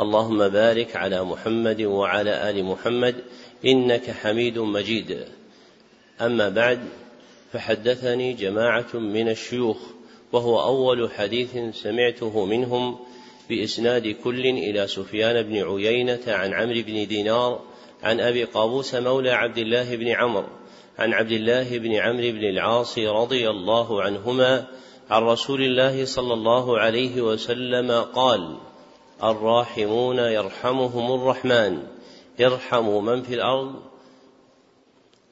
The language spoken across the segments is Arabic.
اللهم بارك على محمد وعلى آل محمد إنك حميد مجيد. أما بعد فحدثني جماعة من الشيوخ وهو أول حديث سمعته منهم بإسناد كل إلى سفيان بن عيينة عن عمرو بن دينار عن أبي قابوس مولى عبد الله بن عمرو عن عبد الله بن عمرو بن العاص رضي الله عنهما عن رسول الله صلى الله عليه وسلم قال الراحمون يرحمهم الرحمن. ارحموا من في الأرض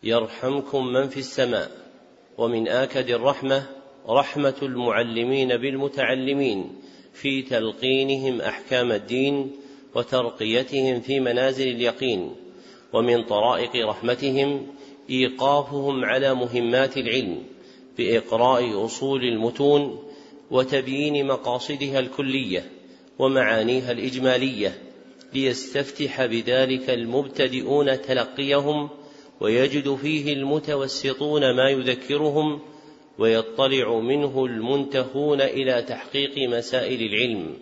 يرحمكم من في السماء. ومن آكد الرحمة رحمة المعلمين بالمتعلمين. في تلقينهم أحكام الدين وترقيتهم في منازل اليقين. ومن طرائق رحمتهم إيقافهم على مهمات العلم بإقراء أصول المتون وتبيين مقاصدها الكلية. ومعانيها الإجمالية ليستفتح بذلك المبتدئون تلقيهم ويجد فيه المتوسطون ما يذكرهم ويطلع منه المنتهون إلى تحقيق مسائل العلم.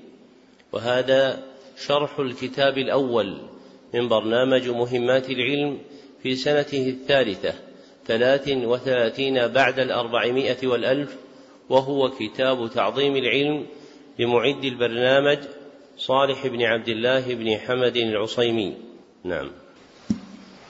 وهذا شرح الكتاب الأول من برنامج مهمات العلم في سنته الثالثة ثلاث وثلاثين بعد الأربعمائة والألف وهو كتاب تعظيم العلم لمعد البرنامج صالح بن عبد الله بن حمد العصيمي. نعم.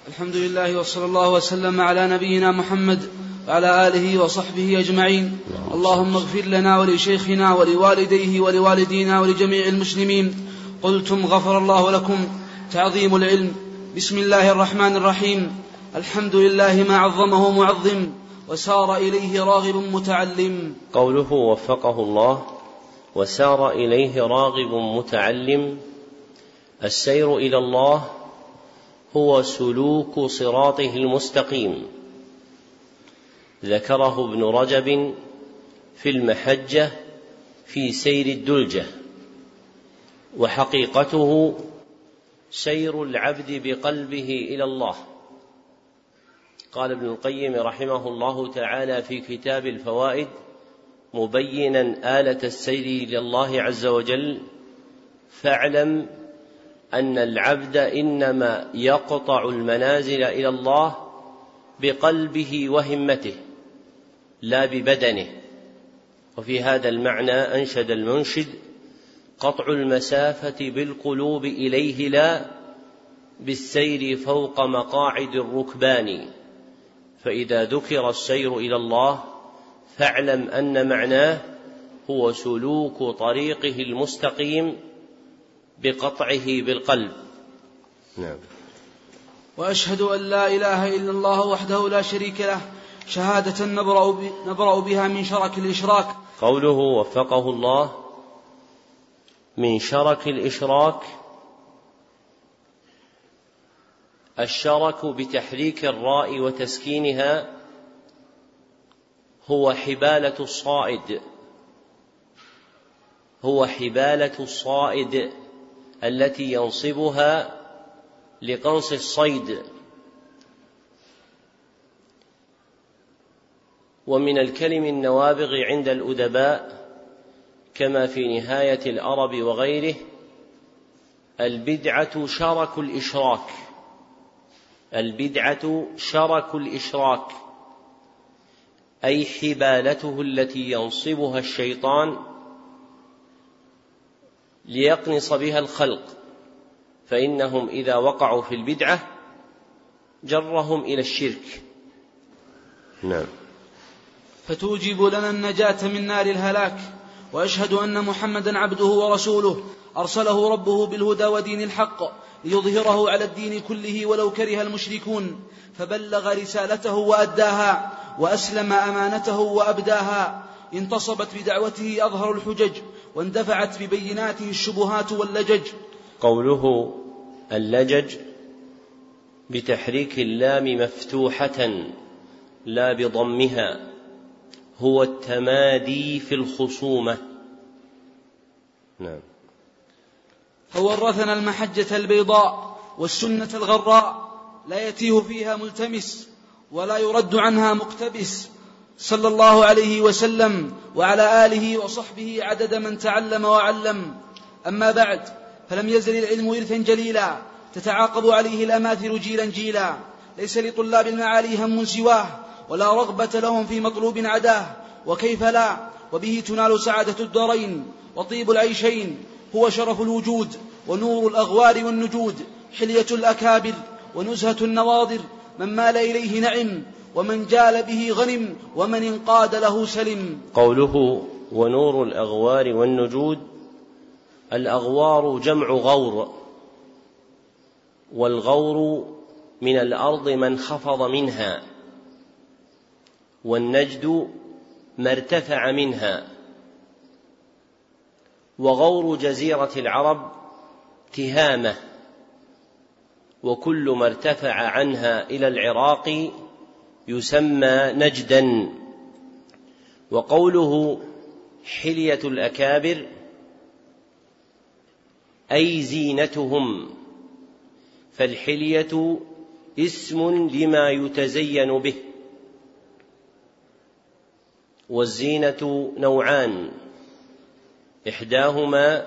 الحمد لله وصلى الله وسلم على نبينا محمد وعلى آله وصحبه أجمعين. اللهم اغفر لنا ولشيخنا ولوالديه ولوالدينا ولجميع المسلمين. قلتم غفر الله لكم تعظيم العلم. بسم الله الرحمن الرحيم. الحمد لله ما عظمه معظم وسار إليه راغب متعلم. قوله وفقه الله وسار إليه راغب متعلم. السير إلى الله هو سلوك صراطه المستقيم. ذكره ابن رجب في المحجة في سير الدلجة. وحقيقته سير العبد بقلبه إلى الله. قال ابن القيم رحمه الله تعالى في كتاب الفوائد مبينا آلة السير الله عز وجل فاعلم أن العبد إنما يقطع المنازل إلى الله بقلبه وهمته لا ببدنه. وفي هذا المعنى أنشد المنشد قطع المسافة بالقلوب إليه لا بالسير فوق مقاعد الركبان. فإذا ذكر السير إلى الله فاعلم أن معناه هو سلوك طريقه المستقيم بقطعه بالقلب. نعم. وأشهد أن لا إله إلا الله وحده لا شريك له شهادة نبرأ نبرأ بها من شرك الإشراك. قوله وفقه الله من شرك الإشراك الشرك بتحريك الراء وتسكينها هو حبالة الصائد. هو حبالة الصائد التي ينصبها لقنص الصيد. ومن الكلم النوابغ عند الأدباء كما في نهاية الأرب وغيره البدعة شرك الإشراك. البدعة شرك الإشراك. أي حبالته التي ينصبها الشيطان ليقنص بها الخلق فإنهم إذا وقعوا في البدعة جرهم إلى الشرك. نعم. فتوجب لنا النجاة من نار الهلاك وأشهد أن محمدا عبده ورسوله أرسله ربه بالهدى ودين الحق ليظهره على الدين كله ولو كره المشركون فبلغ رسالته وأداها. وأسلم أمانته وأبداها. انتصبت بدعوته أظهر الحجج واندفعت ببيناته الشبهات واللجج. قوله اللجج بتحريك اللام مفتوحة لا بضمها هو التمادي في الخصومة. نعم. فورثنا المحجة البيضاء والسنة الغراء لا يتيه فيها ملتمس. ولا يرد عنها مقتبس صلى الله عليه وسلم وعلى آله وصحبه عدد من تعلم وعلم. أما بعد فلم يزل العلم إرثا جليلا تتعاقب عليه الأماثل جيلا جيلا. ليس لطلاب المعالي هم سواه ولا رغبة لهم في مطلوب عداه. وكيف لا؟ وبه تنال سعادة الدارين وطيب العيشين. هو شرف الوجود ونور الأغوار والنجود حلية الأكابر ونزهة النواضر من مال إليه نعم ومن جال به غنم ومن انقاد له سلم. قوله ونور الأغوار والنجود الأغوار جمع غور والغور من الأرض ما انخفض منها والنجد ما ارتفع منها وغور جزيرة العرب تهامة. وكل ما ارتفع عنها إلى العراق يسمى نجدا. وقوله حلية الأكابر أي زينتهم. فالحلية اسم لما يتزين به والزينة نوعان. إحداهما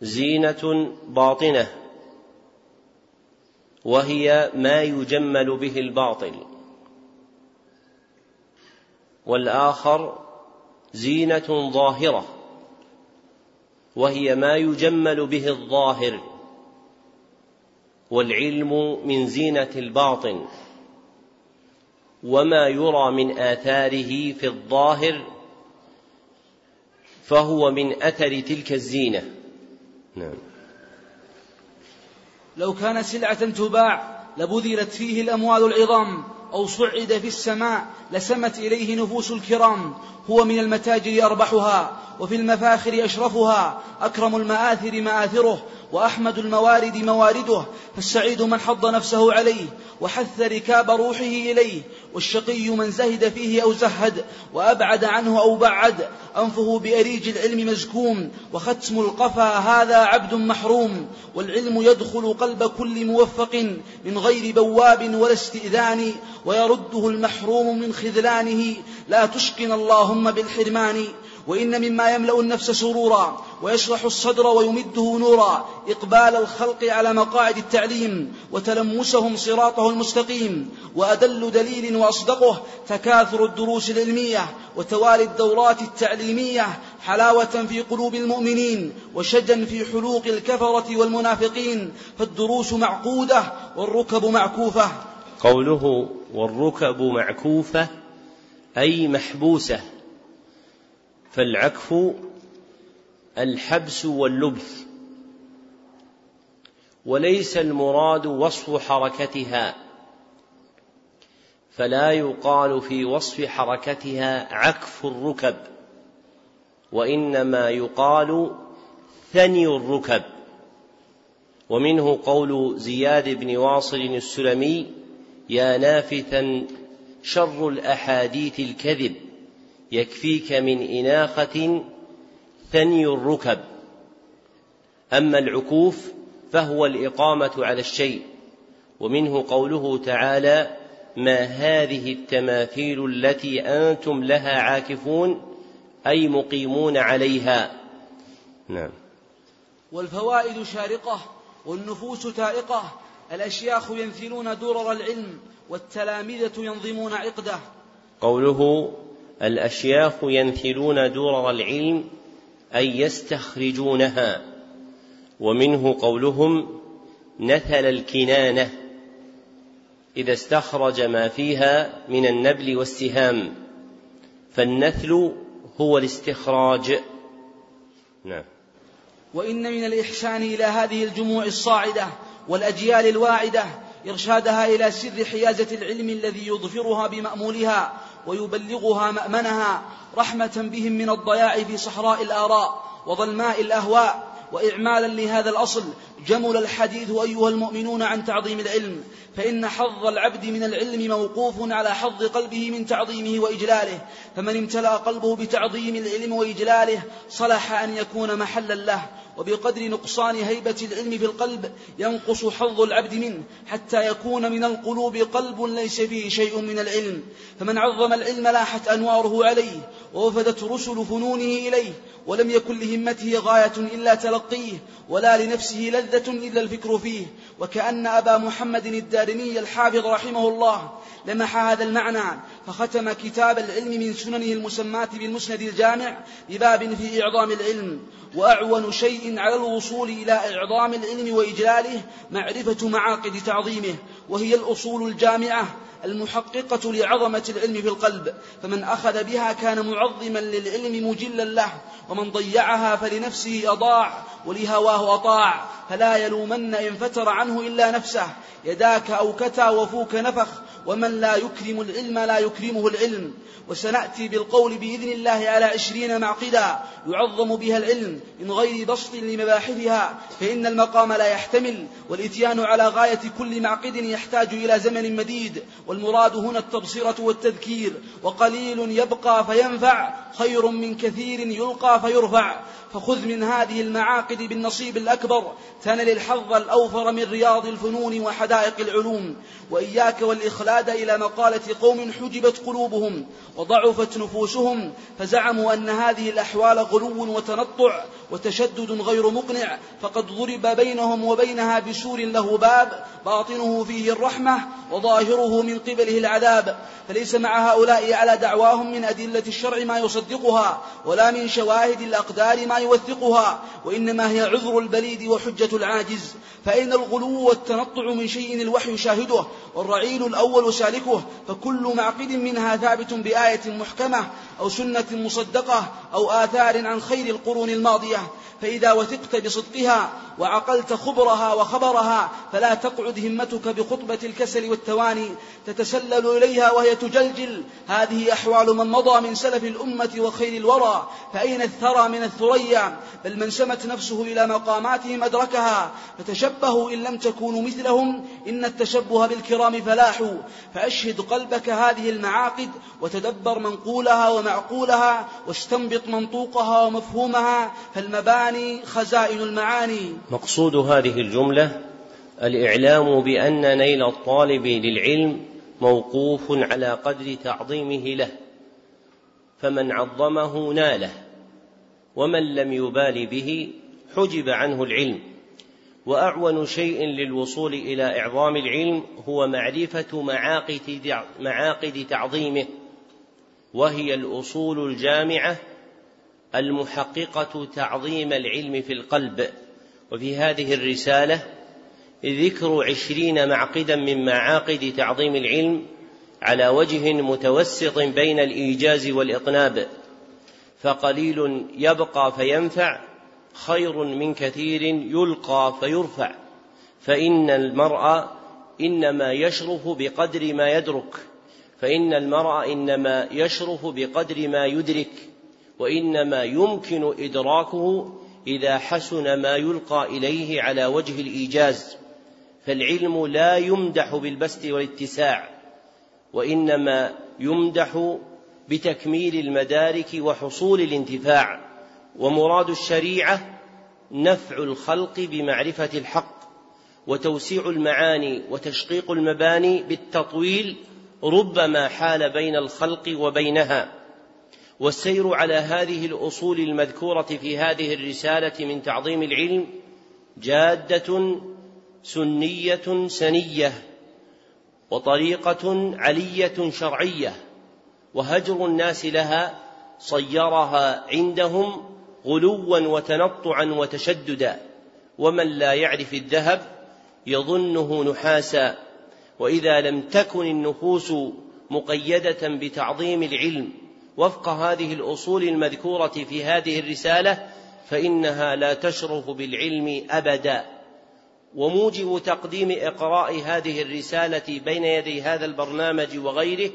زينة باطنة وهي ما يجمل به الباطل. والآخر زينة ظاهرة وهي ما يجمل به الظاهر والعلم من زينة الباطن وما يرى من آثاره في الظاهر فهو من أثر تلك الزينة. نعم. لو كان سلعة تباع لبذلت فيه الأموال العظام أو صعد في السماء لسمت إليه نفوس الكرام. هو من المتاجر أربحها وفي المفاخر أشرفها أكرم المآثر مآثره وأحمد الموارد موارده فالسعيد من حض نفسه عليه وحث ركاب روحه إليه والشقي من زهد فيه أو زهد وأبعد عنه أو بعد. أنفه بأريج العلم مزكوم وختم القفا هذا عبد محروم. والعلم يدخل قلب كل موفق من غير بواب ولا استئذان ويرده المحروم من خذلانه. لا تشقن اللهم بالحرمان. وإن مما يملأ النفس سرورا ويشرح الصدر ويمده نورا. إقبال الخلق على مقاعد التعليم وتلمسهم صراطه المستقيم. وأدل دليل وأصدقه تكاثر الدروس العلمية وتوالي الدورات التعليمية حلاوة في قلوب المؤمنين وشجا في حلوق الكفرة والمنافقين. فالدروس معقودة والركب معكوفة. قوله والركب معكوفة أي محبوسة. فالعكف الحبس واللبث وليس المراد وصف حركتها فلا يقال في وصف حركتها عكف الركب وإنما يقال ثني الركب ومنه قول زياد بن واصل السلمي يا نافثا شر الأحاديث الكذب. يكفيك من اناخه ثني الركب. أما العكوف فهو الإقامة على الشيء ومنه قوله تعالى ما هذه التماثيل التي أنتم لها عاكفون أي مقيمون عليها. نعم. والفوائد شارقة والنفوس تائقة الأشياخ ينثلون درر العلم والتلامذه ينظمون عقده. قوله الأشياخ ينثلون درر العلم أي يستخرجونها ومنه قولهم نثل الكنانة إذا استخرج ما فيها من النبل والسهام فالنثل هو الاستخراج. نعم. وإن من الإحسان إلى هذه الجموع الصاعدة والأجيال الواعدة إرشادها إلى سر حيازة العلم الذي يظفرها بمأمولها ويبلغها مأمنها رحمة بهم من الضياع في صحراء الآراء وظلماء الأهواء. وإعمالا لهذا الأصل جمل الحديث أيها المؤمنون عن تعظيم العلم فإن حظ العبد من العلم موقوف على حظ قلبه من تعظيمه وإجلاله. فمن امتلأ قلبه بتعظيم العلم وإجلاله صلح أن يكون محلا له. وبقدر نقصان هيبة العلم في القلب ينقص حظ العبد منه حتى يكون من القلوب قلب ليس فيه شيء من العلم. فمن عظم العلم لاحت أنواره عليه ووفدت رسل فنونه إليه ولم يكن لهمته غاية إلا تلقيه ولا لنفسه لذة إلا الفكر فيه. وكأن أبا محمد الدارمي الحافظ رحمه الله لمح هذا المعنى فختم كتاب العلم من سننه المسماة بالمسند الجامع بباب في إعظام العلم وأعون شيء على الوصول إلى إعظام العلم وإجلاله معرفة معاقد تعظيمه وهي الأصول الجامعة المحققة لعظمة العلم في القلب فمن أخذ بها كان معظما للعلم مجلا له ومن ضيعها فلنفسه أضاع ولهواه أطاع. فلا يلومن إن فتر عنه إلا نفسه. يداك أوكتا وفوك نفخ. ومن لا يكرم العلم لا يكرمه العلم. وسنأتي بالقول بإذن الله على عشرين معقدا. يعظم بها العلم من غير بسط لمباحثها. فإن المقام لا يحتمل. والإتيان على غاية كل معقد يحتاج إلى زمن مديد. والمراد هنا التبصرة والتذكير. وقليل يبقى فينفع. خير من كثير يلقى فيرفع. فخذ من هذه المعاقد بالنصيب الأكبر. تنل الحظ الأوفر من رياض الفنون وحدائق العلوم وإياك والإخلاد إلى مقالة قوم حجبت قلوبهم وضعفت نفوسهم فزعموا أن هذه الأحوال غلو وتنطع وتشدد غير مقنع فقد ضرب بينهم وبينها بسور له باب باطنه فيه الرحمة وظاهره من قبله العذاب. فليس مع هؤلاء على دعواهم من أدلة الشرع ما يصدقها ولا من شواهد الأقدار ما يوثقها وإنما هي عذر البليد وحجة العاجز فأين الغلو والتنطع من شيء الوحي شاهده والرعيل الأول سالكه فكل معقد منها ثابت بآية محكمة أو سنة مصدقة أو آثار عن خير القرون الماضية. فإذا وثقت بصدقها وعقلت خبرها وخبرها فلا تقعد همتك بخطبة الكسل والتواني. تتسلل إليها وهي تجلجل. هذه أحوال من مضى من سلف الأمة وخير الورى. فأين الثرى من الثريا؟ بل من سمت نفسه إلى مقاماتهم أدركها. فتشبهوا إن لم تكونوا مثلهم. إن التشبه بالكرام فلاح فأشهد قلبك هذه المعاقد وتدبر منقولها ومعقولها واستنبط منطوقها ومفهومها. فالمباني خزائن المعاني. مقصود هذه الجملة الإعلام بأن نيل الطالب للعلم موقوف على قدر تعظيمه له. فمن عظمه ناله. ومن لم يبال به حجب عنه العلم. وأعون شيء للوصول إلى إعظام العلم هو معرفة معاقد تعظيمه وهي الأصول الجامعة المحققة تعظيم العلم في القلب. وفي هذه الرسالة ذكر عشرين معقدا من معاقد تعظيم العلم على وجه متوسط بين الإيجاز والإطناب فقليل يبقى فينفع خير من كثير يلقى فيرفع. فإن المرء إنما يشرف بقدر ما يدرك. فإن المرء إنما يشرف بقدر ما يدرك. وإنما يمكن إدراكه إذا حسن ما يلقى إليه على وجه الإيجاز. فالعلم لا يمدح بالبسط والاتساع وإنما يمدح بتكميل المدارك وحصول الانتفاع. ومراد الشريعة نفع الخلق بمعرفة الحق وتوسيع المعاني وتشقيق المباني بالتطويل ربما حال بين الخلق وبينها. والسير على هذه الأصول المذكورة في هذه الرسالة من تعظيم العلم جادة سنية سنية وطريقة علية شرعية وهجر الناس لها صيرها عندهم غلوا وتنطعا وتشددا ومن لا يعرف الذهب يظنه نحاسا. وإذا لم تكن النفوس مقيدة بتعظيم العلم وفق هذه الأصول المذكورة في هذه الرسالة فإنها لا تشرف بالعلم ابدا. وموجب تقديم إقراء هذه الرسالة بين يدي هذا البرنامج وغيره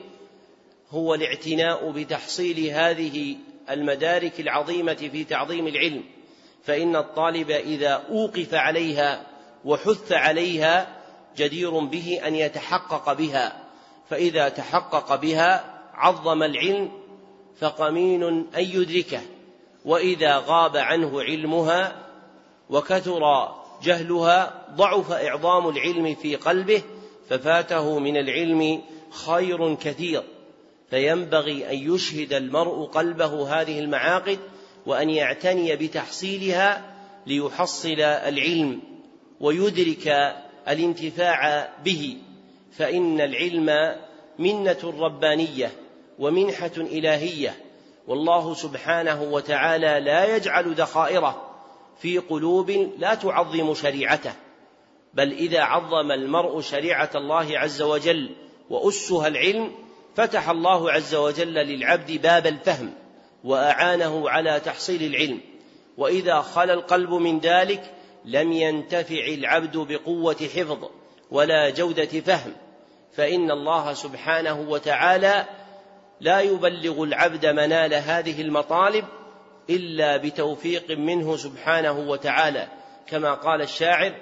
هو الاعتناء بتحصيل هذه المدارك العظيمة في تعظيم العلم فإن الطالب إذا أوقف عليها وحث عليها جدير به أن يتحقق بها فإذا تحقق بها عظم العلم فقمين أن يدركه وإذا غاب عنه علمها وكثر جهلها ضعف إعظام العلم في قلبه ففاته من العلم خير كثير. فينبغي أن يشهد المرء قلبه هذه المعاقد وأن يعتني بتحصيلها ليحصل العلم ويدرك الانتفاع به. فإن العلم منة ربانية ومنحة إلهية والله سبحانه وتعالى لا يجعل ذخائره في قلوب لا تعظم شريعته بل إذا عظم المرء شريعة الله عز وجل وأسها العلم فتح الله عز وجل للعبد باب الفهم وأعانه على تحصيل العلم. وإذا خلا القلب من ذلك لم ينتفع العبد بقوة حفظ ولا جودة فهم. فإن الله سبحانه وتعالى لا يبلغ العبد منال هذه المطالب إلا بتوفيق منه سبحانه وتعالى. كما قال الشاعر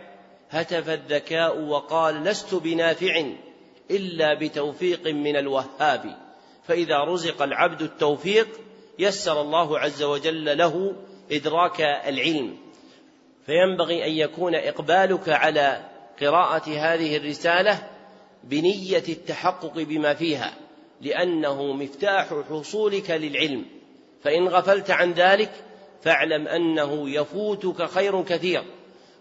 هتف الذكاء وقال لست بنافع. إلا بتوفيق من الوهاب. فإذا رزق العبد التوفيق يسر الله عز وجل له إدراك العلم. فينبغي أن يكون إقبالك على قراءة هذه الرسالة بنية التحقق بما فيها لأنه مفتاح حصولك للعلم. فإن غفلت عن ذلك فاعلم أنه يفوتك خير كثير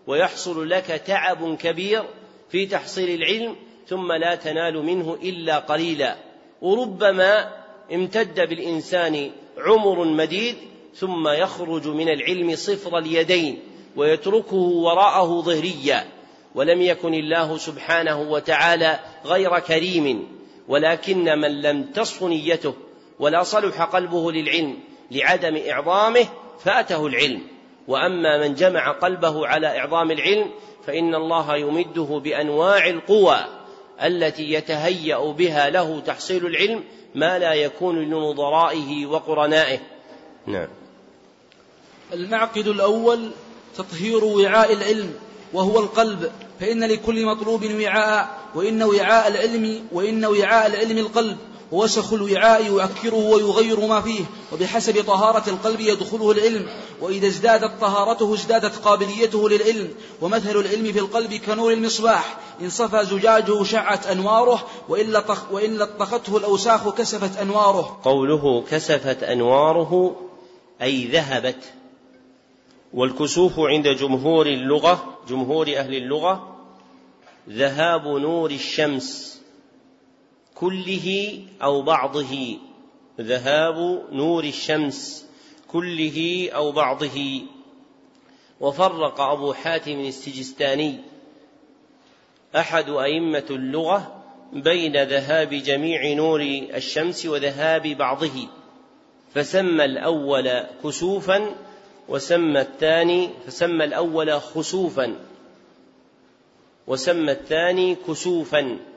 ويحصل لك تعب كبير في تحصيل العلم ثم لا تنال منه إلا قليلا. وربما امتد بالإنسان عمر مديد ثم يخرج من العلم صفر اليدين ويتركه وراءه ظهريا. ولم يكن الله سبحانه وتعالى غير كريم ولكن من لم تصف نيته ولا صلح قلبه للعلم لعدم إعظامه فاته العلم. وأما من جمع قلبه على إعظام العلم فإن الله يمده بأنواع القوى. التي يتهيأ بها له تحصيل العلم ما لا يكون لنظرائه وقرنائه. نعم. المعقد الأول تطهير وعاء العلم وهو القلب فإن لكل مطلوب وعاء وإن وعاء العلم وإن وعاء العلم القلب. ووسخ الوعاء يؤكره ويغير ما فيه وبحسب طهارة القلب يدخله العلم وإذا ازدادت طهارته ازدادت قابليته للعلم ومثل العلم في القلب كنور المصباح إن صفى زجاجه شعت أنواره وإن, وإن لطخته الأوساخ كسفت أنواره. قوله كسفت أنواره أي ذهبت. والكسوف عند جمهور اللغة جمهور أهل اللغة ذهاب نور الشمس. كله أو بعضه. ذهاب نور الشمس كله أو بعضه. وفرق أبو حاتم السجستاني أحد أئمة اللغة بين ذهاب جميع نور الشمس وذهاب بعضه. فسمى الأول كسوفا وسمى الثاني فسمى الأول خسوفا وسمى الثاني كسوفا.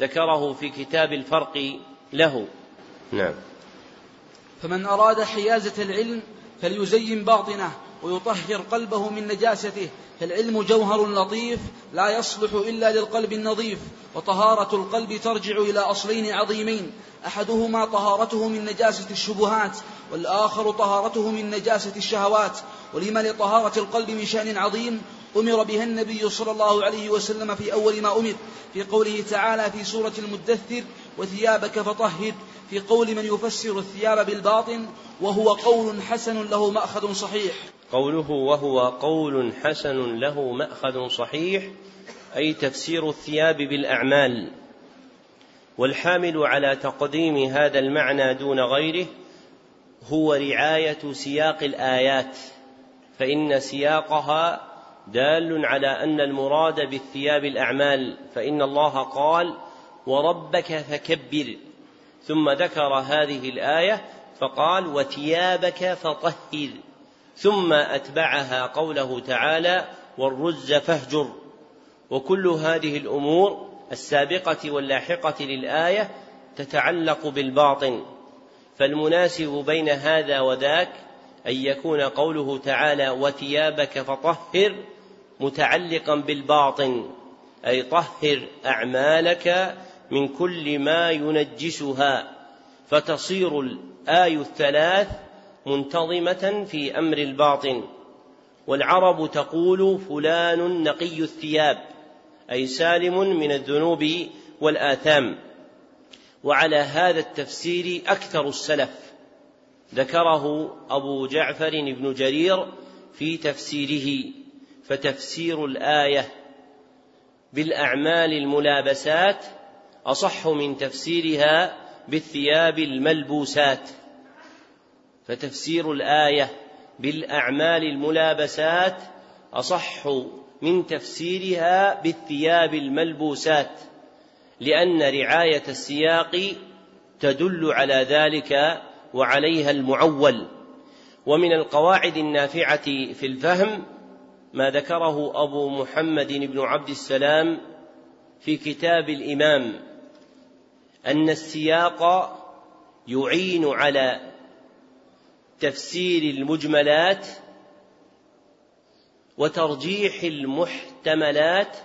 ذكره في كتاب الفرق له. نعم. فمن أراد حيازة العلم فليزين باطنه ويطهر قلبه من نجاسته. فالعلم جوهر لطيف لا يصلح إلا للقلب النظيف وطهارة القلب ترجع إلى أصلين عظيمين. أحدهما طهارته من نجاسة الشبهات والآخر طهارته من نجاسة الشهوات. ولما لطهارة القلب من شأن عظيم أمر بها النبي صلى الله عليه وسلم في أول ما أمر في قوله تعالى في سورة المدثر وثيابك فطهر. في قول من يفسر الثياب بالباطن وهو قول حسن له مأخذ صحيح. قوله وهو قول حسن له مأخذ صحيح أي تفسير الثياب بالأعمال. والحامل على تقديم هذا المعنى دون غيره هو رعاية سياق الآيات فإن سياقها دال على أن المراد بالثياب الأعمال فإن الله قال وربك فكبر ثم ذكر هذه الآية فقال وثيابك فطهر ثم أتبعها قوله تعالى والرز فاهجر وكل هذه الأمور السابقة واللاحقة للآية تتعلق بالباطن. فالمناسب بين هذا وذاك أن يكون قوله تعالى وثيابك فطهر متعلقا بالباطن أي طهر أعمالك من كل ما ينجسها فتصير الآي الثلاث منتظمة في أمر الباطن. والعرب تقول فلان نقي الثياب أي سالم من الذنوب والآثام. وعلى هذا التفسير أكثر السلف ذكره أبو جعفر بن جرير في تفسيره. فتفسير الآية بالأعمال الملابسات أصح من تفسيرها بالثياب الملبوسات. فتفسير الآية بالأعمال الملابسات أصح من تفسيرها بالثياب الملبوسات لأن رعاية السياق تدل على ذلك وعليها المعول. ومن القواعد النافعة في الفهم ما ذكره أبو محمد بن عبد السلام في كتاب الإمام أن السياق يعين على تفسير المجملات وترجيح المحتملات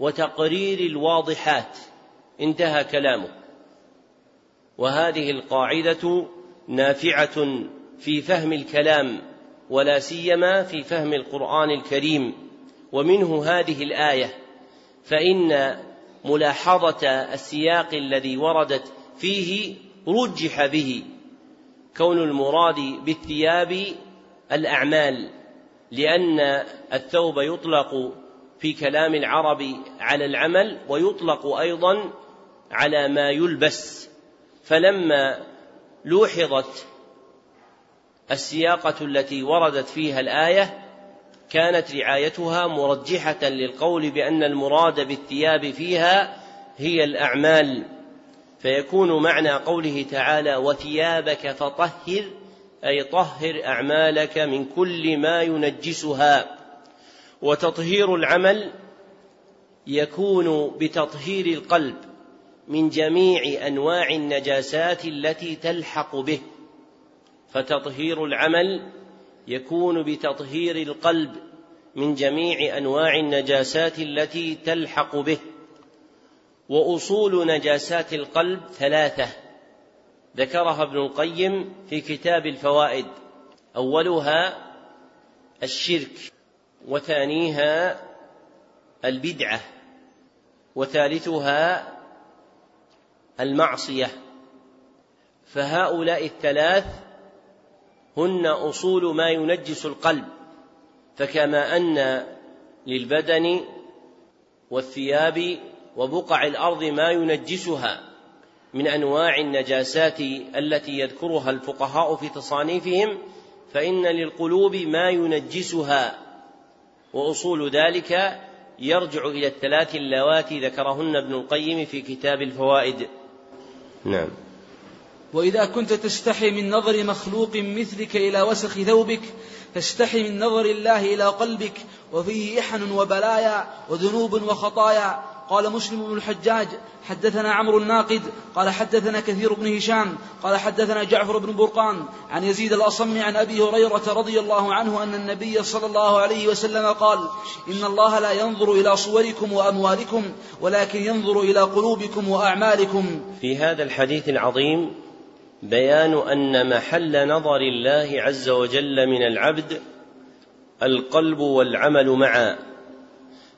وتقرير الواضحات. انتهى كلامه. وهذه القاعدة نافعة في فهم الكلام. ولا سيما في فهم القرآن الكريم ومنه هذه الآية فإن ملاحظة السياق الذي وردت فيه رجح به كون المراد بالثياب الأعمال لأن الثوب يطلق في كلام العرب على العمل ويطلق أيضا على ما يلبس فلما لوحظت السياقة التي وردت فيها الآية كانت رعايتها مرجحة للقول بأن المراد بالثياب فيها هي الأعمال. فيكون معنى قوله تعالى وثيابك فطهر أي طهر أعمالك من كل ما ينجسها. وتطهير العمل يكون بتطهير القلب من جميع أنواع النجاسات التي تلحق به. فتطهير العمل يكون بتطهير القلب من جميع أنواع النجاسات التي تلحق به. وأصول نجاسات القلب ثلاثة ذكرها ابن القيم في كتاب الفوائد. أولها الشرك وثانيها البدعة وثالثها المعصية. فهؤلاء الثلاث هن أصول ما ينجس القلب فكما أن للبدن والثياب وبقع الأرض ما ينجسها من أنواع النجاسات التي يذكرها الفقهاء في تصانيفهم فإن للقلوب ما ينجسها. وأصول ذلك يرجع إلى الثلاث اللواتي ذكرهن ابن القيم في كتاب الفوائد. نعم. وإذا كنت تستحي من نظر مخلوق مثلك إلى وسخ ثوبك فاستحي من نظر الله إلى قلبك وفيه إحن وبلايا وذنوب وخطايا. قال مسلم بن الحجاج حدثنا عمرو الناقد قال حدثنا كثير بن هشام قال حدثنا جعفر بن برقان عن يزيد الأصم عن أبي هريرة رضي الله عنه أن النبي صلى الله عليه وسلم قال إن الله لا ينظر إلى صوركم وأموالكم ولكن ينظر إلى قلوبكم وأعمالكم. في هذا الحديث العظيم بيان أن محل نظر الله عز وجل من العبد القلب والعمل معا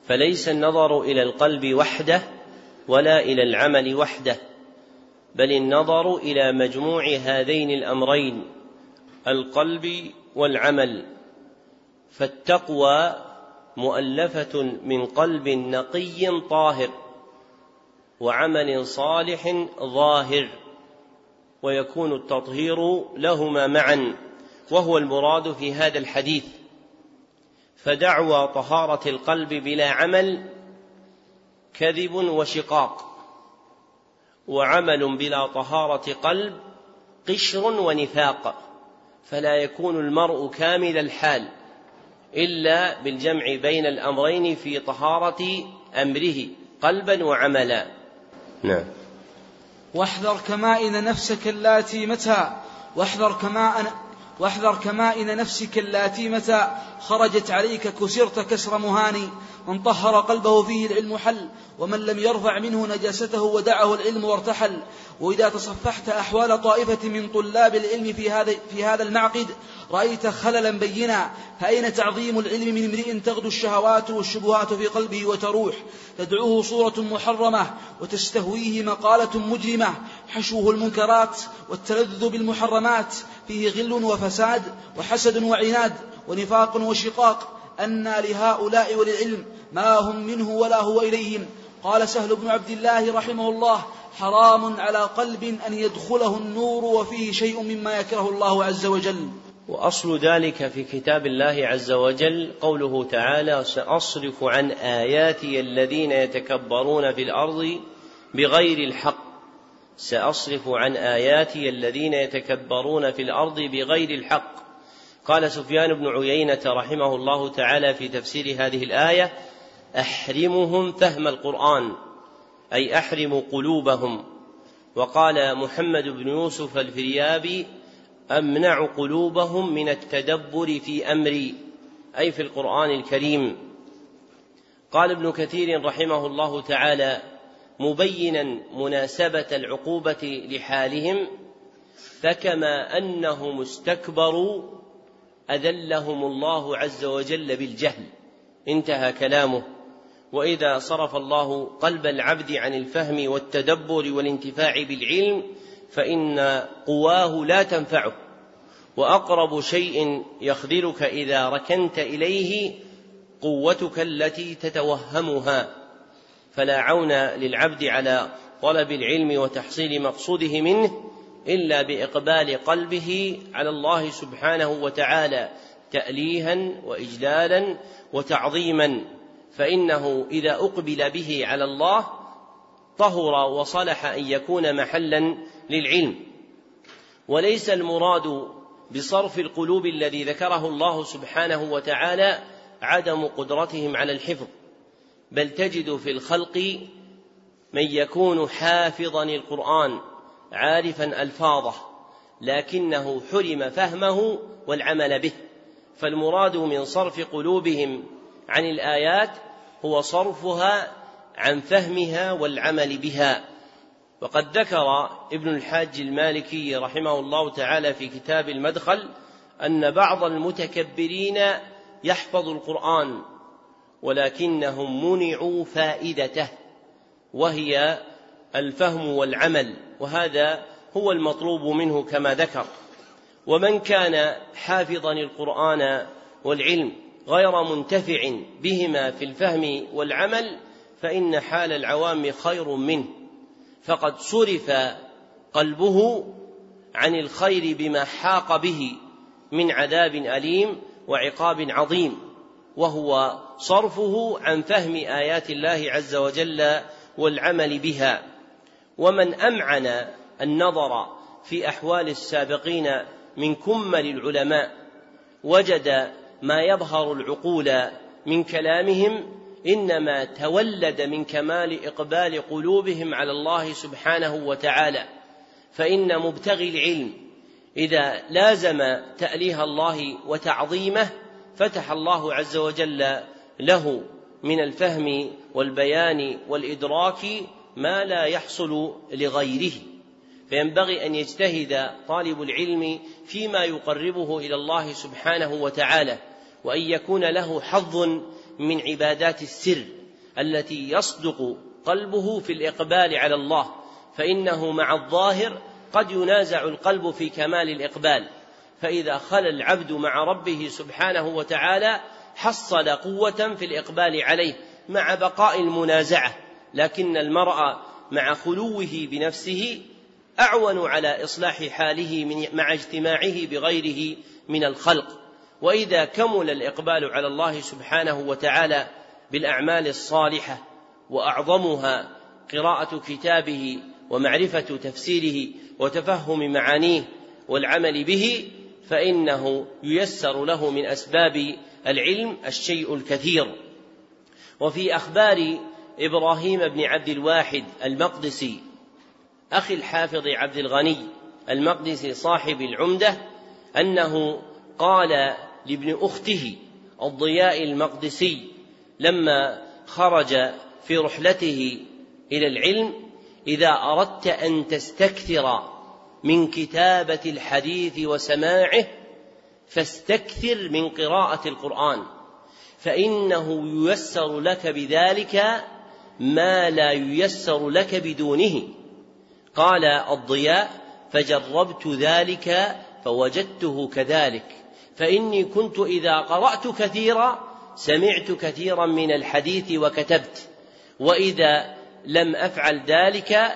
فليس النظر إلى القلب وحده ولا إلى العمل وحده بل النظر إلى مجموع هذين الأمرين القلب والعمل فالتقوى مؤلفة من قلب نقي طاهر وعمل صالح ظاهر. ويكون التطهير لهما معا وهو المراد في هذا الحديث. فدعوى طهارة القلب بلا عمل كذب وشقاق وعمل بلا طهارة قلب قشر ونفاق فلا يكون المرء كامل الحال إلا بالجمع بين الأمرين في طهارة أمره قلبا وعملا. نعم. واحذر كمائن نفسك اللاتي متى. واحذر كمائن واحذر كمائن نفسك اللاتي متى. خرجت عليك كسرت كسر مهاني. من طهر قلبه فيه العلم حل. ومن لم يرفع منه نجاسته ودعه العلم وارتحل. وإذا تصفحت أحوال طائفة من طلاب العلم في هذا في هذا المعقد رأيت خللا بينا فأين تعظيم العلم من امرئ تغدو الشهوات والشبهات في قلبه وتروح؟ تدعوه صورة محرمة وتستهويه مقالة مجرمة حشوه المنكرات والتلذذ بالمحرمات. فيه غل وفساد وحسد وعناد ونفاق وشقاق. أنى لهؤلاء وللعلم ما هم منه ولا هو إليهم. قال سهل بن عبد الله رحمه الله حرام على قلب أن يدخله النور وفيه شيء مما يكره الله عز وجل. وأصل ذلك في كتاب الله عز وجل قوله تعالى سأصرف عن آياتي الذين يتكبرون في الأرض بغير الحق. سأصرف عن آياتي الذين يتكبرون في الأرض بغير الحق. قال سفيان بن عيينة رحمه الله تعالى في تفسير هذه الآية أحرمهم فهم القرآن. أي أحرم قلوبهم. وقال محمد بن يوسف الفريابي أمنع قلوبهم من التدبر في أمري أي في القرآن الكريم. قال ابن كثير رحمه الله تعالى مبينا مناسبة العقوبة لحالهم فكما أنهم استكبروا أذلهم الله عز وجل بالجهل. انتهى كلامه. وإذا صرف الله قلب العبد عن الفهم والتدبر والانتفاع بالعلم فإن قواه لا تنفعه. وأقرب شيء يخذلك إذا ركنت إليه قوتك التي تتوهمها. فلا عون للعبد على طلب العلم وتحصيل مقصوده منه إلا بإقبال قلبه على الله سبحانه وتعالى تأليها وإجلالا وتعظيما. فإنه إذا أقبل به على الله طهر وصلح أن يكون محلا للعلم. وليس المراد بصرف القلوب الذي ذكره الله سبحانه وتعالى عدم قدرتهم على الحفظ بل تجد في الخلق من يكون حافظا القران عارفا ألفاظه لكنه حرم فهمه والعمل به. فالمراد من صرف قلوبهم عن الآيات هو صرفها عن فهمها والعمل بها. وقد ذكر ابن الحاج المالكي رحمه الله تعالى في كتاب المدخل أن بعض المتكبرين يحفظ القرآن ولكنهم منعوا فائدته وهي الفهم والعمل وهذا هو المطلوب منه كما ذكر. ومن كان حافظا القرآن والعلم غير منتفع بهما في الفهم والعمل فإن حال العوام خير منه. فقد صرف قلبه عن الخير بما حاق به من عذاب أليم وعقاب عظيم وهو صرفه عن فهم آيات الله عز وجل والعمل بها. ومن أمعن النظر في أحوال السابقين من كمل العلماء وجد ما يظهر العقول من كلامهم إنما تولد من كمال إقبال قلوبهم على الله سبحانه وتعالى. فإن مبتغي العلم إذا لازم تأليه الله وتعظيمه فتح الله عز وجل له من الفهم والبيان والإدراك ما لا يحصل لغيره. فينبغي أن يجتهد طالب العلم فيما يقربه إلى الله سبحانه وتعالى. وأن يكون له حظ من عبادات السر التي يصدق قلبه في الإقبال على الله فإنه مع الظاهر قد ينازع القلب في كمال الإقبال. فإذا خلا العبد مع ربه سبحانه وتعالى حصل قوة في الإقبال عليه مع بقاء المنازعة. لكن المرء مع خلوه بنفسه أعون على إصلاح حاله مع اجتماعه بغيره من الخلق. وإذا كمل الإقبال على الله سبحانه وتعالى بالأعمال الصالحة وأعظمها قراءة كتابه ومعرفة تفسيره وتفهم معانيه والعمل به فإنه ييسر له من أسباب العلم الشيء الكثير. وفي أخبار إبراهيم بن عبد الواحد المقدسي أخي الحافظ عبد الغني المقدسي صاحب العمدة أنه قال لابن أخته الضياء المقدسي لما خرج في رحلته إلى العلم إذا أردت أن تستكثر من كتابة الحديث وسماعه فاستكثر من قراءة القرآن فإنه ييسر لك بذلك ما لا ييسر لك بدونه. قال الضياء فجربت ذلك فوجدته كذلك فإني كنت إذا قرأت كثيرا سمعت كثيرا من الحديث وكتبت. وإذا لم أفعل ذلك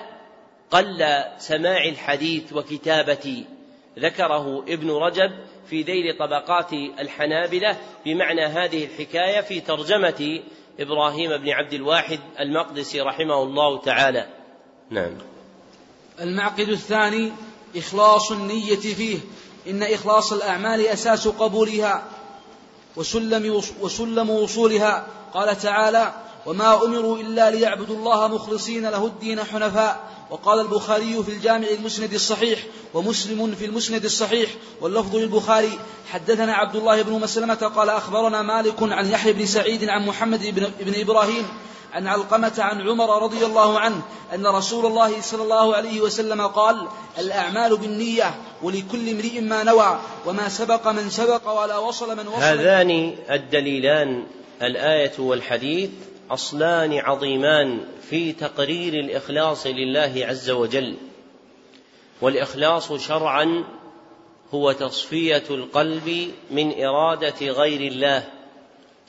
قل سماع الحديث وكتابتي. ذكره ابن رجب في ذيل طبقات الحنابلة بمعنى هذه الحكاية في ترجمة إبراهيم بن عبد الواحد المقدسي رحمه الله تعالى. نعم. المعقد الثاني إخلاص النية فيه. إن إخلاص الأعمال أساس قبولها وسلم, وسلم وصولها. قال تعالى وما أمروا إلا ليعبدوا الله مخلصين له الدين حنفاء. وقال البخاري في الجامع المسند الصحيح ومسلم في المسند الصحيح واللفظ للبخاري حدثنا عبد الله بن مسلمة قال أخبرنا مالك عن يحيى بن سعيد عن محمد بن إبراهيم عن علقمة عن عمر رضي الله عنه أن رسول الله صلى الله عليه وسلم قال الأعمال بالنية ولكل امرئ ما نوى وما سبق من سبق ولا وصل من وصل. هذان الدليلان الآية والحديث أصلان عظيمان في تقرير الإخلاص لله عز وجل. والإخلاص شرعا هو تصفية القلب من إرادة غير الله.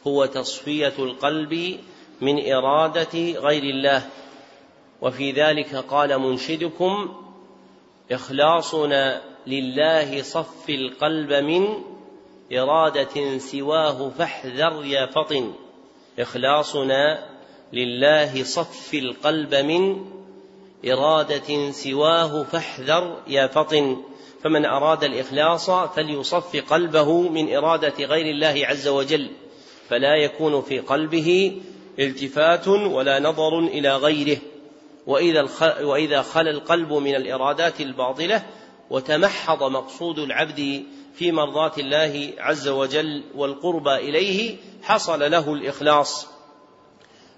هو تصفية القلب من إرادة غير الله. وفي ذلك قال منشدكم إخلاصنا لله صف القلب من إرادة سواه فاحذر يا فطن. إخلاصنا لله صف القلب من إرادة سواه فاحذر يا فطن. فمن أراد الإخلاص فليصف قلبه من إرادة غير الله عز وجل. فلا يكون في قلبه التفات ولا نظر إلى غيره وإذا وإذا خلا القلب من الإرادات الباطلة وتمحض مقصود العبد في مرضاة الله عز وجل والقربى إليه حصل له الإخلاص.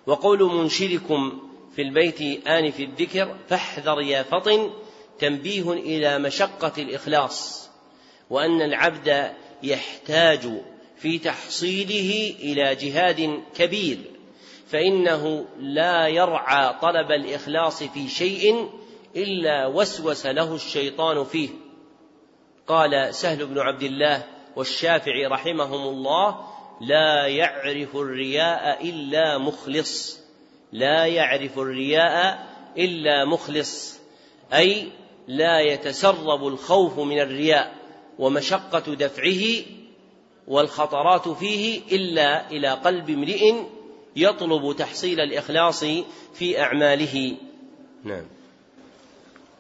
وقول منشدكم في البيت آنف الذكر فاحذر يا فطن تنبيه إلى مشقة الإخلاص وأن العبد يحتاج في تحصيله إلى جهاد كبير. فإنه لا يرعى طلب الإخلاص في شيء إلا وسوس له الشيطان فيه. قال سهل بن عبد الله والشافعي رحمهم الله لا يعرف الرياء إلا مخلص. لا يعرف الرياء إلا مخلص. أي لا يتسرب الخوف من الرياء ومشقة دفعه والخطرات فيه إلا إلى قلب امرئ يطلب تحصيل الإخلاص في أعماله. نعم.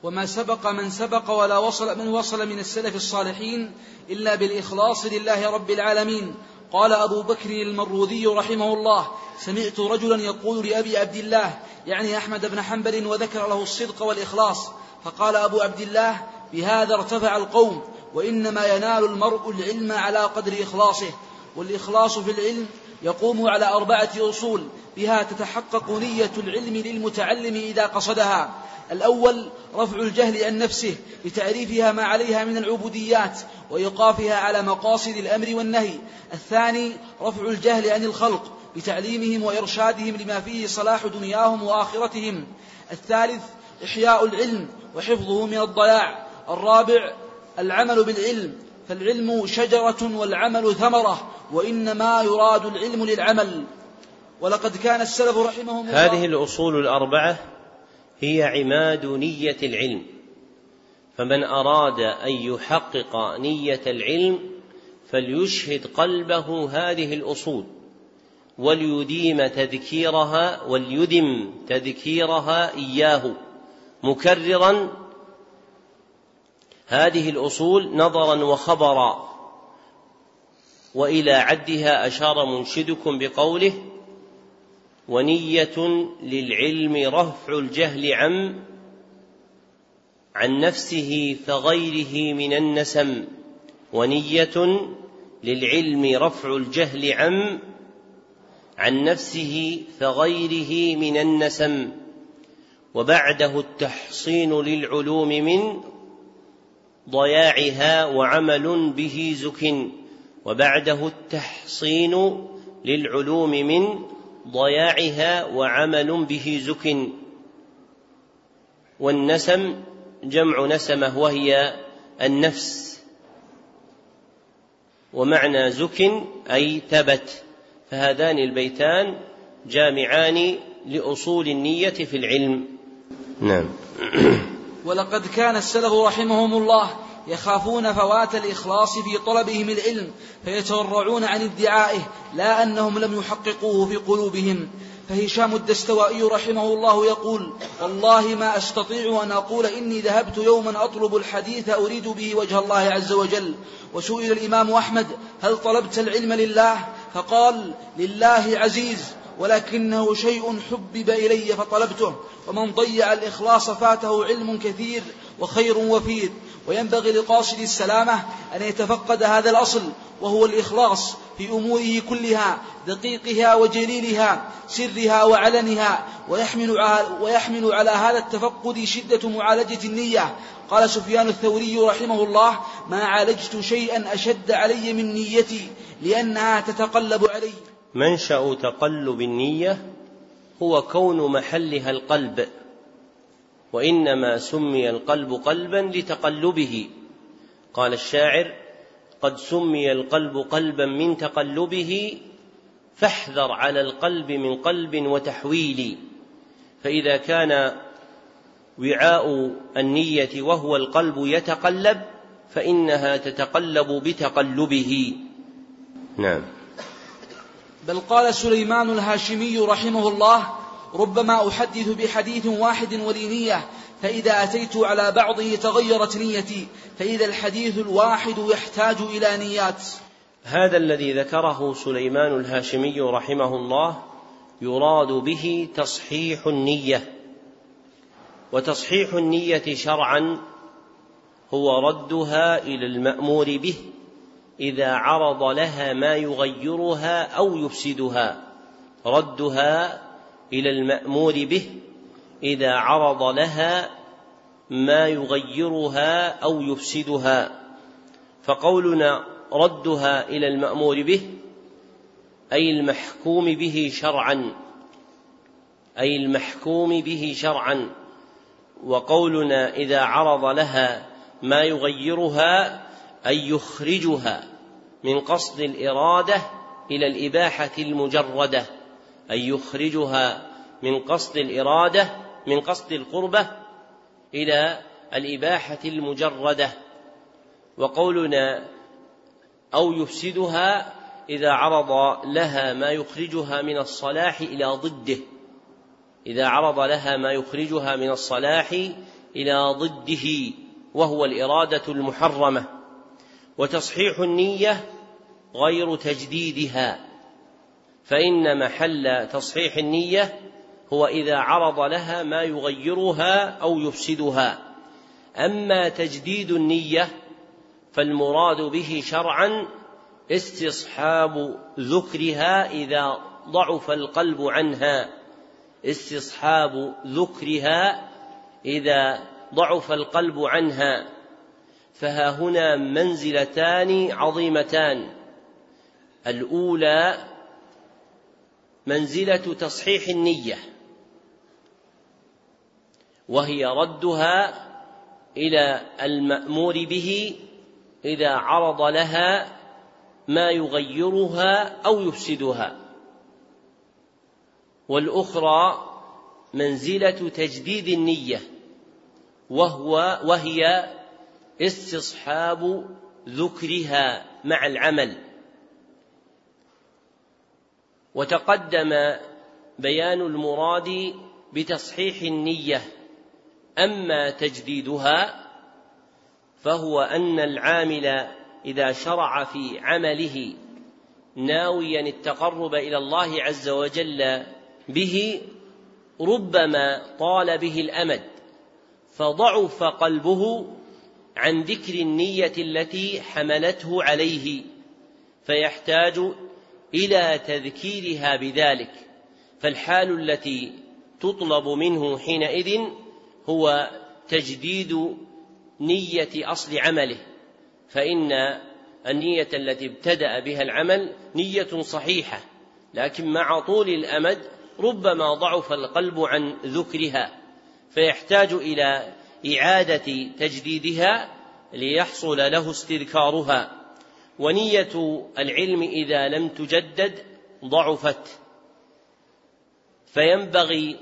وما سبق من سبق ولا وصل من وصل من السلف الصالحين إلا بالإخلاص لله رب العالمين. قال أبو بكر المروذي رحمه الله سمعت رجلا يقول لأبي عبد الله يعني أحمد بن حنبل وذكر له الصدق والإخلاص. فقال أبو عبد الله بهذا ارتفع القوم وإنما ينال المرء العلم على قدر إخلاصه. والإخلاص في العلم يقوم على أربعة أصول بها تتحقق نية العلم للمتعلم إذا قصدها. الأول رفع الجهل عن نفسه بتعريفها ما عليها من العبوديات وإيقافها على مقاصد الأمر والنهي. الثاني رفع الجهل عن الخلق بتعليمهم وإرشادهم لما فيه صلاح دنياهم وآخرتهم. الثالث إحياء العلم وحفظه من الضياع. الرابع العمل بالعلم فالعلم شجرة والعمل ثمرة وإنما يراد العلم للعمل. ولقد كان السلف رحمهم الله هذه الأصول الأربعة هي عماد نية العلم. فمن أراد أن يحقق نية العلم فليشهد قلبه هذه الأصول وليديم تذكيرها وليدم تذكيرها إياه مكررا هذه الأصول نظرا وخبرا وإلى عدها أشار منشدكم بقوله ونية للعلم رفع الجهل عن عن نفسه فغيره من النسم. ونية للعلم رفع الجهل عن عن نفسه فغيره من النسم. وبعده التحصين للعلوم من ضياعها وعمل به زك وبعده التحصين للعلوم من ضياعها وعمل به زك والنسم جمع نسمة وهي النفس. ومعنى زك أي ثبت. فهذان البيتان جامعان لأصول النية في العلم. نعم. ولقد كان السلف رحمهم الله يخافون فوات الإخلاص في طلبهم العلم فيتورعون عن ادعائه لا أنهم لم يحققوه في قلوبهم. فهشام الدستوائي رحمه الله يقول والله ما أستطيع أن أقول إني ذهبت يوما أطلب الحديث أريد به وجه الله عز وجل. وسئل الإمام أحمد هل طلبت العلم لله؟ فقال لله عزيز. ولكنه شيء حبب إلي فطلبته ومن ضيع الإخلاص فاته علم كثير وخير وفير وينبغي لقاصد السلامة أن يتفقد هذا الأصل وهو الإخلاص في أموره كلها دقيقها وجليلها سرها وعلنها ويحمل ويحمل على هذا التفقد شدة معالجة النية. قال سفيان الثوري رحمه الله ما عالجت شيئا أشد علي من نيتي لأنها تتقلب علي. منشأ تقلب النية هو كون محلها القلب وإنما سمي القلب قلبا لتقلبه. قال الشاعر قد سمي القلب قلبا من تقلبه فاحذر على القلب من قلب وتحويل. فإذا كان وعاء النية وهو القلب يتقلب فإنها تتقلب بتقلبه. نعم. بل قال سليمان الهاشمي رحمه الله ربما أحدث بحديث واحد ولي فإذا أتيت على بعضه تغيرت نيتي فإذا الحديث الواحد يحتاج إلى نيات. هذا الذي ذكره سليمان الهاشمي رحمه الله يراد به تصحيح النية وتصحيح النية شرعا هو ردها إلى المأمور به إذا عرض لها ما يغيرها أو يفسدها ردها إلى المأمور به إذا عرض لها ما يغيرها أو يفسدها. فقولنا ردها إلى المأمور به أي المحكوم به شرعا أي المحكوم به شرعا. وقولنا إذا عرض لها ما يغيرها اي يخرجها من قصد الإرادة إلى الإباحة المجردة. أن يخرجها من قصد الإرادة من قصد القربة إلى الإباحة المجردة. وقولنا أو يفسدها إذا عرض لها ما يخرجها من الصلاح إلى ضده. إذا عرض لها ما يخرجها من الصلاح إلى ضده وهو الإرادة المحرمة. وتصحيح النية غير تجديدها. فإن محل تصحيح النية هو إذا عرض لها ما يغيرها أو يفسدها. أما تجديد النية فالمراد به شرعا استصحاب ذكرها إذا ضعف القلب عنها. استصحاب ذكرها إذا ضعف القلب عنها. فها هنا منزلتان عظيمتان. الأولى منزلة تصحيح النية وهي ردها إلى المأمور به إذا عرض لها ما يغيرها أو يفسدها. والأخرى منزلة تجديد النية وهو وهي استصحاب ذكرها مع العمل. وتقدم بيان المراد بتصحيح النية أما تجديدها فهو أن العامل إذا شرع في عمله ناويا التقرب إلى الله عز وجل به ربما طال به الأمد فضعف قلبه عن ذكر النية التي حملته عليه فيحتاج إلى تذكيرها بذلك. فالحال التي تطلب منه حينئذ هو تجديد نية أصل عمله. فإن النية التي ابتدأ بها العمل نية صحيحة لكن مع طول الأمد ربما ضعف القلب عن ذكرها فيحتاج إلى إعادة تجديدها ليحصل له استذكارها. ونية العلم إذا لم تجدد ضعفت. فينبغي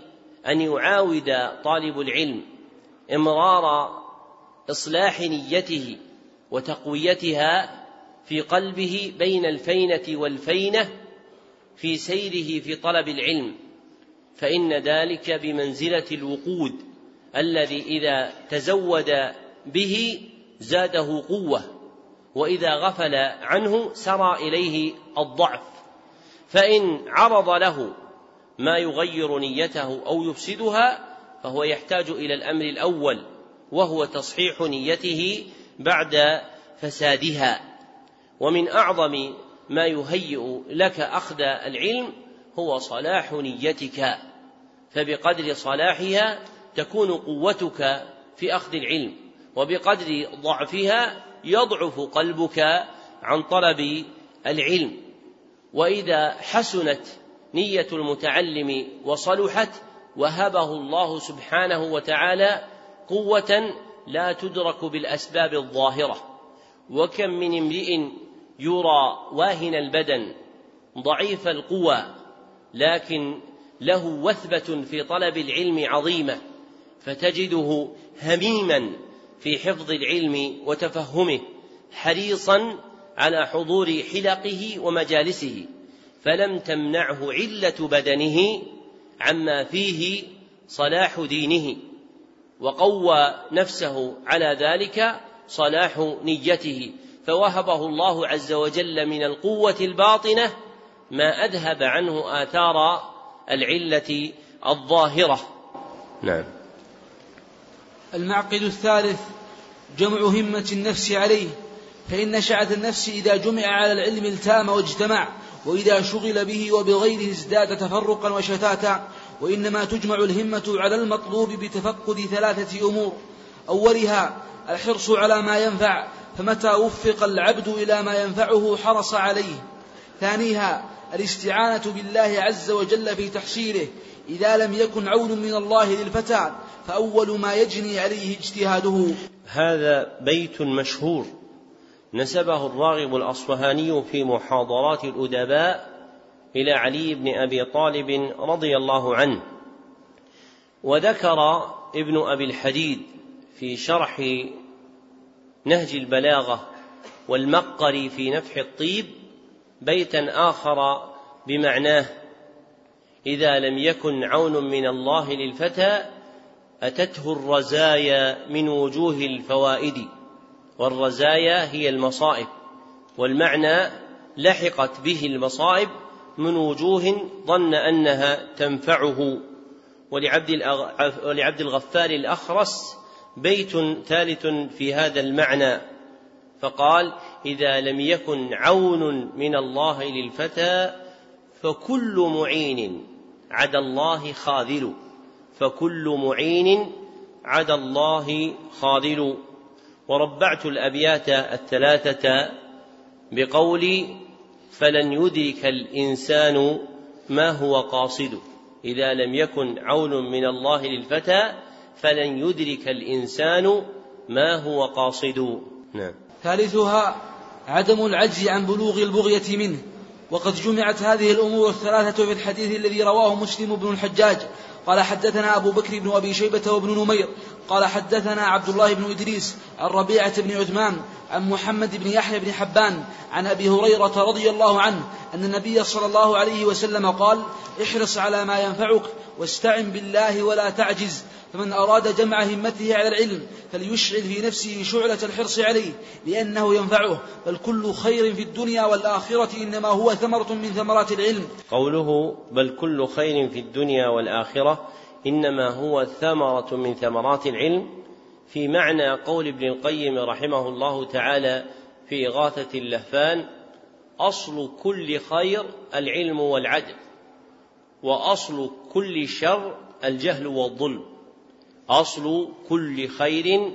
أن يعاود طالب العلم إمرار إصلاح نيته وتقويتها في قلبه بين الفينة والفينة في سيره في طلب العلم. فإن ذلك بمنزلة الوقود. الذي إذا تزود به زاده قوة وإذا غفل عنه سرى إليه الضعف. فإن عرض له ما يغير نيته أو يفسدها فهو يحتاج إلى الأمر الأول وهو تصحيح نيته بعد فسادها. ومن أعظم ما يهيئ لك أخذ العلم هو صلاح نيتك فبقدر صلاحها تكون قوتك في أخذ العلم وبقدر ضعفها يضعف قلبك عن طلب العلم. وإذا حسنت نية المتعلم وصلحت وهبه الله سبحانه وتعالى قوة لا تدرك بالأسباب الظاهرة. وكم من امرئ يرى واهن البدن ضعيف القوى لكن له وثبة في طلب العلم عظيمة. فتجده هميما في حفظ العلم وتفهمه حريصا على حضور حلقه ومجالسه فلم تمنعه علة بدنه عما فيه صلاح دينه وقوى نفسه على ذلك صلاح نيته فوهبه الله عز وجل من القوة الباطنة ما أذهب عنه آثار العلة الظاهرة. نعم. المعقد الثالث جمع همة النفس عليه فإن شعه النفس إذا جمع على العلم التام واجتمع وإذا شغل به وبغيره ازداد تفرقا وشتاتا وإنما تجمع الهمة على المطلوب بتفقد ثلاثة أمور. أولها الحرص على ما ينفع فمتى وفق العبد إلى ما ينفعه حرص عليه. ثانيها الاستعانة بالله عز وجل في تحصيله إذا لم يكن عون من الله للفتى فأول ما يجني عليه اجتهاده. هذا بيت مشهور نسبه الراغب الأصفهاني في محاضرات الأدباء إلى علي بن أبي طالب رضي الله عنه. وذكر ابن أبي الحديد في شرح نهج البلاغة والمقري في نفح الطيب بيتا آخر بمعناه إذا لم يكن عون من الله للفتى أتته الرزايا من وجوه الفوائد والرزايا هي المصائب والمعنى لحقت به المصائب من وجوه ظن أنها تنفعه. ولعبد ولعبد الغفار الأخرس بيت ثالث في هذا المعنى. فقال إذا لم يكن عون من الله للفتى فكل معين عدا الله خاذل. فكل معين عدا الله خاذل. وربعت الابيات الثلاثه بقولي فلن يدرك الانسان ما هو قاصد. اذا لم يكن عون من الله للفتى فلن يدرك الانسان ما هو قاصد. نعم. ثالثها عدم العجز عن بلوغ البغية منه. وقد جمعت هذه الأمور الثلاثة في الحديث الذي رواه مسلم بن الحجاج. قال حدثنا أبو بكر بن أبي شيبة وابن نمير قال حدثنا عبد الله بن إدريس عن ربيعة بن عثمان عن محمد بن يحيى بن حبان عن أبي هريرة رضي الله عنه أن النبي صلى الله عليه وسلم قال احرص على ما ينفعك واستعن بالله ولا تعجز فمن أراد جمع همته على العلم فليشعل في نفسه شعلة الحرص عليه لأنه ينفعه بل كل خير في الدنيا والآخرة إنما هو ثمرة من ثمرات العلم. قوله بل كل خير في الدنيا والآخرة إنما هو ثمرة من ثمرات العلم في معنى قول ابن القيم رحمه الله تعالى في إغاثة اللهفان أصل كل خير العلم والعدل وأصل كل شر الجهل والظلم أصل كل خير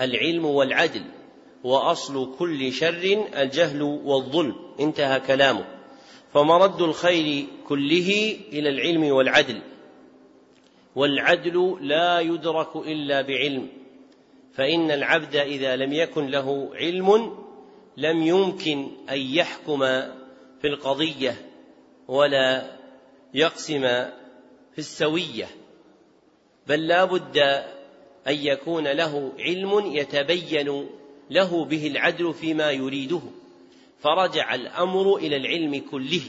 العلم والعدل وأصل كل شر الجهل والظلم. انتهى كلامه. فمرد الخير كله إلى العلم والعدل. والعدل لا يدرك إلا بعلم فإن العبد إذا لم يكن له علم لم يمكن أن يحكم في القضية ولا يقسم في السوية بل لا بد أن يكون له علم يتبين له به العدل فيما يريده. فرجع الأمر إلى العلم كله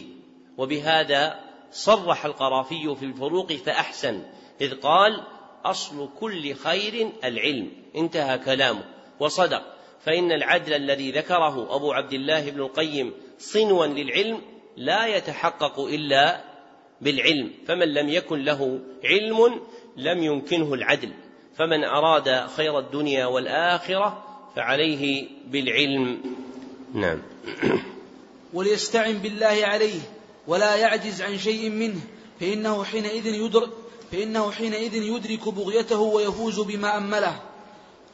وبهذا صرح القرافي في الفروق فأحسن. إذ قال أصل كل خير العلم. انتهى كلامه. وصدق. فإن العدل الذي ذكره أبو عبد الله بن القيم صنوا للعلم لا يتحقق إلا بالعلم. فمن لم يكن له علم لم يمكنه العدل. فمن أراد خير الدنيا والآخرة فعليه بالعلم. نعم. وليستعن بالله عليه ولا يعجز عن شيء منه فإنه حينئذ يدرك فإنه حينئذ يدرك بغيته ويفوز بما أمله.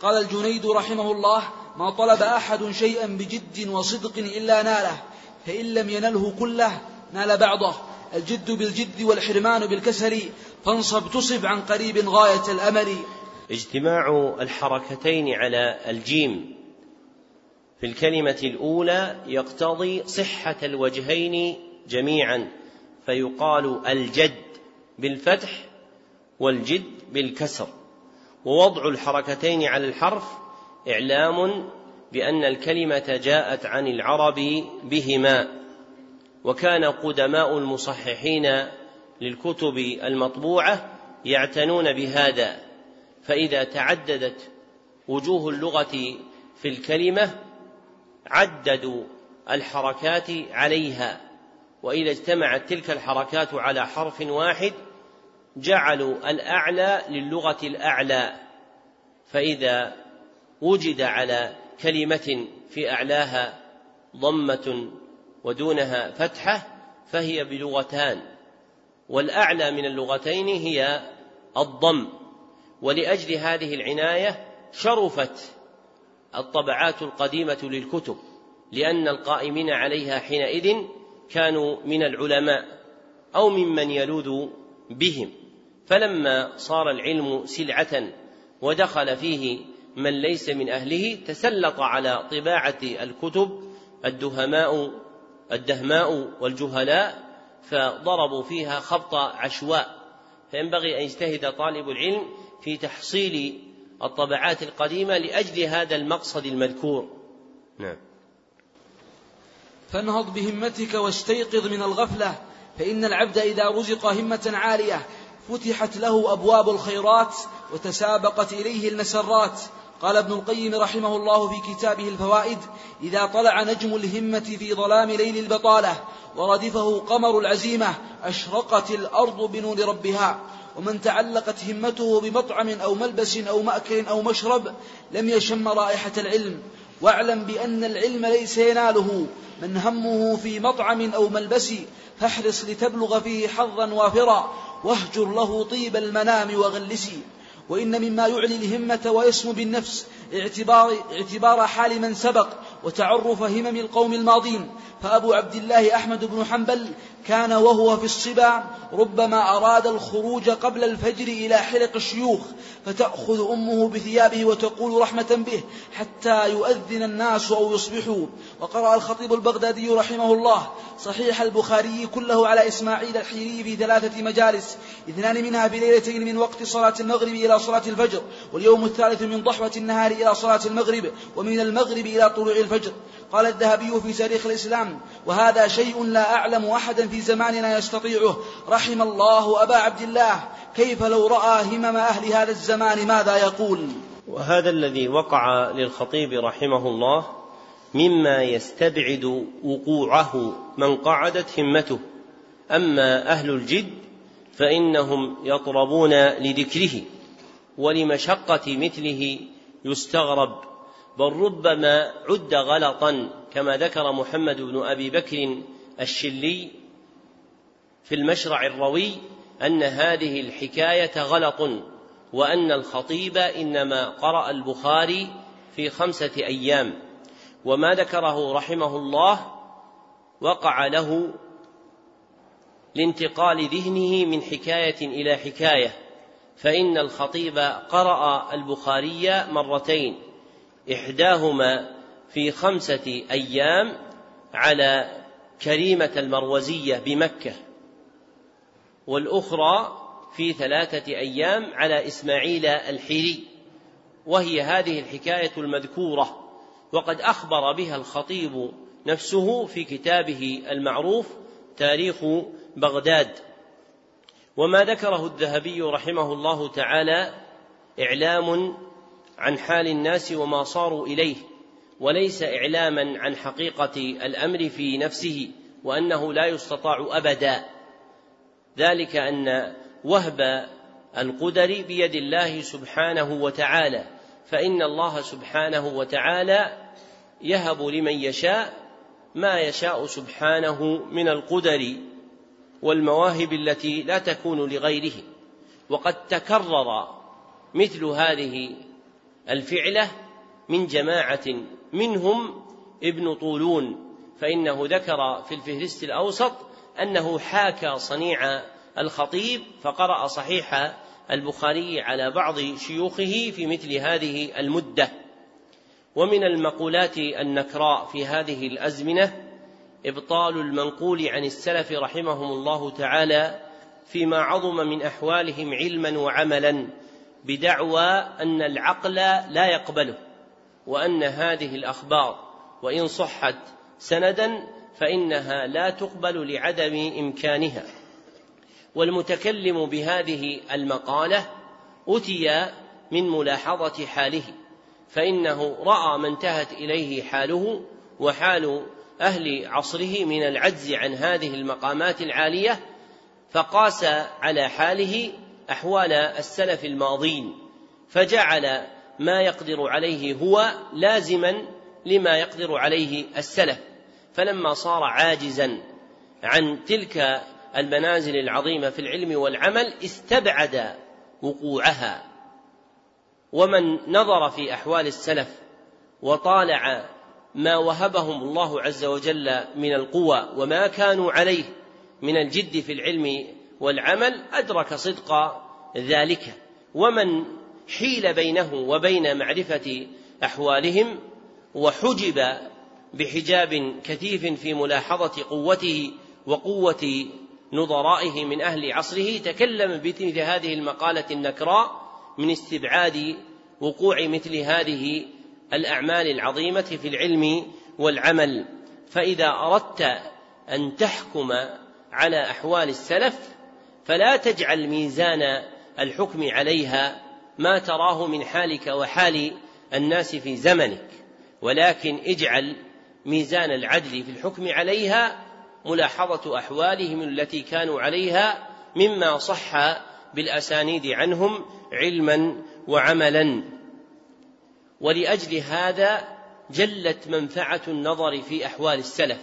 قال الجنيد رحمه الله ما طلب أحد شيئا بجد وصدق إلا ناله فإن لم ينله كله نال بعضه. الجد بالجد والحرمان بالكسل فانصب تصب عن قريب غاية الأمل اجتماع الحركتين على الجيم. في الكلمة الأولى يقتضي صحة الوجهين جميعا فيقال الجد بالفتح والجد بالكسر. ووضع الحركتين على الحرف إعلام بأن الكلمة جاءت عن العرب بهما. وكان قدماء المصححين للكتب المطبوعة يعتنون بهذا. فإذا تعددت وجوه اللغة في الكلمة عددوا الحركات عليها. وإذا اجتمعت تلك الحركات على حرف واحد جعلوا الأعلى للغة الأعلى فإذا وجد على كلمة في أعلاها ضمة ودونها فتحة فهي بلغتان. والأعلى من اللغتين هي الضم. ولأجل هذه العناية شرفت الطبعات القديمة للكتب لأن القائمين عليها حينئذ كانوا من العلماء أو ممن يلوذ بهم. فلما صار العلم سلعة ودخل فيه من ليس من أهله تسلط على طباعة الكتب الدهماء الدهماء والجهلاء فضربوا فيها خبط عشواء. فينبغي أن يجتهد طالب العلم في تحصيل الطبعات القديمة لأجل هذا المقصد المذكور. نعم. فانهض بهمتك واستيقظ من الغفلة. فإن العبد إذا رزق همة عالية فتحت له أبواب الخيرات وتسابقت إليه المسرات. قال ابن القيم رحمه الله في كتابه الفوائد إذا طلع نجم الهمة في ظلام ليل البطالة وردفه قمر العزيمة أشرقت الأرض بنور ربها. ومن تعلقت همته بمطعم أو ملبس أو مأكل أو مشرب لم يشم رائحة العلم. واعلم بأن العلم ليس يناله. من همه في مطعم أو ملبس فاحرص لتبلغ فيه حظا وافرا واهجر له طيب المنام وغلسي وإن مما يعلي الهمة ويسمو بالنفس اعتبار, اعتبار حال من سبق وتعرف همم القوم الماضين. فأبو عبد الله أحمد بن حنبل كان وهو في الصبا ربما أراد الخروج قبل الفجر إلى حلق الشيوخ فتأخذ أمه بثيابه وتقول رحمة به حتى يؤذن الناس أو يصبحوا. وقرأ الخطيب البغدادي رحمه الله صحيح البخاري كله على إسماعيل الحيري في ثلاثة مجالس اثنان منها في ليلتين من وقت صلاة المغرب إلى صلاة الفجر واليوم الثالث من ضحوة النهار إلى صلاة المغرب ومن المغرب إلى طلوع الفجر. قال الذهبي في تاريخ الإسلام وهذا شيء لا أعلم أحدا في زماننا يستطيعه. رحم الله أبا عبد الله كيف لو رأى همم أهل هذا الزمان ماذا يقول؟ وهذا الذي وقع للخطيب رحمه الله مما يستبعد وقوعه من قعدت همته. أما أهل الجد فإنهم يطربون لذكره ولمشقة مثله يستغرب. بل ربما عد غلطا كما ذكر محمد بن أبي بكر الشلي في المشرع الروي أن هذه الحكاية غلط وأن الخطيب إنما قرأ البخاري في خمسة أيام. وما ذكره رحمه الله وقع له لانتقال ذهنه من حكاية إلى حكاية فإن الخطيب قرأ البخاري مرتين. إحداهما في خمسة أيام على كريمة المروزية بمكة والأخرى في ثلاثة أيام على إسماعيل الحيري وهي هذه الحكاية المذكورة وقد أخبر بها الخطيب نفسه في كتابه المعروف تاريخ بغداد. وما ذكره الذهبي رحمه الله تعالى إعلام عن حال الناس وما صاروا إليه وليس إعلاما عن حقيقة الأمر في نفسه وأنه لا يستطاع أبدا. ذلك أن وهب القدر بيد الله سبحانه وتعالى فإن الله سبحانه وتعالى يهب لمن يشاء ما يشاء سبحانه من القدر والمواهب التي لا تكون لغيره. وقد تكرر مثل هذه الفعلة من جماعة منهم ابن طولون فإنه ذكر في الفهرست الأوسط أنه حاكى صنيع الخطيب فقرأ صحيح البخاري على بعض شيوخه في مثل هذه المدة. ومن المقولات النكراء في هذه الأزمنة إبطال المنقول عن السلف رحمهم الله تعالى فيما عظم من أحوالهم علما وعملا بدعوى أن العقل لا يقبله وأن هذه الأخبار وإن صحت سندا فإنها لا تقبل لعدم إمكانها. والمتكلم بهذه المقالة أتي من ملاحظة حاله فإنه رأى ما انتهت إليه حاله وحال أهل عصره من العجز عن هذه المقامات العالية فقاس على حاله أحوال السلف الماضين فجعل ما يقدر عليه هو لازما لما يقدر عليه السلف. فلما صار عاجزا عن تلك المنازل العظيمة في العلم والعمل استبعد وقوعها. ومن نظر في أحوال السلف وطالع ما وهبهم الله عز وجل من القوى وما كانوا عليه من الجد في العلم والعمل أدرك صدق ذلك. ومن حيل بينه وبين معرفة أحوالهم وحجب بحجاب كثيف في ملاحظة قوته وقوة نظرائه من أهل عصره تكلم بمثل هذه المقالة النكراء من استبعاد وقوع مثل هذه الأعمال العظيمة في العلم والعمل. فإذا أردت أن تحكم على أحوال السلف فلا تجعل ميزان الحكم عليها ما تراه من حالك وحال الناس في زمنك ولكن اجعل ميزان العدل في الحكم عليها ملاحظة أحوالهم التي كانوا عليها مما صح بالأسانيد عنهم علما وعملا. ولأجل هذا جلت منفعة النظر في أحوال السلف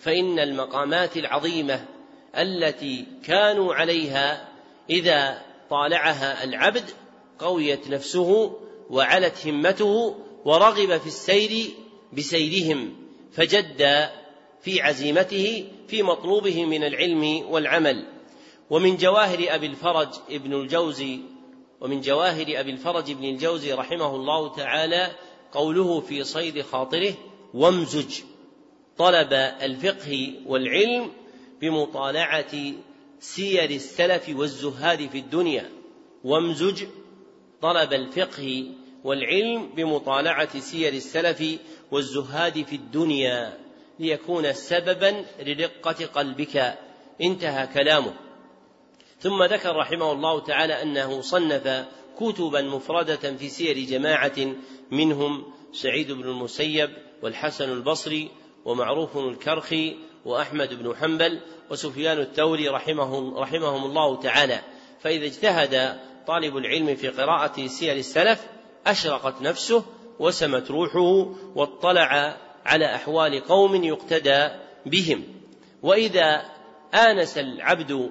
فإن المقامات العظيمة التي كانوا عليها إذا طالعها العبد قويت نفسه وعلت همته ورغب في السير بسيرهم فجد في عزيمته في مطلوبه من العلم والعمل. ومن جواهر أبي الفرج ابن الجوزي ومن جواهر أبي الفرج ابن الجوزي رحمه الله تعالى قوله في صيد خاطره وامزج طلب الفقه والعلم بمطالعة سير السلف والزهاد في الدنيا وامزج طلب الفقه والعلم بمطالعة سير السلف والزهاد في الدنيا ليكون سببا لرقة قلبك. انتهى كلامه. ثم ذكر رحمه الله تعالى أنه صنف كتبا مفردة في سير جماعة منهم سعيد بن المسيب والحسن البصري ومعروف الكرخي وأحمد بن حنبل وسفيان الثوري رحمه رحمهم الله تعالى. فإذا اجتهد طالب العلم في قراءة سير السلف أشرقت نفسه وسمت روحه واطلع على أحوال قوم يقتدى بهم. وإذا آنس العبد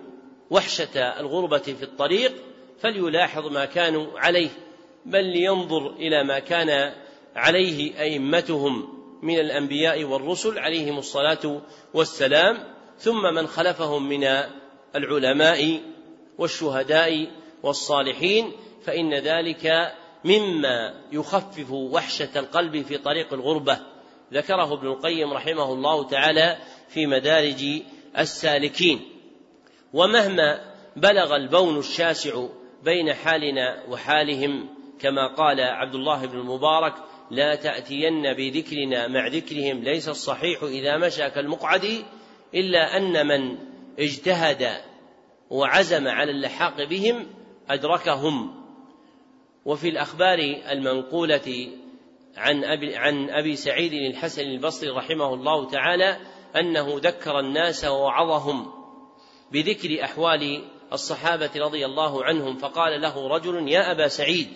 وحشة الغربة في الطريق فليلاحظ ما كانوا عليه بل لينظر إلى ما كان عليه أئمتهم. من الأنبياء والرسل عليهم الصلاة والسلام ثم من خلفهم من العلماء والشهداء والصالحين فإن ذلك مما يخفف وحشة القلب في طريق الغربة. ذكره ابن القيم رحمه الله تعالى في مدارج السالكين. ومهما بلغ البون الشاسع بين حالنا وحالهم كما قال عبد الله بن المبارك لا تأتين بذكرنا مع ذكرهم ليس الصحيح إذا مشى كالمقعد إلا أن من اجتهد وعزم على اللحاق بهم أدركهم. وفي الأخبار المنقولة عن أبي, عن أبي سعيد الحسن البصري رحمه الله تعالى أنه ذكر الناس ووعظهم بذكر أحوال الصحابة رضي الله عنهم فقال له رجل يا أبا سعيد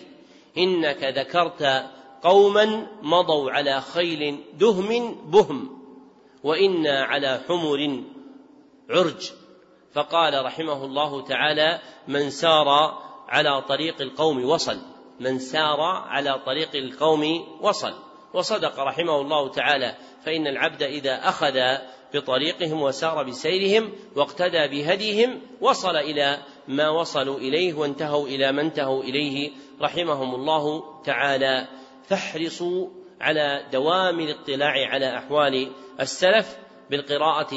إنك ذكرت قوما مضوا على خيل دهم بهم وإنا على حمر عرج. فقال رحمه الله تعالى من سار على طريق القوم وصل. من سار على طريق القوم وصل. وصدق رحمه الله تعالى فإن العبد إذا أخذ بطريقهم وسار بسيرهم واقتدى بهديهم وصل إلى ما وصلوا إليه وانتهوا إلى ما انتهوا إليه. رحمهم الله تعالى. فاحرصوا على دوام الاطلاع على أحوال السلف بالقراءة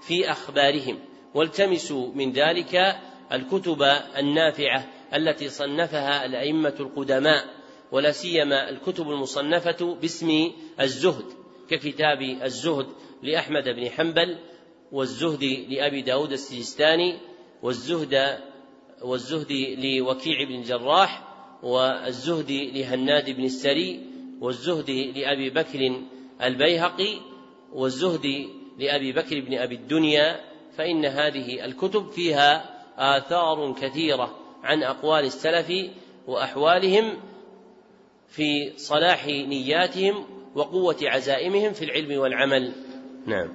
في أخبارهم. والتمسوا من ذلك الكتب النافعة التي صنفها الأئمة القدماء ولا سيما الكتب المصنفة باسم الزهد ككتاب الزهد لأحمد بن حنبل والزهد لأبي داود السجستاني والزهد والزهد لوكيع بن الجراح والزهد لهناد بن السري والزهد لأبي بكر البيهقي والزهد لأبي بكر بن أبي الدنيا فإن هذه الكتب فيها آثار كثيرة عن أقوال السلف وأحوالهم في صلاح نياتهم وقوة عزائمهم في العلم والعمل. نعم.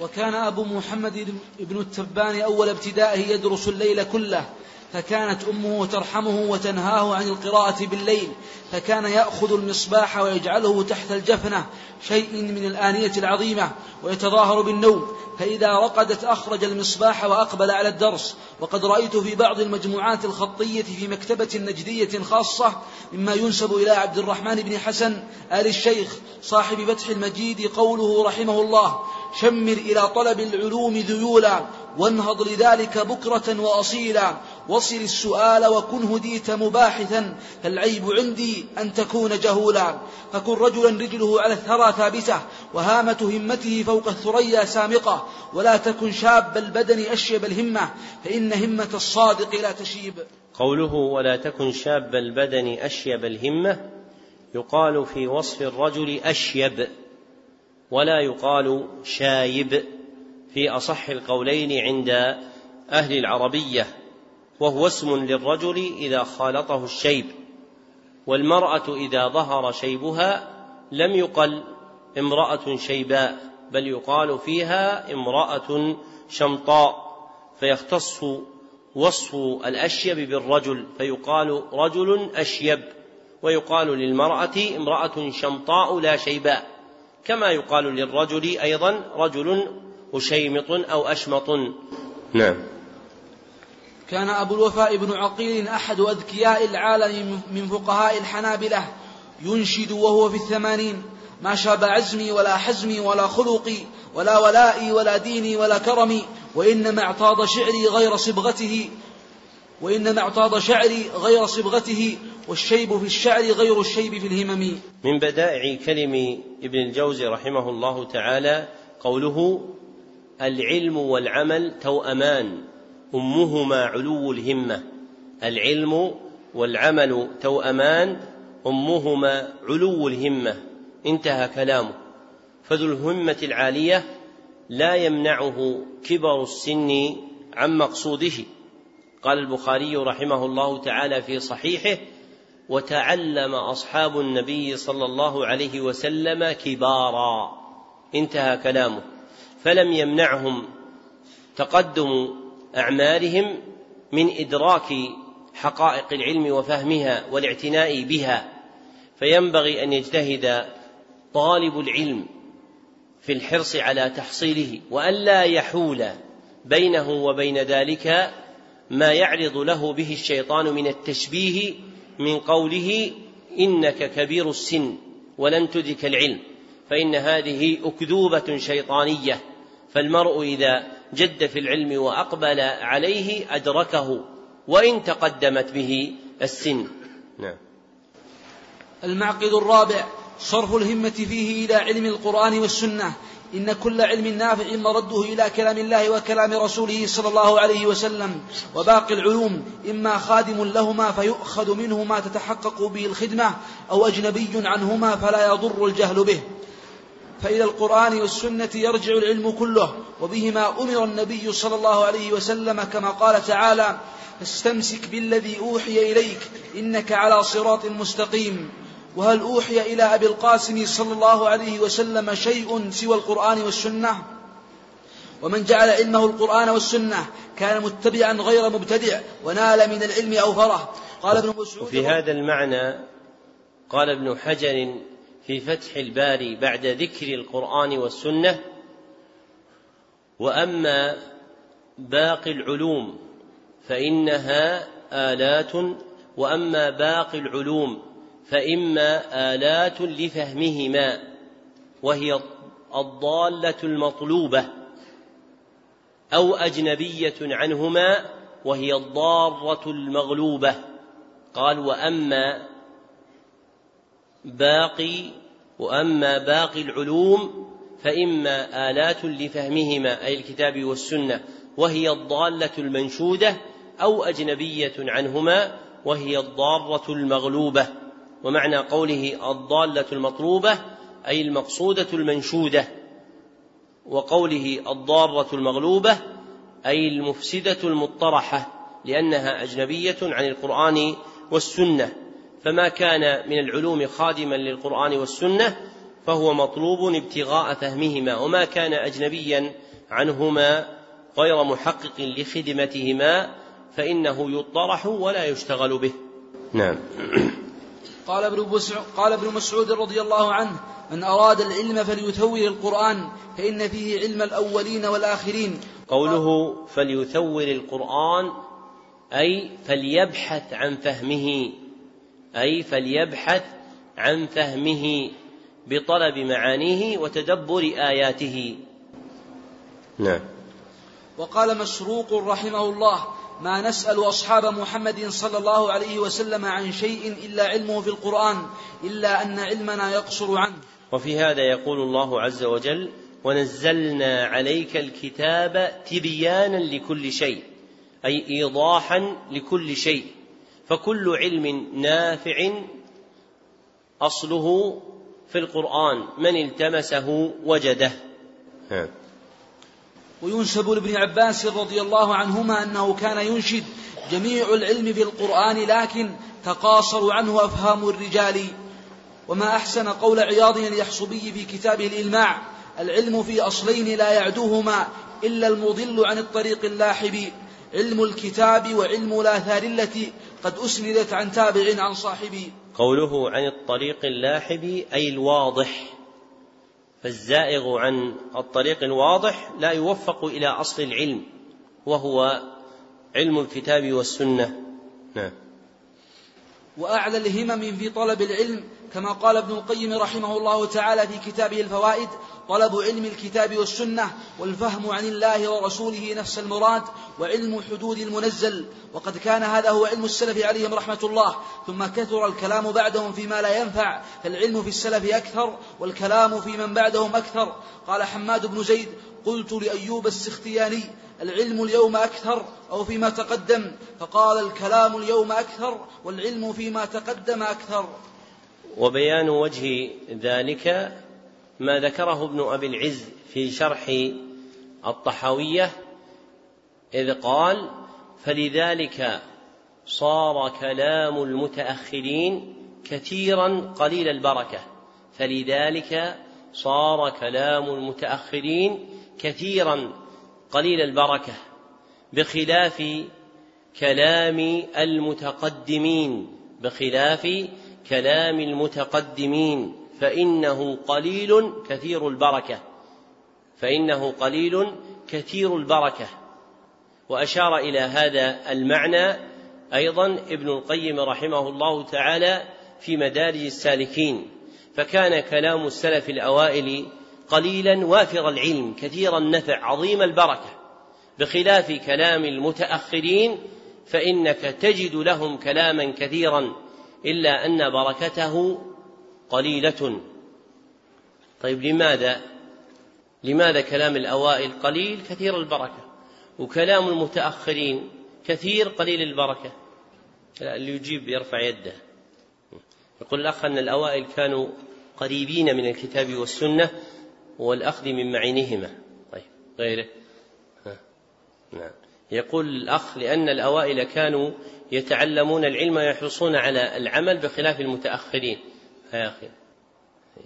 وكان أبو محمد بن التبان أول ابتدائه يدرس الليل كله فكانت أمه ترحمه وتنهاه عن القراءة بالليل فكان يأخذ المصباح ويجعله تحت الجفنة شيء من الآنية العظيمة ويتظاهر بالنوم فإذا رقدت أخرج المصباح وأقبل على الدرس وقد رأيت في بعض المجموعات الخطية في مكتبة نجدية خاصة مما ينسب إلى عبد الرحمن بن حسن آل الشيخ صاحب فتح المجيد قوله رحمه الله شمر إلى طلب العلوم ذيولا وانهض لذلك بكرة وأصيلا وصل السؤال وكن هديت مباحثا فالعيب عندي أن تكون جهولا. فكن رجلا رجله على الثرى ثابتة وهامة همته فوق الثريا سامقة. ولا تكن شاب البدن أشيب الهمة فإن همة الصادق لا تشيب. قوله ولا تكن شاب البدن أشيب الهمة يقال في وصف الرجل أشيب ولا يقال شايب. في أصح القولين عند أهل العربية. وهو اسم للرجل إذا خالطه الشيب والمرأة إذا ظهر شيبها لم يقل امرأة شيباء بل يقال فيها امرأة شمطاء فيختص وصف الأشيب بالرجل فيقال رجل أشيب ويقال للمرأة امرأة شمطاء لا شيباء كما يقال للرجل أيضا رجل أشيمط أو أشمط. نعم. كان أبو الوفاء بن عقيل أحد أذكياء العالم من فقهاء الحنابلة ينشد وهو في الثمانين. ما شاب عزمي ولا حزمي ولا خلقي ولا ولائي ولا ديني ولا كرمي وإنما اعتاض شعري غير صبغته وإنما اعتاض شعري غير صبغته والشيب في الشعر غير الشيب في الهمم. من بدائع كلم ابن الجوزي رحمه الله تعالى قوله العلم والعمل توأمان. أمهما علو الهمة العلم والعمل توأمان أمهما علو الهمة. انتهى كلامه. فذو الهمة العالية لا يمنعه كبر السن عن مقصوده. قال البخاري رحمه الله تعالى في صحيحه وتعلم أصحاب النبي صلى الله عليه وسلم كبارا. انتهى كلامه. فلم يمنعهم تقدم اعمارهم من إدراك حقائق العلم وفهمها والاعتناء بها فينبغي أن يجتهد طالب العلم في الحرص على تحصيله والا يحول بينه وبين ذلك ما يعرض له به الشيطان من التشبيه من قوله إنك كبير السن ولن تدرك العلم فإن هذه أكذوبة شيطانية فالمرء إذا جد في العلم وأقبل عليه أدركه وإن تقدمت به السن. نعم. المعقد الرابع صرف الهمة فيه إلى علم القرآن والسنة. إن كل علم نافع مرده إلى كلام الله وكلام رسوله صلى الله عليه وسلم. وباقي العلوم إما خادم لهما فيؤخذ منه ما تتحقق به الخدمة أو أجنبي عنهما فلا يضر الجهل به. فإلى القرآن والسنة يرجع العلم كله وبهما أمر النبي صلى الله عليه وسلم كما قال تعالى فاستمسك بالذي أوحي إليك إنك على صراط مستقيم. وهل أوحي إلى أبي القاسم صلى الله عليه وسلم شيء سوى القرآن والسنة؟ ومن جعل علمه القرآن والسنة كان متبعا غير مبتدع ونال من العلم أوفره. قال ابن مسعود وفي هذا المعنى قال ابن حجر في فتح الباري بعد ذكر القرآن والسنة وأما باقي العلوم فإنها آلات وأما باقي العلوم فإما آلات لفهمهما وهي الضالة المطلوبة أو أجنبية عنهما وهي الضارة المغلوبة. قال وأما باقي وأما باقي العلوم فإما آلات لفهمهما أي الكتاب والسنة وهي الضالة المنشودة أو أجنبية عنهما وهي الضارة المغلوبة. ومعنى قوله الضالة المطلوبة أي المقصودة المنشودة. وقوله الضارة المغلوبة أي المفسدة المطرحة لأنها أجنبية عن القرآن والسنة. فما كان من العلوم خادما للقرآن والسنة فهو مطلوب ابتغاء فهمهما وما كان أجنبيا عنهما غير محقق لخدمتهما فإنه يطرح ولا يشتغل به. نعم. قال ابن مسعود قال ابن مسعود رضي الله عنه من أراد العلم فليثور القرآن فإن فيه علم الأولين والآخرين. قوله فليثور القرآن أي فليبحث عن فهمه. أي فليبحث عن فهمه بطلب معانيه وتدبر آياته. نعم. وقال مسروق رحمه الله ما نسأل أصحاب محمد صلى الله عليه وسلم عن شيء إلا علمه في القرآن إلا أن علمنا يقصر عنه. وفي هذا يقول الله عز وجل ونزلنا عليك الكتاب تبيانا لكل شيء أي إيضاحا لكل شيء. فكل علم نافع أصله في القرآن. من التمسه وجده. ها. وينسب لابن عباس رضي الله عنهما أنه كان ينشد جميع العلم بالقرآن لكن تقاصر عنه أفهام الرجال. وما أحسن قول عياض اليحصبي في كتابه الإلماع العلم في أصلين لا يعدوهما إلا المضل عن الطريق اللاحب. علم الكتاب وعلم الآثار التي قد أسندت عن تابع عن صاحبي. قوله عن الطريق اللاحب أي الواضح. فالزائغ عن الطريق الواضح لا يوفق إلى أصل العلم وهو علم الكتاب والسنة. نعم. وأعلى الهمم في طلب العلم كما قال ابن القيم رحمه الله تعالى في كتابه الفوائد طلب علم الكتاب والسنة والفهم عن الله ورسوله نفس المراد وعلم حدود المنزل. وقد كان هذا هو علم السلف عليهم رحمة الله. ثم كثر الكلام بعدهم فيما لا ينفع. فالعلم في السلف أكثر والكلام في من بعدهم أكثر. قال حماد بن زيد قلت لأيوب السختياني العلم اليوم أكثر أو فيما تقدم؟ فقال الكلام اليوم أكثر والعلم فيما تقدم أكثر. وبيان وجه ذلك ما ذكره ابن أبي العز في شرح الطحاوية إذ قال فلذلك صار كلام المتأخرين كثيرا قليل البركة. فلذلك صار كلام المتأخرين كثيرا قليل البركة بخلاف كلام المتقدمين بخلاف كلام المتقدمين. فإنه قليل كثير البركة. فإنه قليل كثير البركة. وأشار إلى هذا المعنى أيضا ابن القيم رحمه الله تعالى في مدارج السالكين. فكان كلام السلف الأوائل قليلا وافر العلم كثير النفع عظيم البركة. بخلاف كلام المتأخرين فإنك تجد لهم كلاما كثيرا إلا أن بركته قليلة. طيب لماذا؟ لماذا كلام الأوائل قليل؟ كثير البركة. وكلام المتأخرين كثير قليل البركة. اللي يجيب يرفع يده. يقول الأخ أن الأوائل كانوا قريبين من الكتاب والسنة والأخذ من معينهما. طيب غيره. نعم. يقول الأخ لأن الأوائل كانوا يتعلمون العلم ويحرصون على العمل بخلاف المتأخرين. أخي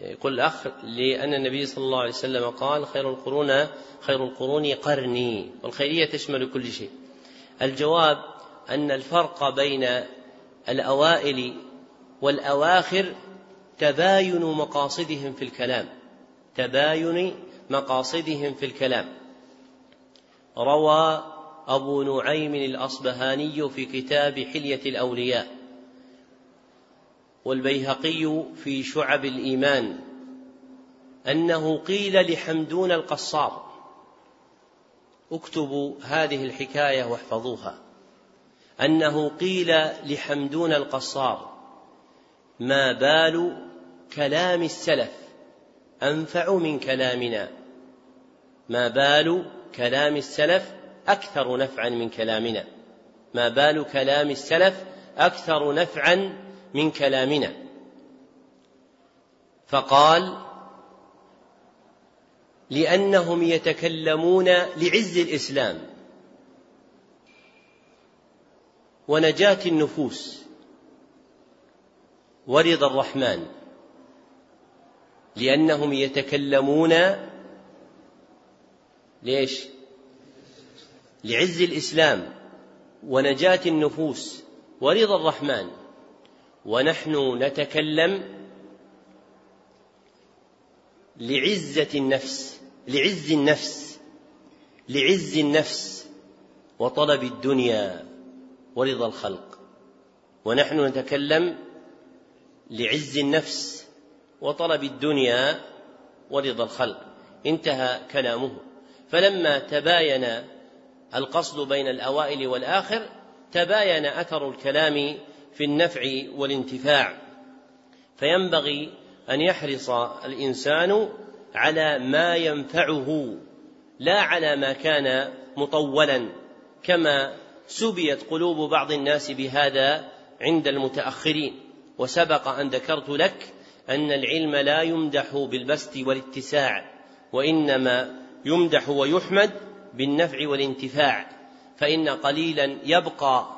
يقول الأخ لأن النبي صلى الله عليه وسلم قال خير القرون خير القرون قرني. والخيرية تشمل كل شيء. الجواب أن الفرق بين الأوائل والأواخر تباين مقاصدهم في الكلام. تباين مقاصدهم في الكلام. روى أبو نعيم الأصبهاني في كتاب حلية الأولياء. والبيهقي في شعب الإيمان أنه قيل لحمدون القصار اكتبوا هذه الحكاية واحفظوها. أنه قيل لحمدون القصار ما بال كلام السلف أنفع من كلامنا. ما بال كلام السلف أكثر نفعا من كلامنا. ما بال كلام السلف أكثر نفعا من كلامنا فقال لأنهم يتكلمون لعز الإسلام ونجاة النفوس ورضا الرحمن لأنهم يتكلمون ليش؟ لعز الإسلام ونجاة النفوس ورضا الرحمن ونحن نتكلم لعزة النفس لعز النفس لعز النفس وطلب الدنيا ورضا الخلق. ونحن نتكلم لعز النفس وطلب الدنيا ورضا الخلق. انتهى كلامه. فلما تباين القصد بين الأوائل والآخر تباين أثر الكلام في النفع والانتفاع. فينبغي أن يحرص الإنسان على ما ينفعه لا على ما كان مطولا كما سبيت قلوب بعض الناس بهذا عند المتأخرين. وسبق أن ذكرت لك أن العلم لا يمدح بالبسط والاتساع وإنما يمدح ويحمد بالنفع والانتفاع. فإن قليلا يبقى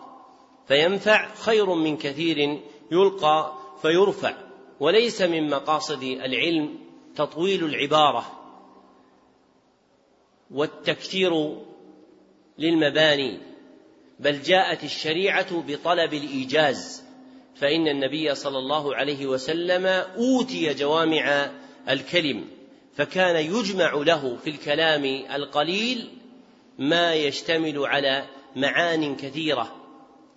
فينفع خير من كثير يلقى فيرفع وليس من مقاصد العلم تطويل العبارة والتكثير للمباني بل جاءت الشريعة بطلب الإيجاز فإن النبي صلى الله عليه وسلم أوتي جوامع الكلم فكان يجمع له في الكلام القليل ما يشتمل على معان كثيرة.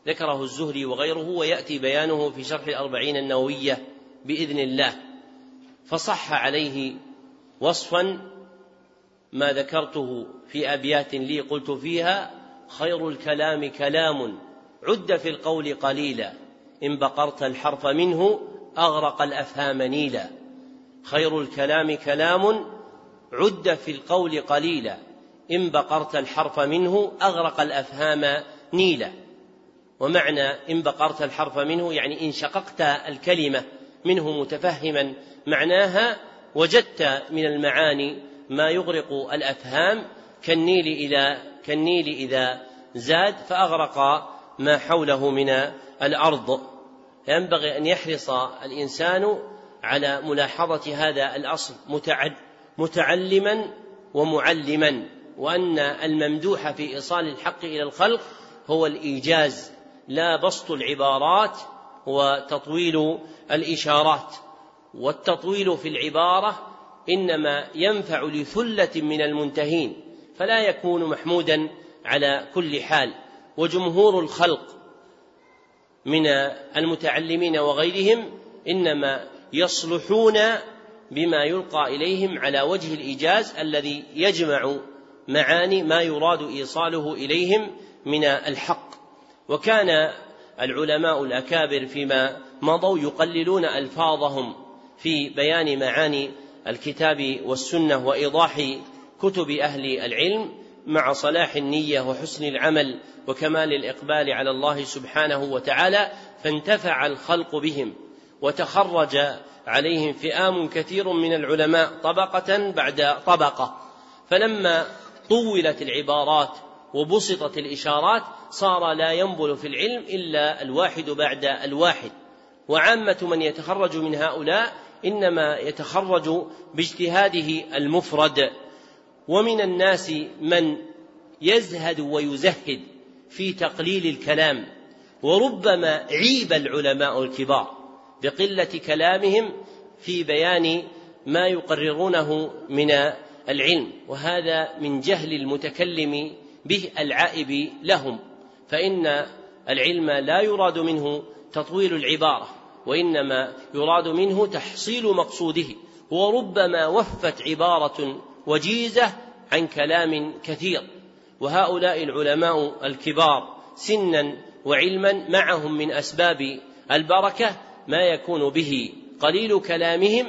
ذكره الزهري وغيره ويأتي بيانه في شرح الأربعين النووية بإذن الله. فصح عليه وصفا ما ذكرته في أبيات لي قلت فيها خير الكلام كلام عد في القول قليلا إن بقرت الحرف منه أغرق الأفهام نيلا. خير الكلام كلام عد في القول قليلا إن بقرت الحرف منه أغرق الأفهام نيلا. ومعنى إن بقرت الحرف منه يعني إن شققت الكلمة منه متفهما معناها وجدت من المعاني ما يغرق الأفهام كالنيل إذا كالنيل إذا زاد فأغرق ما حوله من الأرض. فينبغي أن يحرص الإنسان على ملاحظة هذا الأصل متعلما ومعلما وأن الممدوح في إيصال الحق إلى الخلق هو الإيجاز لا بسط العبارات وتطويل الإشارات والتطويل في العبارة إنما ينفع لثلة من المنتهين فلا يكون محمودا على كل حال. وجمهور الخلق من المتعلمين وغيرهم إنما يصلحون بما يلقى إليهم على وجه الإيجاز الذي يجمع معاني ما يراد إيصاله إليهم من الحق. وكان العلماء الأكابر فيما مضوا يقللون ألفاظهم في بيان معاني الكتاب والسنة وإيضاح كتب أهل العلم مع صلاح النية وحسن العمل وكمال الإقبال على الله سبحانه وتعالى فانتفع الخلق بهم وتخرج عليهم فئام كثير من العلماء طبقة بعد طبقة. فلما طولت العبارات وبسطت الإشارات صار لا ينبل في العلم إلا الواحد بعد الواحد. وعامة من يتخرج من هؤلاء إنما يتخرج باجتهاده المفرد. ومن الناس من يزهد ويزهد في تقليل الكلام وربما عيب العلماء الكبار بقلة كلامهم في بيان ما يقررونه من العلم. وهذا من جهل المتكلم به العائب لهم فإن العلم لا يراد منه تطويل العبارة وإنما يراد منه تحصيل مقصوده وربما وفت عبارة وجيزة عن كلام كثير. وهؤلاء العلماء الكبار سنا وعلما معهم من أسباب البركة ما يكون به قليل كلامهم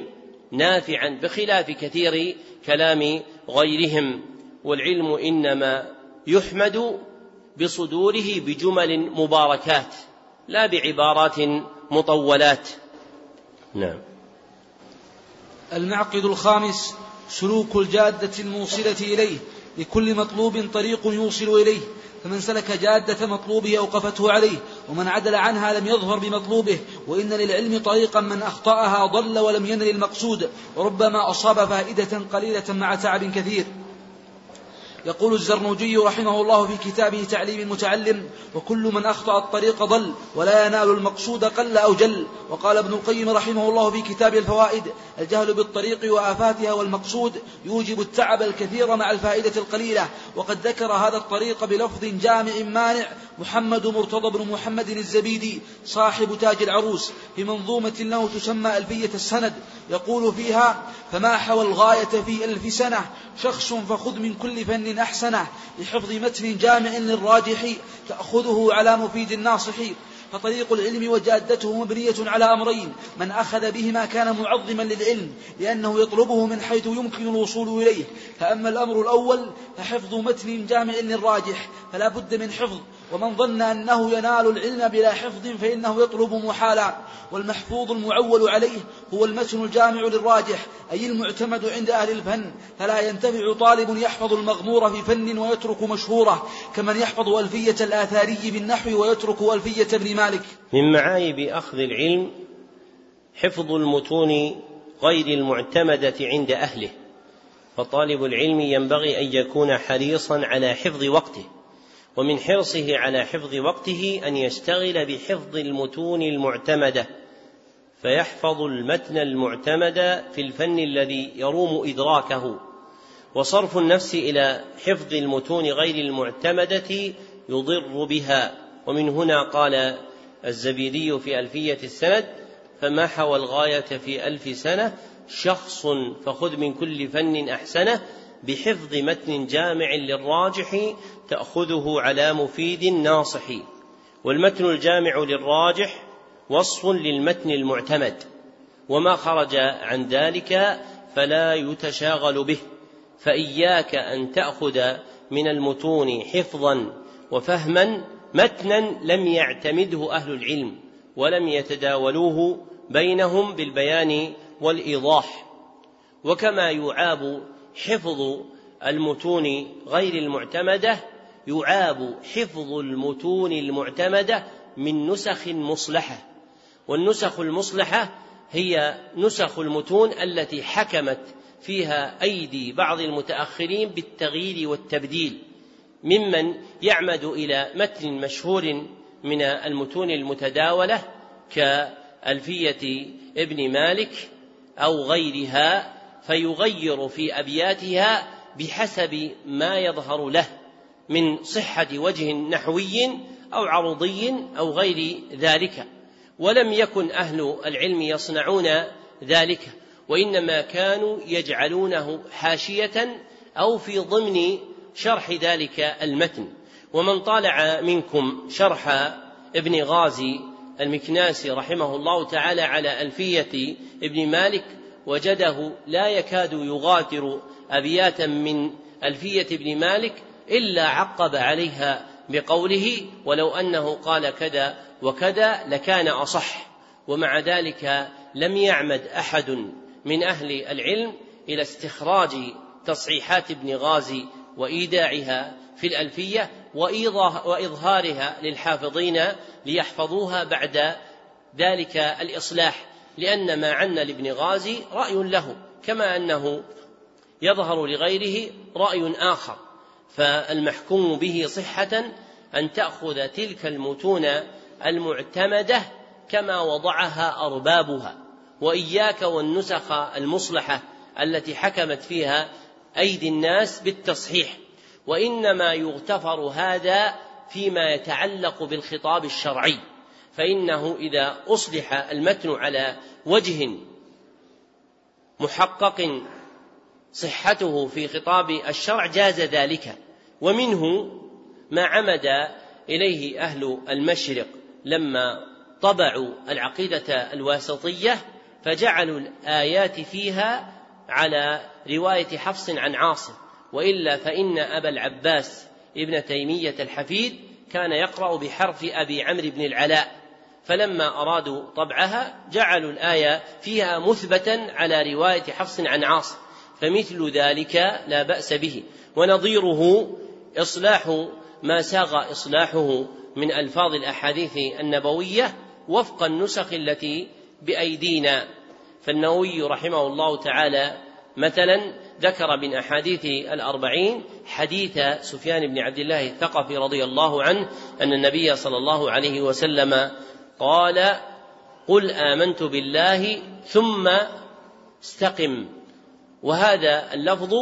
نافعا بخلاف كثير كلام غيرهم. والعلم إنما يحمد بصدوره بجمل مباركات لا بعبارات مطولات. نعم. المعقد الخامس سلوك الجادة الموصلة إليه لكل مطلوب طريق يوصل إليه. فمن سلك جادة مطلوبه أوقفته عليه ومن عدل عنها لم يظفر بمطلوبه. وإن للعلم طريقا من أخطأها ضل ولم ينل المقصود. وربما أصاب فائدة قليلة مع تعب كثير. يقول الزرنوجي رحمه الله في كتابه تعليم المتعلم وكل من أخطأ الطريق ضل ولا ينال المقصود قل أو جل. وقال ابن القيم رحمه الله في كتاب الفوائد الجهل بالطريق وآفاتها والمقصود يوجب التعب الكثير مع الفائدة القليلة. وقد ذكر هذا الطريق بلفظ جامع مانع محمد مرتضى بن محمد الزبيدي صاحب تاج العروس في منظومة له تسمى ألفية السند. يقول فيها فما حوى الغاية في ألف سنة شخص فخذ من كل فن أحسنه لحفظ متن جامع للراجح تأخذه على مفيد الناصح فطريق العلم وجادته مبنية على أمرين من أخذ بهما كان معظما للعلم لأنه يطلبه من حيث يمكن الوصول إليه فأما الأمر الأول فحفظ متن جامع للراجح فلا بد من حفظ ومن ظن أنه ينال العلم بلا حفظ فإنه يطلب محالا. والمحفوظ المعول عليه هو المتن الجامع للراجح أي المعتمد عند أهل الفن. فلا ينتفع طالب يحفظ المغمور في فن ويترك مشهوره كمن يحفظ ألفية الآثاري بالنحو ويترك ألفية ابن مالك. من معايب أخذ العلم حفظ المتون غير المعتمدة عند أهله فطالب العلم ينبغي أن يكون حريصا على حفظ وقته. ومن حرصه على حفظ وقته أن يشتغل بحفظ المتون المعتمدة فيحفظ المتن المعتمد في الفن الذي يروم إدراكه وصرف النفس إلى حفظ المتون غير المعتمدة يضر بها. ومن هنا قال الزبيدي في ألفية السند فما حوى الغاية في ألف سنة شخص فخذ من كل فن أحسنه بحفظ متن جامع للراجح تأخذه على مفيد ناصح. والمتن الجامع للراجح وصف للمتن المعتمد. وما خرج عن ذلك فلا يتشاغل به. فإياك أن تأخذ من المتون حفظا وفهما متنا لم يعتمده أهل العلم ولم يتداولوه بينهم بالبيان والإيضاح. وكما يعاب حفظ المتون غير المعتمدة يعاب حفظ المتون المعتمدة من نسخ مصلحة. والنسخ المصلحة هي نسخ المتون التي حكمت فيها أيدي بعض المتأخرين بالتغيير والتبديل ممن يعمد إلى متن مشهور من المتون المتداولة كألفية ابن مالك أو غيرها فيغير في أبياتها بحسب ما يظهر له من صحة وجه نحوي أو عرضي أو غير ذلك. ولم يكن أهل العلم يصنعون ذلك وإنما كانوا يجعلونه حاشية أو في ضمن شرح ذلك المتن. ومن طالع منكم شرح ابن غازي المكناسي رحمه الله تعالى على ألفية ابن مالك وجده لا يكاد يغادر أبياتا من ألفية ابن مالك إلا عقب عليها بقوله ولو أنه قال كذا وكذا لكان أصح. ومع ذلك لم يعمد أحد من أهل العلم إلى استخراج تصحيحات ابن غازي وإيداعها في الألفية وإظهارها للحافظين ليحفظوها بعد ذلك الإصلاح. لأن ما عنا لابن غازي رأي له كما أنه يظهر لغيره رأي آخر. فالمحكوم به صحة أن تأخذ تلك المتون المعتمدة كما وضعها أربابها وإياك والنسخ المصلحة التي حكمت فيها أيدي الناس بالتصحيح. وإنما يغتفر هذا فيما يتعلق بالخطاب الشرعي. فإنه إذا أصلح المتن على وجه محقق صحته في خطاب الشرع جاز ذلك. ومنه ما عمد إليه أهل المشرق لما طبعوا العقيدة الواسطية فجعلوا الآيات فيها على رواية حفص عن عاصم. وإلا فإن أبا العباس ابن تيمية الحفيد كان يقرأ بحرف أبي عمرو بن العلاء. فلما أرادوا طبعها جعلوا الآية فيها مثبتا على رواية حفص عن عاصم فمثل ذلك لا بأس به. ونظيره إصلاح ما ساغ إصلاحه من ألفاظ الأحاديث النبوية وفق النسخ التي بأيدينا. فالنووي رحمه الله تعالى مثلا ذكر من أحاديث الأربعين حديث سفيان بن عبد الله الثقفي رضي الله عنه أن النبي صلى الله عليه وسلم قال قل آمنت بالله ثم استقم. وهذا اللفظ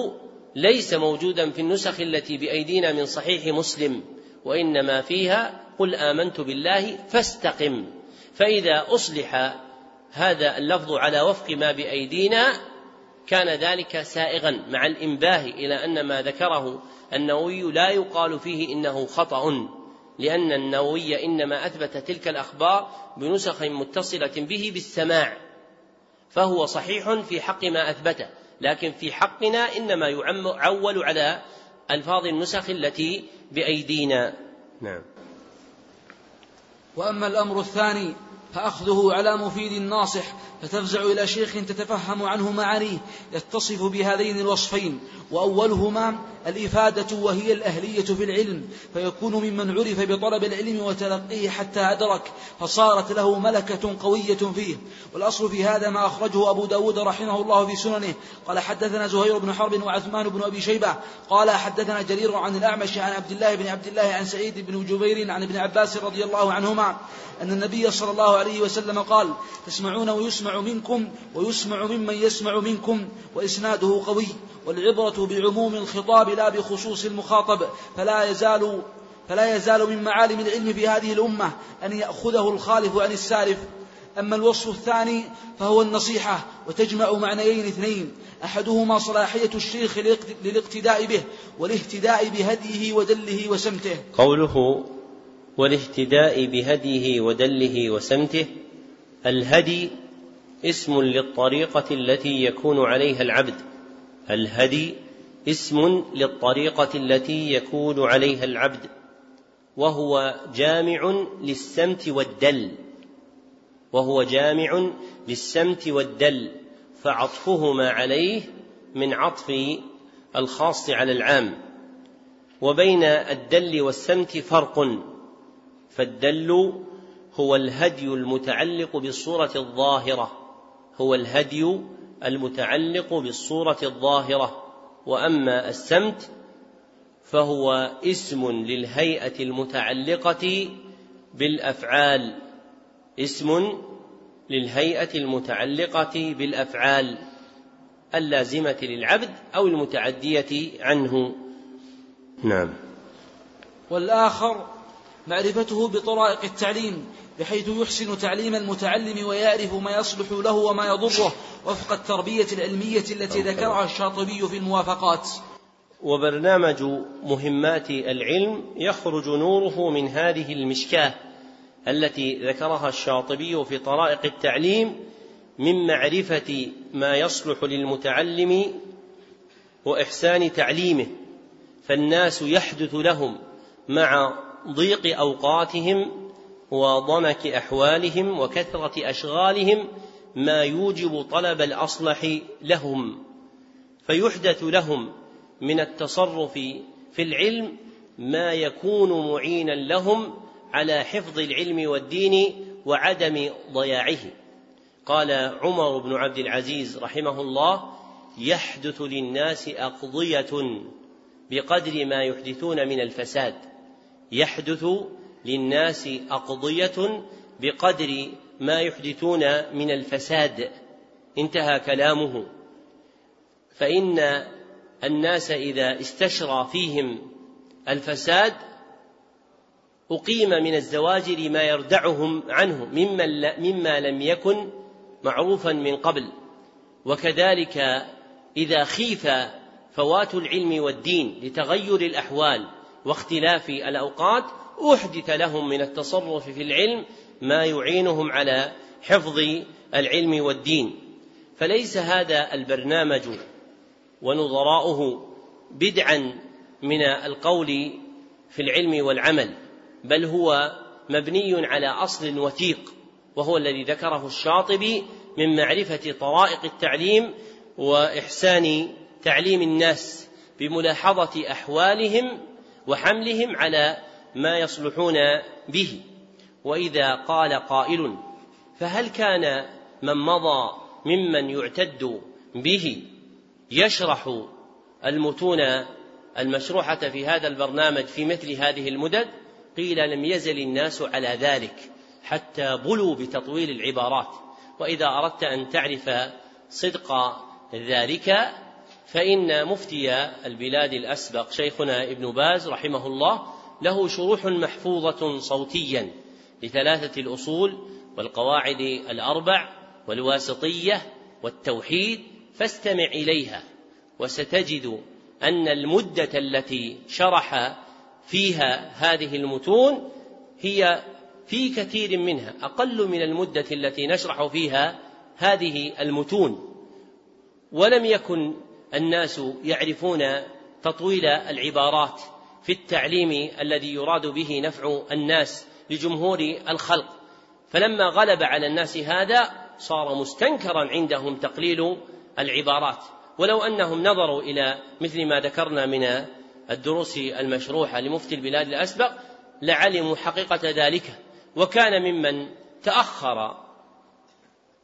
ليس موجودا في النسخ التي بأيدينا من صحيح مسلم وإنما فيها قل آمنت بالله فاستقم. فإذا أصلح هذا اللفظ على وفق ما بأيدينا كان ذلك سائغا مع الإنباه إلى أن ما ذكره النووي لا يقال فيه إنه خطأ. لأن النووي إنما أثبت تلك الأخبار بنسخ متصلة به بالسماع فهو صحيح في حق ما أثبته لكن في حقنا إنما يعول على ألفاظ النسخ التي بأيدينا. نعم. وأما الأمر الثاني فأخذه على مفيد ناصح فتفزع إلى شيخ تتفهم عنه معانيه يتصف بهذين الوصفين وأولهما الإفادة وهي الأهلية في العلم فيكون ممن عرف بطلب العلم وتلقيه حتى أدرك فصارت له ملكة قوية فيه. والأصل في هذا ما أخرجه أبو داود رحمه الله في سننه. قال حدثنا زهير بن حرب وعثمان بن أبي شيبة قال حدثنا جرير عن الأعمش عن عبد الله بن عبد الله عن سعيد بن جبير عن ابن عباس رضي الله عنهما أن النبي صلى الله عليه وسلم قال تسمعون ويسمع منكم ويسمع ممن يسمع منكم وإسناده قوي والعبرة بعموم الخطاب لا بخصوص المخاطب فلا يزال فلا يزال من معالم العلم في هذه الأمة أن يأخذه الخالف عن السالف. أما الوصف الثاني فهو النصيحة وتجمع معنيين اثنين أحدهما صلاحية الشيخ للاقتداء به والاهتداء بهديه ودله وسمته. قوله والاهتداء بهديه ودله وسمته. الهدي اسم للطريقة التي يكون عليها العبد. الهدي اسم للطريقة التي يكون عليها العبد. وهو جامع للسمت والدل. وهو جامع للسمت والدل. فعطفهما عليه من عطف الخاص على العام. وبين الدل والسمت فرق. فالدل هو الهدي المتعلق بالصورة الظاهرة هو الهدي المتعلق بالصورة الظاهرة. وأما السمت فهو اسم للهيئة المتعلقة بالأفعال اسم للهيئة المتعلقة بالأفعال اللازمة للعبد أو المتعدية عنه. نعم. والآخر معرفته بطرائق التعليم بحيث يحسن تعليم المتعلم ويعرف ما يصلح له وما يضره وفق التربية العلمية التي ذكرها الشاطبي في الموافقات. وبرنامج مهمات العلم يخرج نوره من هذه المشكاة التي ذكرها الشاطبي في طرائق التعليم من معرفة ما يصلح للمتعلم وإحسان تعليمه فالناس يحدث لهم مع ضيق أوقاتهم وضنك أحوالهم وكثرة أشغالهم ما يوجب طلب الأصلح لهم. فيحدث لهم من التصرف في العلم ما يكون معينا لهم على حفظ العلم والدين وعدم ضياعه. قال عمر بن عبد العزيز رحمه الله يحدث للناس أقضية بقدر ما يحدثون من الفساد. يحدث للناس أقضية بقدر ما يحدثون من الفساد. انتهى كلامه. فإن الناس إذا استشرى فيهم الفساد أقيم من الزواجر ما يردعهم عنه مما لم يكن معروفا من قبل. وكذلك إذا خيف فوات العلم والدين لتغير الأحوال واختلاف الأوقات أحدث لهم من التصرف في العلم ما يعينهم على حفظ العلم والدين. فليس هذا البرنامج ونظراؤه بدعا من القول في العلم والعمل بل هو مبني على أصل وثيق وهو الذي ذكره الشاطبي من معرفة طرائق التعليم وإحسان تعليم الناس بملاحظة أحوالهم وحملهم على ما يصلحون به. وإذا قال قائل فهل كان من مضى ممن يعتد به يشرح المتون المشروحة في هذا البرنامج في مثل هذه المدد؟ قيل لم يزل الناس على ذلك حتى بلوا بتطويل العبارات. وإذا أردت أن تعرف صدق ذلك فإن مفتي البلاد الأسبق شيخنا ابن باز رحمه الله له شروح محفوظة صوتيا لثلاثة الأصول والقواعد الأربع والواسطية والتوحيد فاستمع إليها وستجد أن المدة التي شرح فيها هذه المتون هي في كثير منها أقل من المدة التي نشرح فيها هذه المتون ولم يكن الناس يعرفون تطويل العبارات في التعليم الذي يراد به نفع الناس لجمهور الخلق. فلما غلب على الناس هذا صار مستنكرا عندهم تقليل العبارات. ولو أنهم نظروا إلى مثل ما ذكرنا من الدروس المشروحة لمفتي البلاد الأسبق لعلموا حقيقة ذلك. وكان ممن تأخر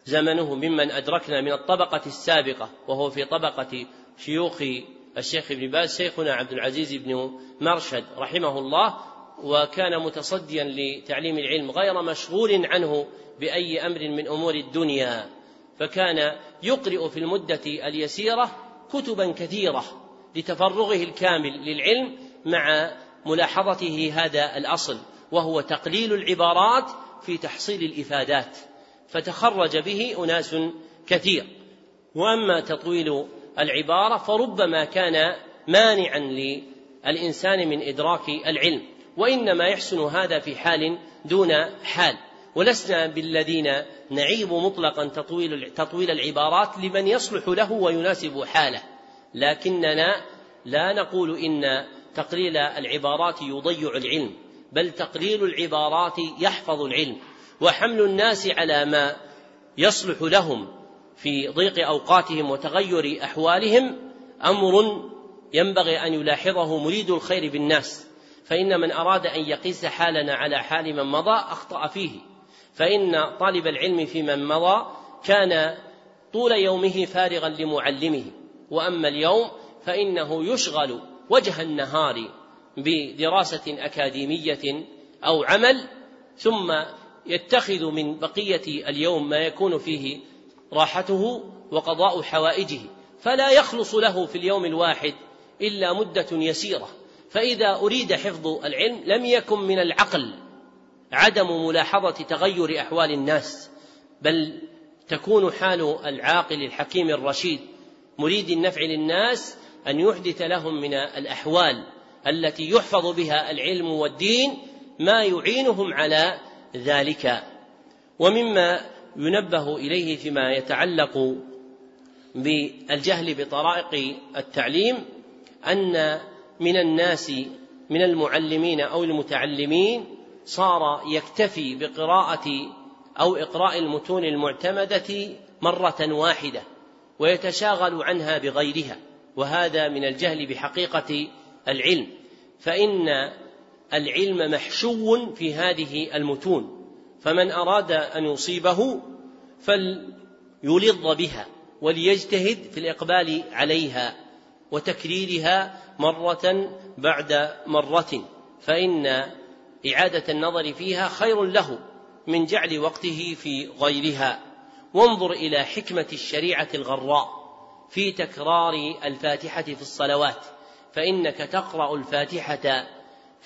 زمنه ممن أدركنا من الطبقة السابقة وهو في طبقة شيوخ الشيخ ابن باز شيخنا عبد العزيز بن مرشد رحمه الله وكان متصديا لتعليم العلم غير مشغول عنه بأي أمر من أمور الدنيا. فكان يقرئ في المدة اليسيرة كتبا كثيرة لتفرغه الكامل للعلم مع ملاحظته هذا الأصل وهو تقليل العبارات في تحصيل الإفادات. فتخرج به أناس كثير. وأما تطويل العبارة فربما كان مانعا للإنسان من إدراك العلم وإنما يحسن هذا في حال دون حال. ولسنا بالذين نعيب مطلقا تطويل تطويل العبارات لمن يصلح له ويناسب حاله. لكننا لا نقول إن تقليل العبارات يضيع العلم بل تقليل العبارات يحفظ العلم. وحمل الناس على ما يصلح لهم في ضيق أوقاتهم وتغير أحوالهم أمر ينبغي أن يلاحظه مريد الخير بالناس. فإن من أراد أن يقيس حالنا على حال من مضى أخطأ فيه. فإن طالب العلم في من مضى كان طول يومه فارغا لمعلمه. وأما اليوم فإنه يشغل وجه النهار بدراسة أكاديمية أو عمل ثم يتخذ من بقية اليوم ما يكون فيه راحته وقضاء حوائجه فلا يخلص له في اليوم الواحد إلا مدة يسيرة. فإذا أريد حفظ العلم لم يكن من العقل عدم ملاحظة تغير أحوال الناس بل تكون حال العاقل الحكيم الرشيد مريد النفع للناس أن يحدث لهم من الأحوال التي يحفظ بها العلم والدين ما يعينهم على ذلك ومما ينبه إليه فيما يتعلق بالجهل بطرائق التعليم أن من الناس من المعلمين أو المتعلمين صار يكتفي بقراءة أو إقراء المتون المعتمدة مرة واحدة ويتشاغل عنها بغيرها وهذا من الجهل بحقيقة العلم. فإن العلم محشو في هذه المتون. فمن أراد أن يصيبه فليلظ بها وليجتهد في الإقبال عليها وتكريرها مرة بعد مرة. فإن إعادة النظر فيها خير له من جعل وقته في غيرها. وانظر إلى حكمة الشريعة الغراء في تكرار الفاتحة في الصلوات. فإنك تقرأ الفاتحة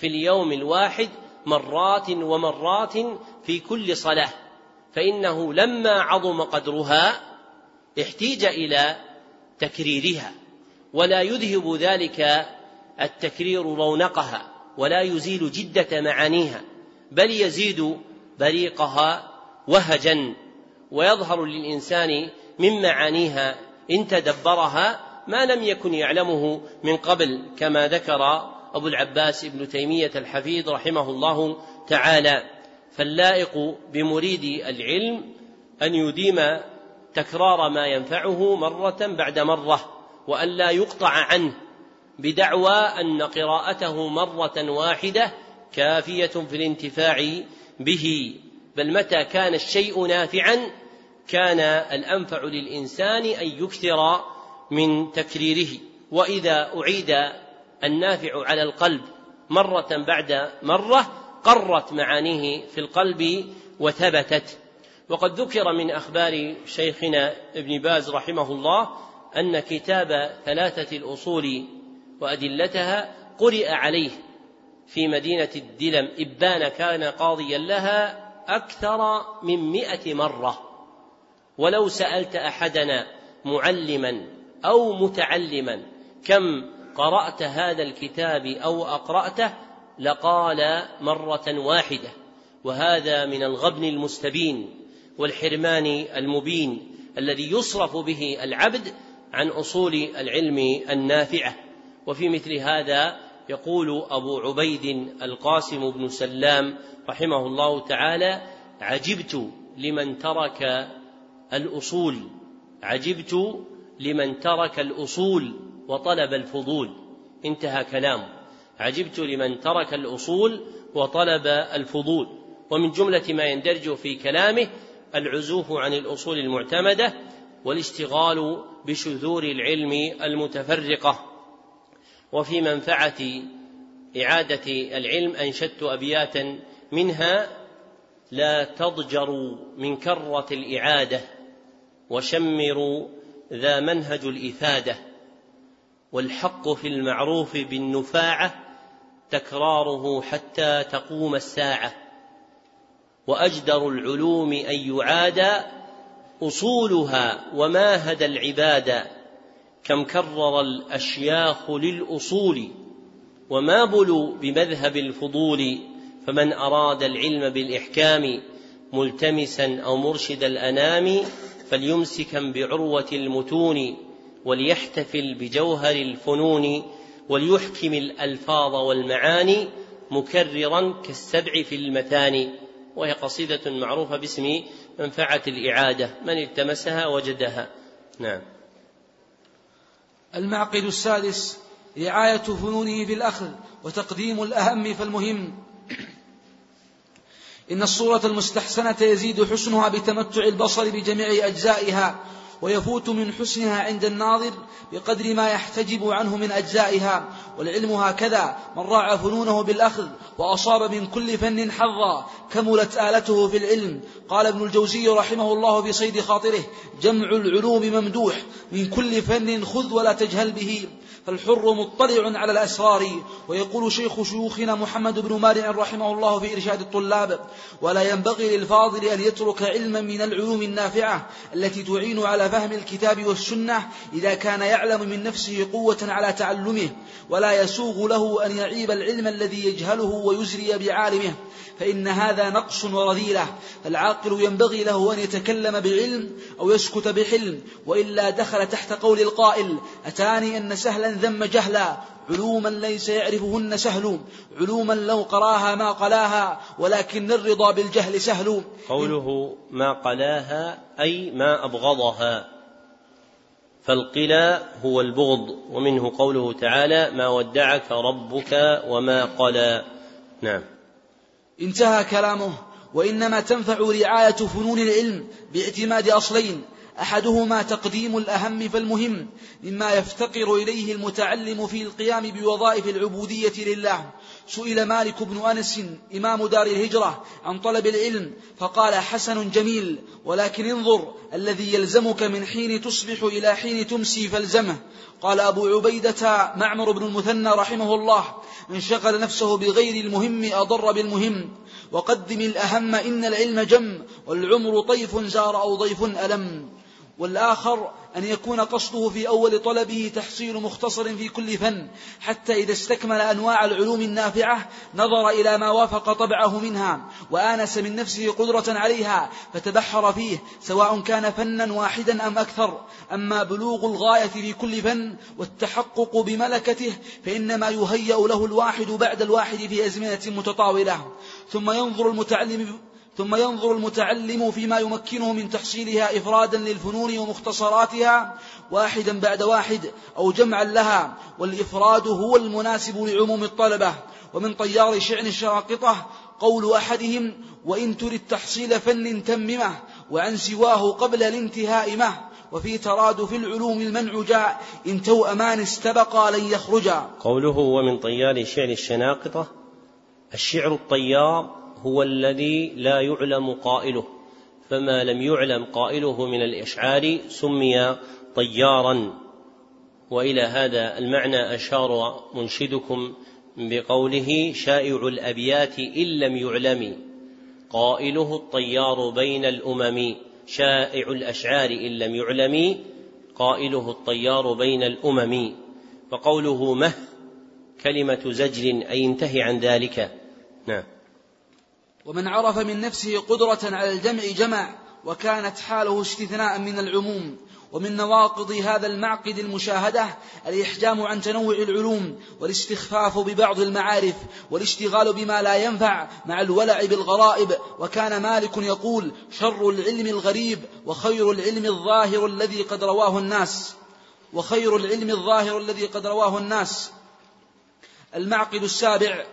في اليوم الواحد مرات ومرات في كل صلاة فإنه لما عظم قدرها احتيج إلى تكريرها ولا يذهب ذلك التكرير رونقها ولا يزيل جدة معانيها بل يزيد بريقها وهجا ويظهر للإنسان من معانيها إن تدبرها ما لم يكن يعلمه من قبل كما ذكر أبو العباس ابن تيمية الحفيظ رحمه الله تعالى فاللائق بمريد العلم أن يديم تكرار ما ينفعه مرة بعد مرة وأن لا يقطع عنه بدعوى أن قراءته مرة واحدة كافية في الانتفاع به. بل متى كان الشيء نافعا كان الأنفع للإنسان أن يكثر من تكريره. وإذا أعيد النافع على القلب مرة بعد مرة قرت معانيه في القلب وثبتت. وقد ذكر من أخبار شيخنا ابن باز رحمه الله أن كتاب ثلاثة الأصول وأدلتها قرئ عليه في مدينة الدلم. إبان كان قاضيا لها أكثر من مئة مرة. ولو سألت أحدنا معلما أو متعلما كم قرأت هذا الكتاب أو أقرأته لقال مرة واحدة وهذا من الغبن المستبين والحرمان المبين الذي يصرف به العبد عن أصول العلم النافعة. وفي مثل هذا يقول أبو عبيد القاسم بن سلام رحمه الله تعالى عجبت لمن ترك الأصول عجبت لمن ترك الأصول وطلب الفضول. انتهى كلامه عجبت لمن ترك الأصول وطلب الفضول. ومن جملة ما يندرج في كلامه العزوف عن الأصول المعتمدة والاشتغال بشذور العلم المتفرقة. وفي منفعة إعادة العلم أنشدت أبياتا منها لا تضجروا من كرة الإعادة وشمروا ذا منهج الإفادة. والحق في المعروف بالنفاعة تكراره حتى تقوم الساعة. وأجدر العلوم أن يعاد أصولها وما هدى العباد كم كرر الأشياخ للأصول وما بلوا بمذهب الفضول فمن أراد العلم بالإحكام ملتمسا أو مرشد الأنام فليمسكا بعروة المتون وليحتفل بجوهر الفنون وليحكم الألفاظ والمعاني مكررا كالسبع في المثاني. وهي قصيدة معروفة باسم منفعة الإعادة. من التمسها وجدها. نعم. المعقد السادس رعاية فنونه في الأخذ وتقديم الأهم فالمهم. إن الصورة المستحسنة يزيد حسنها بتمتع البصر بجميع أجزائها ويفوت من حسنها عند الناظر بقدر ما يحتجب عنه من أجزائها والعلم هكذا من راعى فنونه بالأخذ وأصاب من كل فن حظا كملت آلته في العلم. قال ابن الجوزي رحمه الله في صيد خاطره جمع العلوم ممدوح من كل فن خذ ولا تجهل به. فالحر مطلع على الأسرار. ويقول شيخ شيوخنا محمد بن مارع رحمه الله في إرشاد الطلاب ولا ينبغي للفاضل أن يترك علما من العلوم النافعة التي تعين على فهم الكتاب والسنة إذا كان يعلم من نفسه قوة على تعلمه ولا يسوغ له أن يعيب العلم الذي يجهله ويزري بعالمه. فإن هذا نقص ورذيلة فالعاقل ينبغي له أن يتكلم بعلم أو يسكت بحلم وإلا دخل تحت قول القائل أتاني أن سهلا ذم جهلا علوما ليس يعرفهن سهل علوما لو قراها ما قلاها ولكن الرضا بالجهل سهل قوله ما قلاها أي ما أبغضها. فالقلى هو البغض ومنه قوله تعالى ما ودعك ربك وما قلى نعم. انتهى كلامه. وإنما تنفع رعاية فنون العلم باعتماد أصلين أحدهما تقديم الأهم فالمهم مما يفتقر إليه المتعلم في القيام بوظائف العبودية لله. سئل مالك بن أنس إمام دار الهجرة عن طلب العلم فقال حسن جميل ولكن انظر الذي يلزمك من حين تصبح إلى حين تمسي فالزمه. قال أبو عبيدة معمر بن المثنى رحمه الله من شغل نفسه بغير المهم أضر بالمهم. وقدم الأهم إن العلم جم والعمر طيف زار أو ضيف ألم. والآخر أن يكون قصده في أول طلبه تحصيل مختصر في كل فن حتى إذا استكمل أنواع العلوم النافعة نظر إلى ما وافق طبعه منها وآنس من نفسه قدرة عليها فتبحر فيه سواء كان فنا واحدا أم أكثر. أما بلوغ الغاية في كل فن والتحقق بملكته فإنما يهيأ له الواحد بعد الواحد في أزمنة متطاولة. ثم ينظر المتعلم ثم ينظر المتعلم فيما يمكنه من تحصيلها إفرادا للفنون ومختصراتها واحدا بعد واحد أو جمعا لها والإفراد هو المناسب لعموم الطلبة. ومن طيار شعر الشراقطة قول أحدهم وإن ترد تحصيل فن تممه وعن سواه قبل الانتهاء مه وفي ترادف العلوم المنع جاء إن توأمان استبقا لن يخرجا. قوله ومن طيار شعر الشناقطة الشعر الطيار هو الذي لا يعلم قائله فما لم يعلم قائله من الإشعار سمي طيارا. وإلى هذا المعنى أشار منشدكم بقوله شائع الأبيات إن لم يعلم. قائله الطيار بين الأمم شائع الأشعار إن لم يعلم. قائله الطيار بين الأمم وقوله مه كلمة زجر أي انتهي عن ذلك. نعم. ومن عرف من نفسه قدرة على الجمع جمع وكانت حاله استثناء من العموم. ومن نواقض هذا المعقد المشاهدة الإحجام عن تنوع العلوم والاستخفاف ببعض المعارف والاشتغال بما لا ينفع مع الولع بالغرائب. وكان مالك يقول شر العلم الغريب وخير العلم الظاهر الذي قد رواه الناس. وخير العلم الظاهر الذي قد رواه الناس. المعقد السابع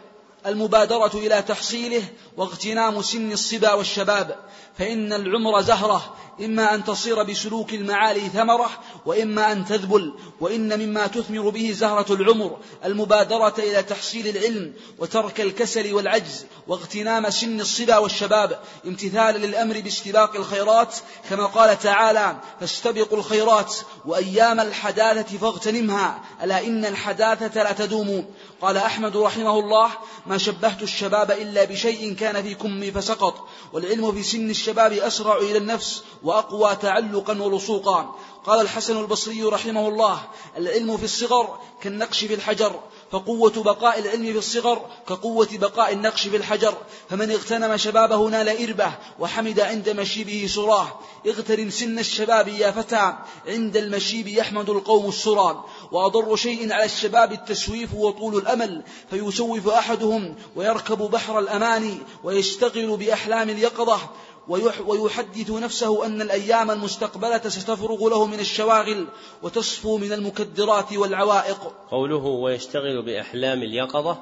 المبادرة إلى تحصيله واغتنام سن الصبا والشباب. فإن العمر زهرة إما أن تصير بسلوك المعالي ثمرة وإما أن تذبل وإن مما تثمر به زهرة العمر المبادرة إلى تحصيل العلم وترك الكسل والعجز واغتنام سن الصبا والشباب امتثالا للأمر باستباق الخيرات كما قال تعالى فاستبقوا الخيرات وأيام الحداثة فاغتنمها ألا إن الحداثة لا تدوم. قال أحمد رحمه الله ما شبهت الشباب إلا بشيء كان في كمي فسقط والعلم في سن الشباب أسرع إلى النفس وأقوى تعلقا ولصوقا. قال الحسن البصري رحمه الله العلم في الصغر كالنقش في الحجر فقوة بقاء العلم في الصغر كقوة بقاء النقش في الحجر. فمن اغتنم شبابه نال إربة وحمد عند مشيبه سراه. اغترم سن الشباب يا فتى عند المشيب يحمد القوم السرى وأضر شيء على الشباب التسويف وطول الأمل فيسوف أحدهم ويركب بحر الأماني ويشتغل بأحلام اليقظة. ويحدث نفسه أن الأيام المستقبلة ستفرغ له من الشواغل وتصفو من المكدرات والعوائق. قوله ويشتغل بأحلام اليقظة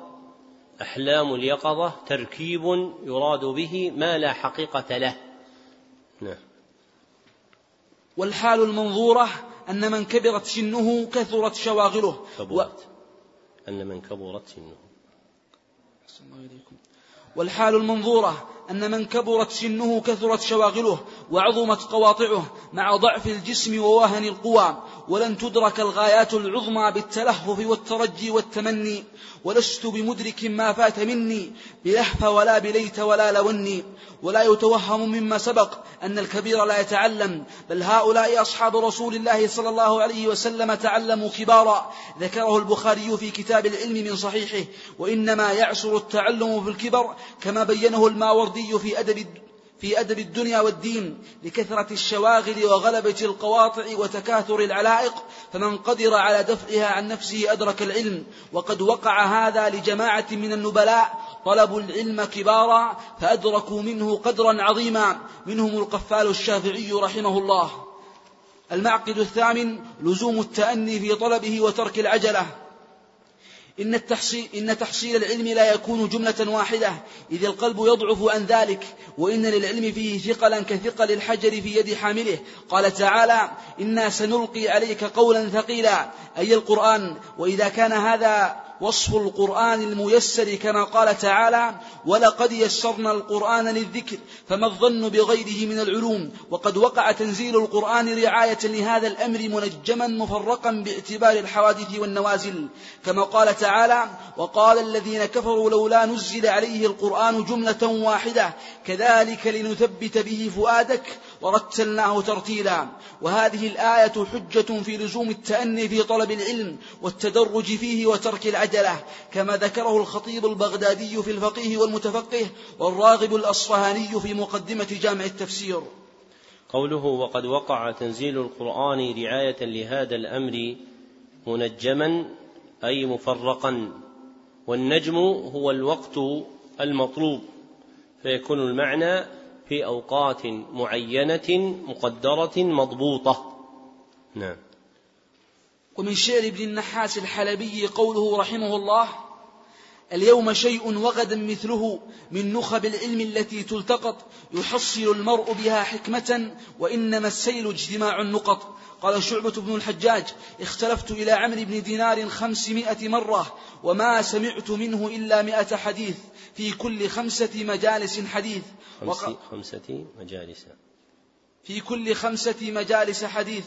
أحلام اليقظة تركيب يراد به ما لا حقيقة له. نعم. والحال المنظورة أن من كبرت سنه كثرت شواغله. كبرت. و... أن من كبرت سنه. والحال المنظورة أن من كبرت سنه كثرت شواغله وعظمت قواطعه مع ضعف الجسم ووهن القوى ولن تدرك الغايات العظمى بالتلهف والترجي والتمني ولست بمدرك ما فات مني بلهف ولا بليت ولا لوني ولا يتوهم مما سبق أن الكبير لا يتعلم بل هؤلاء أصحاب رسول الله صلى الله عليه وسلم تعلموا كبارا ذكره البخاري في كتاب العلم من صحيحه وإنما يعسر التعلم في الكبر كما بينه الماوردي في أدب في أدب الدنيا والدين لكثرة الشواغل وغلبة القواطع وتكاثر العلائق فمن قدر على دفعها عن نفسه أدرك العلم وقد وقع هذا لجماعة من النبلاء طلبوا العلم كبارا فأدركوا منه قدرا عظيما منهم القفال الشافعي رحمه الله. المعقد الثامن لزوم التأني في طلبه وترك العجلة. إن, إن تحصيل العلم لا يكون جملة واحدة إذ القلب يضعف عن ذلك وإن للعلم فيه ثقلا كثقل الحجر في يد حامله. قال تعالى إنا سنلقي عليك قولا ثقيلا أي القرآن. وإذا كان هذا وصف القرآن الميسر كما قال تعالى ولقد يسرنا القرآن للذكر فما الظن بغيره من العلوم؟ وقد وقع تنزيل القرآن رعاية لهذا الأمر منجما مفرقا باعتبار الحوادث والنوازل. كما قال تعالى وقال الذين كفروا لولا نزل عليه القرآن جملة واحدة كذلك لنثبت به فؤادك ورتلناه ترتيلا. وهذه الآية حجة في لزوم التأني في طلب العلم والتدرج فيه وترك العجلة كما ذكره الخطيب البغدادي في الفقيه والمتفقه والراغب الأصفهاني في مقدمة جامع التفسير. قوله وقد وقع تنزيل القرآن رعاية لهذا الأمر منجما أي مفرقا. والنجم هو الوقت المطلوب فيكون المعنى في أوقات معينة مقدرة مضبوطة. نعم. ومن شعر ابن النحاس الحلبي قوله رحمه الله اليوم شيء وغدا مثله من نخب العلم التي تلتقط يحصل المرء بها حكمة وإنما السيل اجتماع النقط. قال شعبة بن الحجاج اختلفت إلى عمرو بن دينار خمسمائة مرة وما سمعت منه إلا مائة حديث. في كل خمسة مجالس حديث. خمسة مجالس. في كل خمسة مجالس حديث.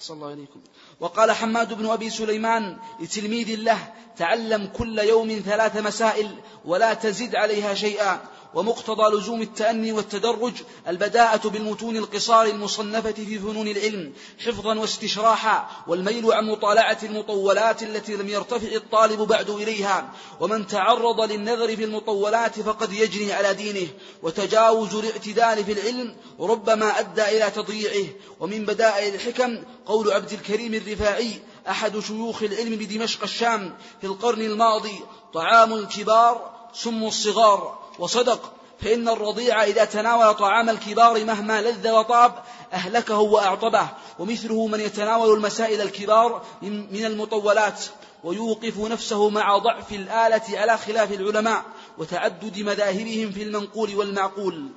صلى الله عليكم وقال حماد بن أبي سليمان لتلميذ له تعلم كل يوم ثلاث مسائل ولا تزد عليها شيئا. ومقتضى لزوم التأني والتدرج البداءة بالمتون القصار المصنفة في فنون العلم حفظا واستشراحا والميل عن مطالعة المطولات التي لم يرتفع الطالب بعد إليها. ومن تعرض للنظر في المطولات فقد يجري على دينه. وتجاوز الاعتدال في العلم ربما أدى إلى تضييعه. ومن بدائل الحكم قول عبد الكريم الرفاعي أحد شيوخ العلم بدمشق الشام في القرن الماضي طعام الكبار سم الصغار. وصدق فإن الرضيع إذا تناول طعام الكبار مهما لذ وطاب أهلكه وأعطبه. ومثله من يتناول المسائل الكبار من المطولات ويوقف نفسه مع ضعف الآلة على خلاف العلماء وتعدد مذاهبهم في المنقول والمعقول.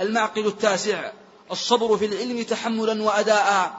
المعقل التاسع الصبر في العلم تحملا وأداء.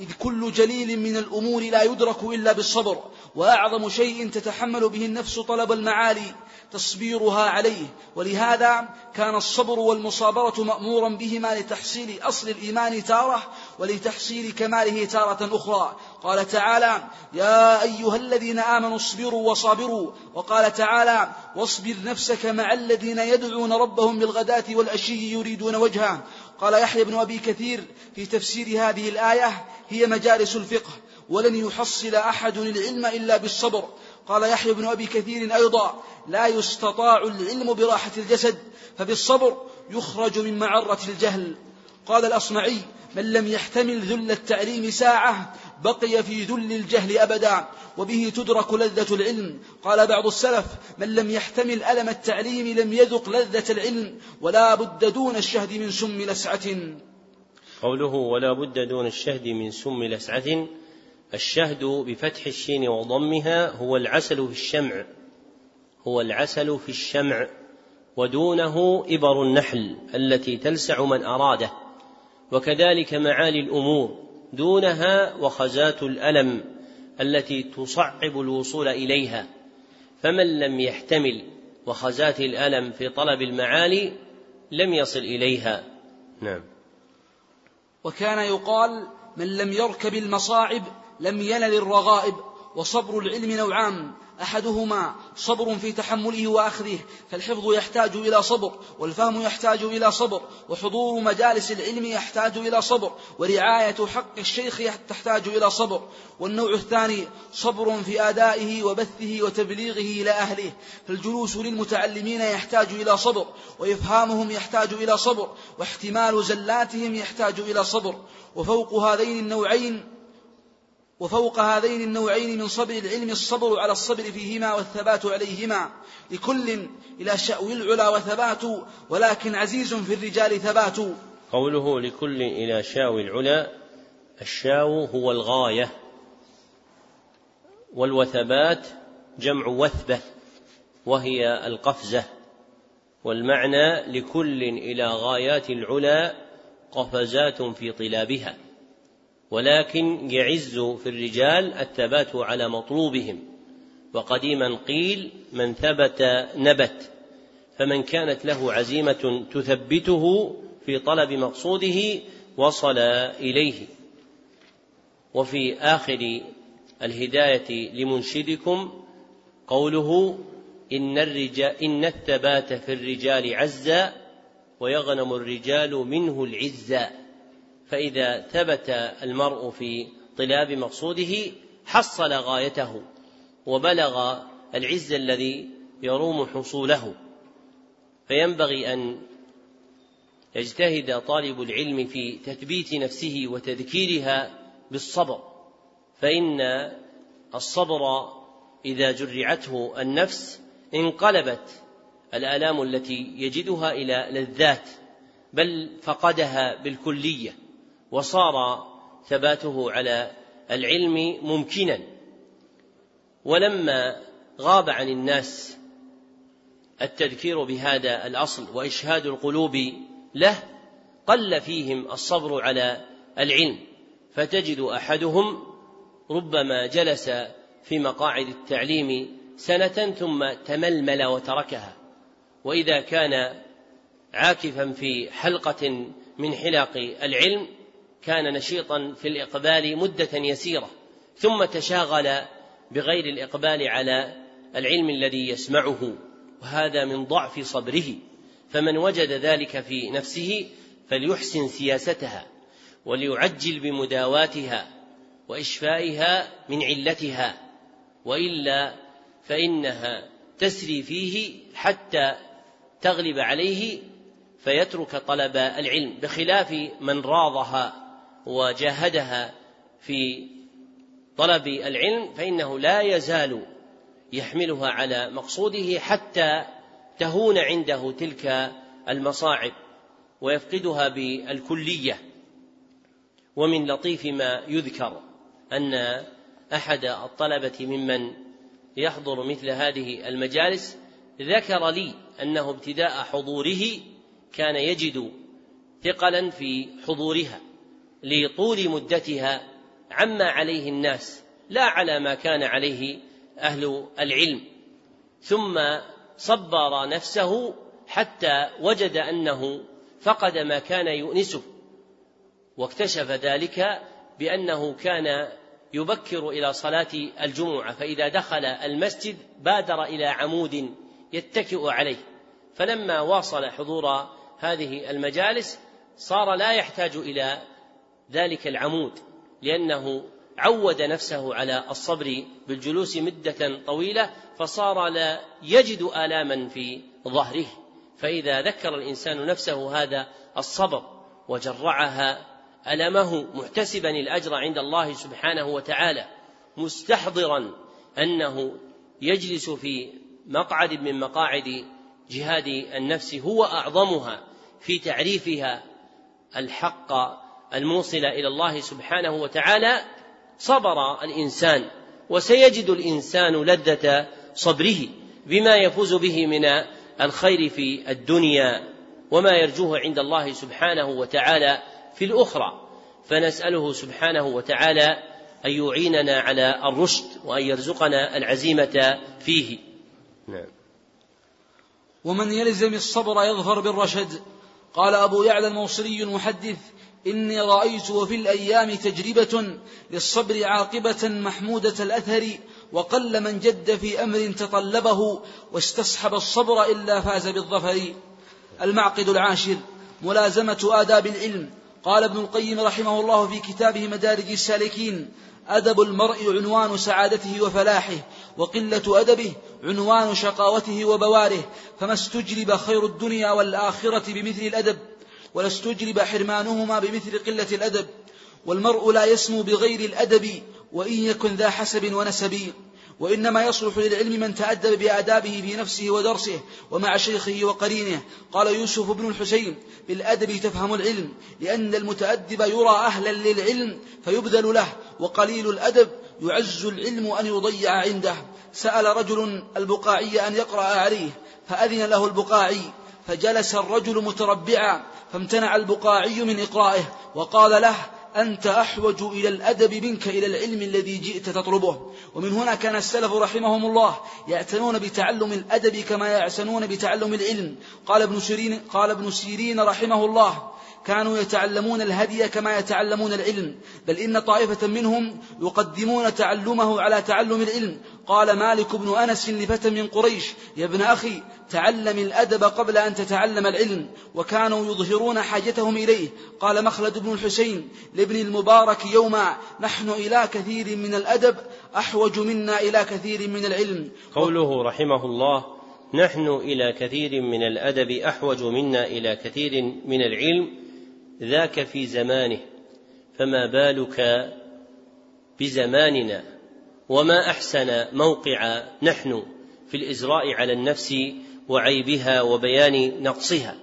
إذ كل جليل من الأمور لا يدرك إلا بالصبر. وأعظم شيء تتحمل به النفس طلب المعالي تصبيرها عليه. ولهذا كان الصبر والمصابرة مأمورا بهما لتحصيل أصل الإيمان تارة ولتحصيل كماله تارة أخرى. قال تعالى يا أيها الذين آمنوا اصبروا وصابروا. وقال تعالى واصبر نفسك مع الذين يدعون ربهم بالغداة والأشي يريدون وجهه. قال يحيى بن أبي كثير في تفسير هذه الآية هي مجالس الفقه. ولن يحصل أحد العلم إلا بالصبر. قال يحيى بن أبي كثير أيضا لا يستطاع العلم براحة الجسد فبالصبر يخرج من معرة الجهل. قال الأصمعي من لم يحتمل ذل التعليم ساعة بقي في ذل الجهل أبدا وبه تدرك لذة العلم. قال بعض السلف من لم يحتمل ألم التعليم لم يذق لذة العلم ولا بد دون الشهد من سم لسعة. قوله ولا بد دون الشهد من سم لسعة الشهد بفتح الشين وضمها هو العسل في الشمع هو العسل في الشمع ودونه إبر النحل التي تلسع من أراده وكذلك معالي الأمور دونها وخزات الألم التي تصعب الوصول إليها فمن لم يحتمل وخزات الألم في طلب المعالي لم يصل إليها. نعم. وكان يقال من لم يركب المصاعب لم ينل الرغائب وصبر العلم نوعان أحدهما صبر في تحمله وأخذه فالحفظ يحتاج إلى صبر والفهم يحتاج إلى صبر وحضور مجالس العلم يحتاج إلى صبر ورعاية حق الشيخ تحتاج إلى صبر والنوع الثاني صبر في أدائه وبثه وتبليغه إلى أهله فالجلوس للمتعلمين يحتاج إلى صبر وإفهامهم يحتاج إلى صبر واحتمال زلاتهم يحتاج إلى صبر وفوق هذين النوعين وفوق هذين النوعين من صبر العلم الصبر على الصبر فيهما والثبات عليهما لكل إلى شأو العلا وثبات ولكن عزيز في الرجال ثبات. قوله لكل إلى شاو العلا الشاو هو الغاية والوثبات جمع وثبة وهي القفزة والمعنى لكل إلى غايات العلا قفزات في طلابها. ولكن يعز في الرجال الثبات على مطلوبهم. وقديما قيل من ثبت نبت فمن كانت له عزيمة تثبته في طلب مقصوده وصل إليه. وفي آخر الهداية لمنشدكم قوله إن الرجال إن الثبات في الرجال عزا ويغنم الرجال منه العزا. فإذا ثبت المرء في طلاب مقصوده حصل غايته وبلغ العز الذي يروم حصوله. فينبغي أن يجتهد طالب العلم في تثبيت نفسه وتذكيرها بالصبر. فإن الصبر إذا جرعته النفس انقلبت الآلام التي يجدها إلى لذات بل فقدها بالكلية. وصار ثباته على العلم ممكنا. ولما غاب عن الناس التذكير بهذا الأصل وإشهاد القلوب له قل فيهم الصبر على العلم. فتجد أحدهم ربما جلس في مقاعد التعليم سنة ثم تململ وتركها. وإذا كان عاكفا في حلقة من حلق العلم كان نشيطا في الإقبال مدة يسيرة ثم تشاغل بغير الإقبال على العلم الذي يسمعه وهذا من ضعف صبره. فمن وجد ذلك في نفسه فليحسن سياستها وليعجل بمداواتها وإشفائها من علتها وإلا فإنها تسري فيه حتى تغلب عليه فيترك طلب العلم بخلاف من راضها وجاهدها في طلب العلم فإنه لا يزال يحملها على مقصوده حتى تهون عنده تلك المصاعب ويفقدها بالكلية. ومن لطيف ما يذكر أن أحد الطلبة ممن يحضر مثل هذه المجالس ذكر لي أنه ابتداء حضوره كان يجد ثقلا في حضورها. لطول مدتها عما عليه الناس لا على ما كان عليه أهل العلم. ثم صبر نفسه حتى وجد أنه فقد ما كان يؤنسه واكتشف ذلك بأنه كان يبكر إلى صلاة الجمعة فإذا دخل المسجد بادر إلى عمود يتكئ عليه. فلما واصل حضور هذه المجالس صار لا يحتاج إلى ذلك العمود لأنه عود نفسه على الصبر بالجلوس مدة طويلة فصار لا يجد آلاما في ظهره. فإذا ذكر الإنسان نفسه هذا الصبر وجرعها ألمه محتسبا الأجر عند الله سبحانه وتعالى مستحضرا أنه يجلس في مقعد من مقاعد جهاد النفس هو أعظمها في تعريفها الحق الموصل إلى الله سبحانه وتعالى صبر الإنسان وسيجد الإنسان لذة صبره بما يفوز به من الخير في الدنيا وما يرجوه عند الله سبحانه وتعالى في الأخرى. فنسأله سبحانه وتعالى أن يعيننا على الرشد وأن يرزقنا العزيمة فيه. نعم. ومن يلزم الصبر يظفر بالرشد قال أبو يعلى الموصلي المحدث إني رأيت وفي الأيام تجربة للصبر عاقبة محمودة الأثر وقل من جد في أمر تطلبه واستصحب الصبر إلا فاز بالظفر. المعقد العاشر ملازمة آداب العلم. قال ابن القيم رحمه الله في كتابه مدارج السالكين أدب المرء عنوان سعادته وفلاحه وقلة أدبه عنوان شقاوته وبواره. فما استجلب خير الدنيا والآخرة بمثل الأدب. ولا استجلب حرمانهما بمثل قلة الأدب والمرء لا يسمو بغير الأدب وإن يكن ذا حسب ونسب. وإنما يصلح للعلم من تأدب بآدابه في نفسه ودرسه ومع شيخه وقرينه. قال يوسف بن الحسين بالأدب تفهم العلم لأن المتأدب يرى أهلا للعلم فيبذل له وقليل الأدب يعز العلم أن يضيع عنده. سأل رجل البقاعي أن يقرأ عليه فأذن له البقاعي فجلس الرجل متربعا فامتنع البقاعي من إقرائه وقال له أنت أحوج إلى الأدب منك إلى العلم الذي جئت تطلبه. ومن هنا كان السلف رحمهم الله يعتنون بتعلم الأدب كما يعتنون بتعلم العلم. قال ابن سيرين قال ابن سيرين رحمه الله كانوا يتعلمون الهدي كما يتعلمون العلم بل إن طائفة منهم يقدمون تعلمه على تعلم العلم. قال مالك بن أنس لفتى من قريش يا ابن أخي تعلم الأدب قبل أن تتعلم العلم وكانوا يظهرون حاجتهم إليه. قال مخلد بن الحسين لابن المبارك يوما نحن إلى كثير من الأدب أحوج منا إلى كثير من العلم. قوله رحمه الله نحن إلى كثير من الأدب أحوج منا إلى كثير من العلم. ذاك في زمانه فما بالك بزماننا؟ وما أحسن موقع نحن في الإزراء على النفس وعيبها وبيان نقصها؟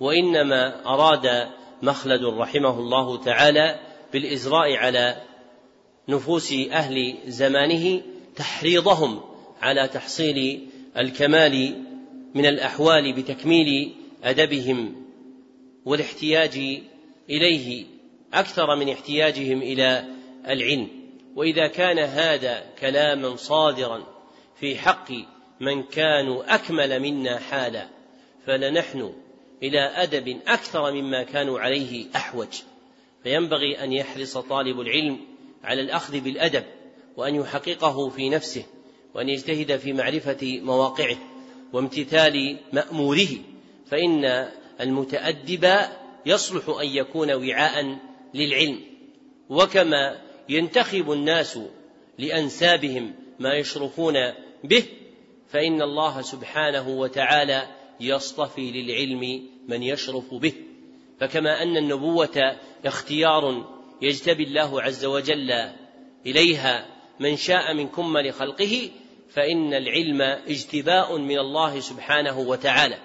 وإنما أراد مخلد رحمه الله تعالى بالإزراء على نفوس أهل زمانه تحريضهم على تحصيل الكمال من الأحوال بتكميل أدبهم والاحتياج إليه أكثر من احتياجهم إلى العلم. وإذا كان هذا كلاما صادرا في حق من كانوا أكمل منا حالا فلنحن إلى أدب أكثر مما كانوا عليه أحوج. فينبغي أن يحرص طالب العلم على الأخذ بالأدب وأن يحققه في نفسه وأن يجتهد في معرفة مواقعه وامتثال مأموره. فإن المتأدب يصلح أن يكون وعاء للعلم وكما ينتخب الناس لأنسابهم ما يشرفون به فإن الله سبحانه وتعالى يصطفي للعلم من يشرف به. فكما أن النبوة اختيار يجتبي الله عز وجل إليها من شاء من كمل خلقه فإن العلم اجتباء من الله سبحانه وتعالى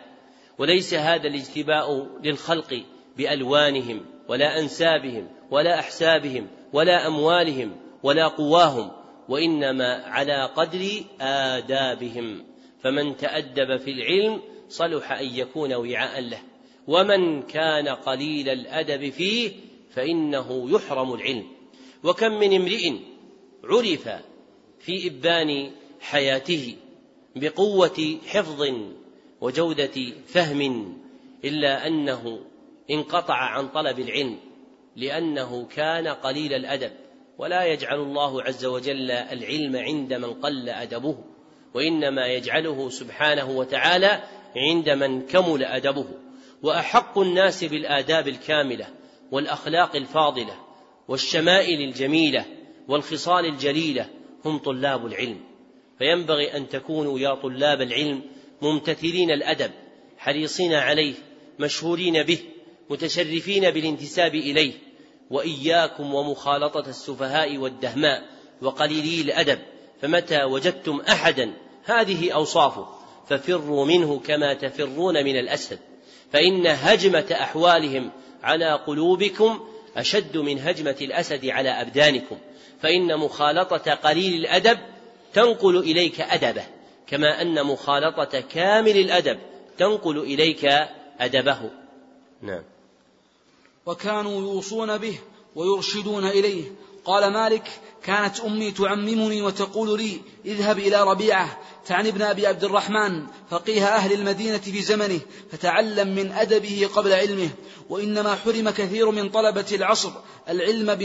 وليس هذا الاجتباء للخلق بألوانهم ولا أنسابهم ولا أحسابهم ولا أموالهم ولا قواهم وإنما على قدر آدابهم. فمن تأدب في العلم صلح أن يكون وعاء له ومن كان قليل الأدب فيه فإنه يحرم العلم. وكم من امرئ عرف في إبان حياته بقوة حفظ وجودة فهم إلا أنه انقطع عن طلب العلم لأنه كان قليل الأدب ولا يجعل الله عز وجل العلم عند من قل أدبه وإنما يجعله سبحانه وتعالى عند من كمل أدبه. وأحق الناس بالآداب الكاملة والأخلاق الفاضلة والشمائل الجميلة والخصال الجليلة هم طلاب العلم. فينبغي أن تكونوا يا طلاب العلم ممتثلين الأدب حريصين عليه مشهورين به متشرفين بالانتساب إليه وإياكم ومخالطة السفهاء والدهماء وقليلي الأدب فمتى وجدتم أحدا هذه أوصافه ففروا منه كما تفرون من الأسد. فإن هجمة أحوالهم على قلوبكم أشد من هجمة الأسد على أبدانكم. فإن مخالطة قليل الأدب تنقل إليك أدبه كما أن مخالطة كامل الأدب تنقل إليك أدبه. نعم. وكانوا يوصون به ويرشدون إليه. قال مالك كانت أمي تعممني وتقول لي اذهب إلى ربيعة تعني ابن أبي عبد الرحمن فقيه أهل المدينة في زمنه فتعلم من أدبه قبل علمه وإنما حرم كثير من طلبة العصر العلم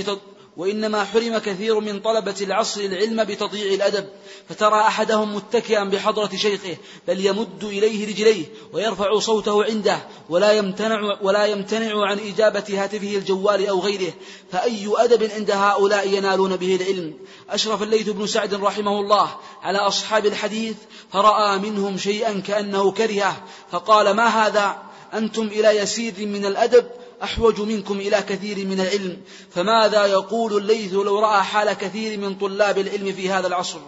وإنما حرم كثير من طلبة العصر العلم بتضييع الأدب فترى أحدهم متكئا بحضرة شيخه بل يمد إليه رجليه ويرفع صوته عنده ولا يمتنع ولا يمتنع عن إجابة هاتفه الجوال أو غيره. فأي أدب عند هؤلاء ينالون به العلم؟ أشرف الليث بن سعد رحمه الله على أصحاب الحديث فرأى منهم شيئا كأنه كرهه فقال ما هذا؟ أنتم إلى يسير من الأدب أحوج منكم إلى كثير من العلم فماذا يقول الليث لو رأى حال كثير من طلاب العلم في هذا العصر؟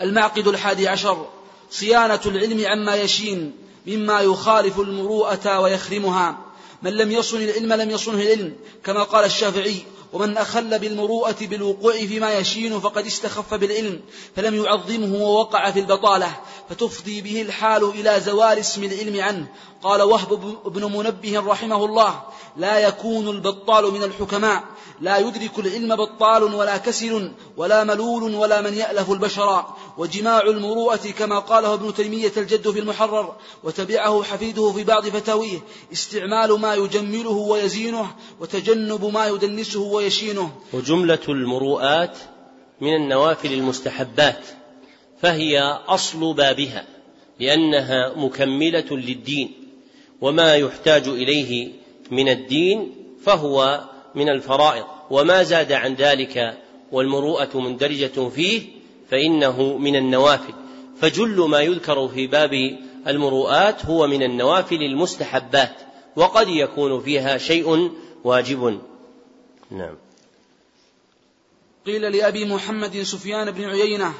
المعقد الحادي عشر صيانة العلم عما يشين مما يخالف المروءة ويخرمها. من لم يصن العلم لم يصنه العلم كما قال الشافعي ومن أخل بالمروءة بالوقوع فيما يشين فقد استخف بالعلم فلم يعظمه ووقع في البطالة فتفضي به الحال إلى زوال اسم العلم عنه قال وهب بن منبه رحمه الله لا يكون البطال من الحكماء لا يدرك العلم بطال ولا كسل ولا ملول ولا من يألف البشر وجماع المروءة كما قاله ابن تيمية الجد في المحرر وتبعه حفيده في بعض فتاويه استعمال ما يجمله ويزينه وتجنب ما يدنسه ويشينه. وجملة المروءات من النوافل المستحبات فهي أصل بابها لأنها مكملة للدين. وما يحتاج إليه من الدين فهو من الفرائض. وما زاد عن ذلك والمروءة مندرجة فيه فإنه من النوافل. فجل ما يذكر في باب المروءات هو من النوافل المستحبات وقد يكون فيها شيء واجب. نعم. قيل لأبي محمد سفيان بن عيينة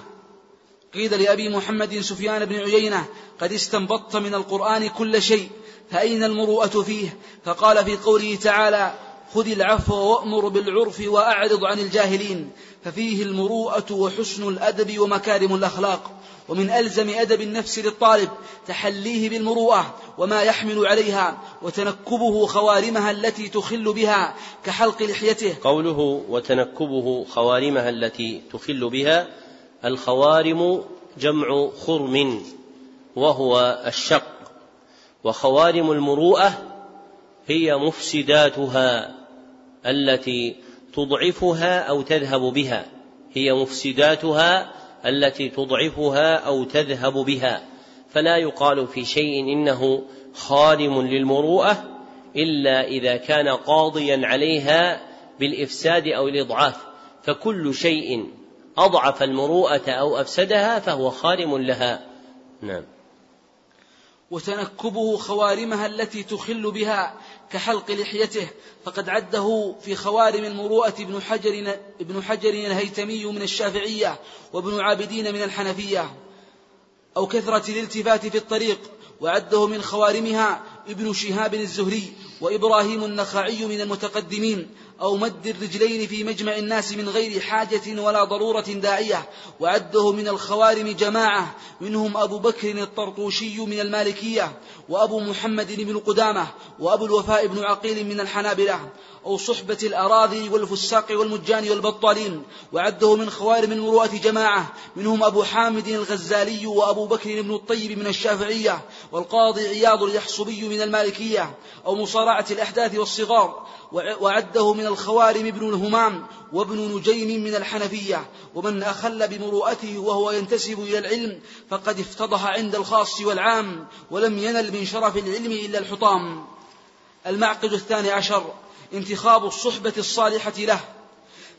قيل لأبي محمد سفيان بن عيينة قد استنبطت من القرآن كل شيء فأين المروءة فيه؟ فقال في قوله تعالى خذ العفو وأمر بالعرف وأعرض عن الجاهلين. ففيه المروءة وحسن الأدب ومكارم الأخلاق. ومن ألزم أدب النفس للطالب تحليه بالمروءة وما يحمل عليها وتنكبه خوارمها التي تخل بها كحلق لحيته. قوله وتنكبه خوارمها التي تخل بها الخوارم جمع خرم وهو الشق. وخوارم المروءة هي مفسداتها التي تضعفها أو تذهب بها. هي مفسداتها التي تضعفها أو تذهب بها. فلا يقال في شيء إنه خادم للمروءة إلا إذا كان قاضيا عليها بالإفساد أو الإضعاف. فكل شيء أضعف المروءة أو أفسدها فهو خارم لها. نعم. وتنكبه خوارمها التي تخل بها كحلق لحيته فقد عده في خوارم المروءة ابن حجر ابن حجر الهيتمي من الشافعية وابن عابدين من الحنفية أو كثرة الالتفات في الطريق وعده من خوارمها ابن شهاب الزهري وإبراهيم النخعي من المتقدمين أو مد الرجلين في مجمع الناس من غير حاجة ولا ضرورة داعية وعده من الخوارم جماعة منهم أبو بكر الطرطوشي من المالكية وأبو محمد بن قدامة وأبو الوفاء بن عقيل من الحنابلة أو صحبة الأراضي والفساق والمجان والبطالين وعده من خوارم المروءة جماعة منهم أبو حامد الغزالي وأبو بكر بن الطيب من الشافعية والقاضي عياض اليحصبي من المالكية أو مصارعة الأحداث والصغار وعده من الخوارم ابن الهمام وابن نجيم من الحنفية ومن أخل بمروءته وهو ينتسب إلى العلم فقد افتضح عند الخاص والعام ولم ينل من شرف العلم إلا الحطام. المعقد الثاني عشر انتخاب الصحبة الصالحة له.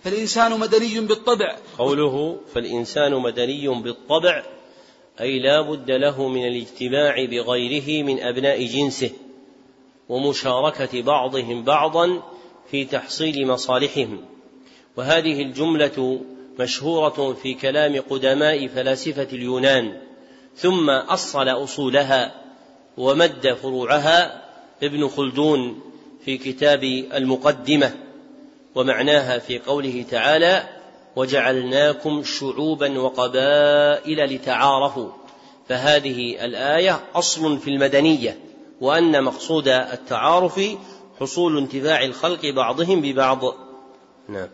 فالإنسان مدني بالطبع. قوله فالإنسان مدني بالطبع أي لا بد له من الاجتماع بغيره من أبناء جنسه ومشاركة بعضهم بعضا في تحصيل مصالحهم. وهذه الجملة مشهورة في كلام قدماء فلاسفة اليونان. ثم أصل أصولها ومد فروعها ابن خلدون في كتاب المقدمة ومعناها في قوله تعالى وجعلناكم شعوبا وقبائل لتعارفوا فهذه الآية أصل في المدنية وأن مقصود التعارف حصول انتفاع الخلق بعضهم ببعض. نعم.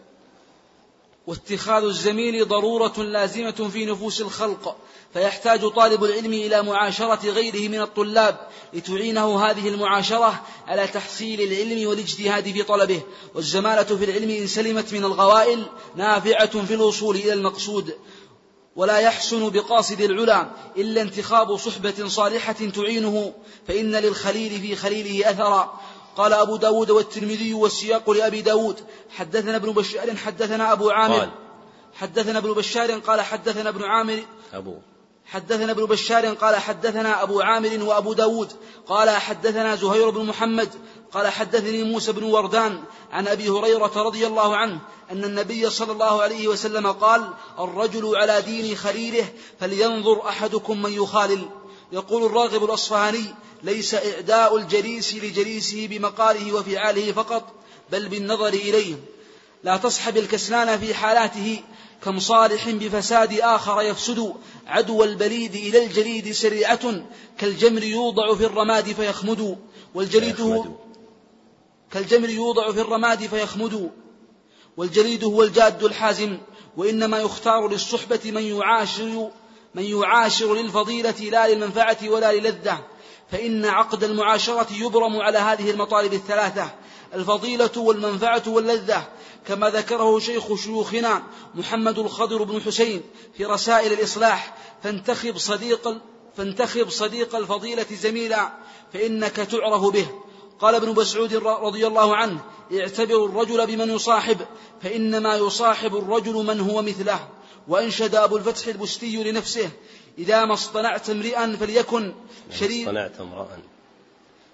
واتخاذ الزميل ضرورة لازمة في نفوس الخلق فيحتاج طالب العلم إلى معاشرة غيره من الطلاب لتعينه هذه المعاشرة على تحصيل العلم والاجتهاد في طلبه. والزمالة في العلم إن سلمت من الغوائل نافعة في الوصول إلى المقصود. ولا يحسن بقاصد العلا إلا انتخاب صحبة صالحة تعينه فإن للخليل في خليله أثرا. قال أبو داود والترمذي والسياق لأبي داود حدثنا ابن بشار حدثنا أبو عامر. حدثنا ابن بشار قال حدثنا ابن عامر. أبو. حدثنا ابن بشار قال حدثنا أبو عامر وأبو داود. قال حدثنا زهير بن محمد. قال حدثني موسى بن وردان عن أبي هريرة رضي الله عنه أن النبي صلى الله عليه وسلم قال الرجل على دين خليله فلينظر أحدكم من يخالل. يقول الراغب الأصفهاني ليس إعداء الجليس لجليسه بمقاله وفعاله فقط بل بالنظر إليه. لا تصحب الكسلان في حالاته كم صالح بفساد آخر يفسد عدو البليد إلى الجليد سريعة كالجمر يوضع في الرماد فيخمد والجليد هو كالجمر يوضع في الرماد فيخمد والجليد هو الجاد الحازم وإنما يختار للصحبة من يعاشر من يعاشر للفضيلة لا للمنفعة ولا للذة فإن عقد المعاشرة يبرم على هذه المطالب الثلاثة الفضيلة والمنفعة واللذة كما ذكره شيخ شيوخنا محمد الخضر بن حسين في رسائل الإصلاح فانتخب صديق فانتخب صديق الفضيلة زميلا فإنك تعرف به. قال ابن مسعود رضي الله عنه اعتبروا الرجل بمن يصاحب فإنما يصاحب الرجل من هو مثله. وأنشد أبو الفتح البستي لنفسه إذا ما اصطنعت امرئا فليكن شريف اصطنعت امرأ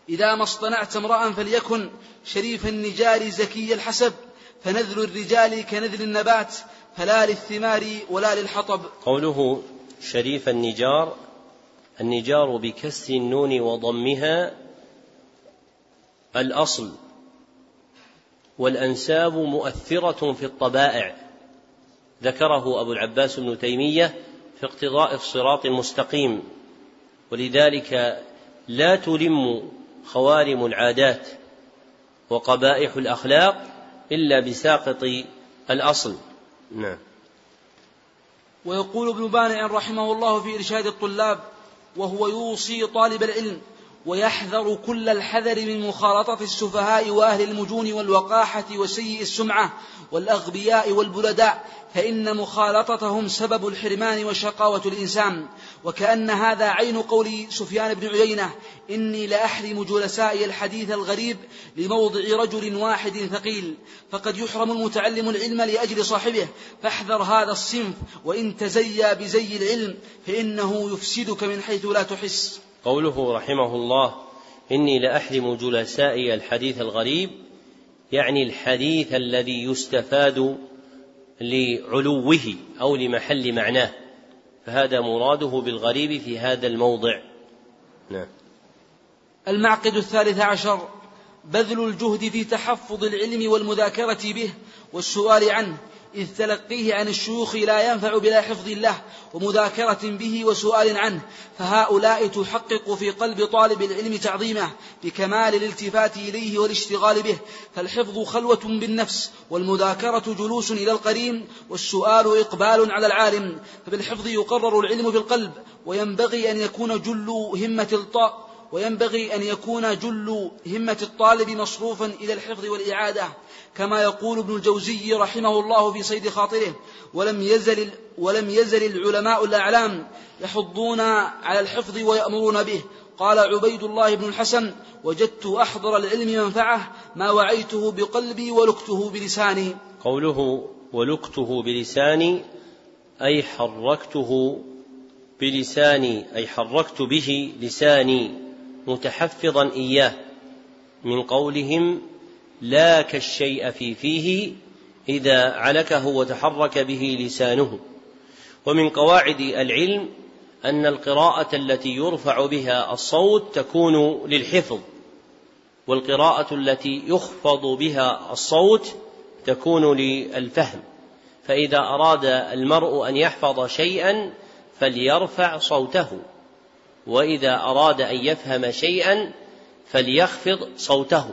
إذا ما اصطنعت امرأ فليكن شريف النجار زكي الحسب فنذل الرجال كنذل النبات فلا للثمار ولا للحطب. قوله شريف النجار النجار بكسر النون وضمها الأصل والأنساب مؤثرة في الطبائع. ذكره أبو العباس بن تيمية في اقتضاء الصراط المستقيم ولذلك لا تلم خوارم العادات وقبائح الأخلاق إلا بساقط الأصل. نعم. ويقول ابن بانع رحمه الله في إرشاد الطلاب وهو يوصي طالب العلم ويحذر كل الحذر من مخالطة السفهاء وأهل المجون والوقاحة وسيء السمعة والأغبياء والبلداء فإن مخالطتهم سبب الحرمان وشقاوة الإنسان. وكأن هذا عين قول سفيان بن عيينة إني لأحرم جلسائي الحديث الغريب لموضع رجل واحد ثقيل فقد يحرم المتعلم العلم لأجل صاحبه فاحذر هذا الصنف وإن تزيى بزي العلم فإنه يفسدك من حيث لا تحس. قوله رحمه الله إني لأحرم جلسائي الحديث الغريب يعني الحديث الذي يستفاد لعلوه أو لمحل معناه فهذا مراده بالغريب في هذا الموضع. نعم. المعقد الثالث عشر بذل الجهد في تحفظ العلم والمذاكرة به والسؤال عنه إذ تلقيه عن الشيوخ لا ينفع بلا حفظ له ومذاكرة به وسؤال عنه فهؤلاء تحقق في قلب طالب العلم تعظيمه بكمال الالتفات إليه والاشتغال به فالحفظ خلوة بالنفس والمذاكرة جلوس إلى القرين والسؤال إقبال على العالم فبالحفظ يقرر العلم في القلب وينبغي أن يكون جل همة الطاء وينبغي أن يكون جل همة الطالب مصروفا إلى الحفظ والإعادة. كما يقول ابن الجوزي رحمه الله في صيد خاطره ولم يزل ولم يزل العلماء الأعلام يحضون على الحفظ ويأمرون به. قال عبيد الله بن الحسن وجدت أحضر العلم منفعه ما وعيته بقلبي ولكته بلساني. قوله ولكته بلساني أي حركته بلساني أي حركت به لساني متحفظا إياه من قولهم لاك الشيء في فيه إذا علكه وتحرك به لسانه. ومن قواعد العلم أن القراءة التي يرفع بها الصوت تكون للحفظ والقراءة التي يخفض بها الصوت تكون للفهم. فإذا أراد المرء أن يحفظ شيئا فليرفع صوته وإذا أراد أن يفهم شيئا فليخفض صوته.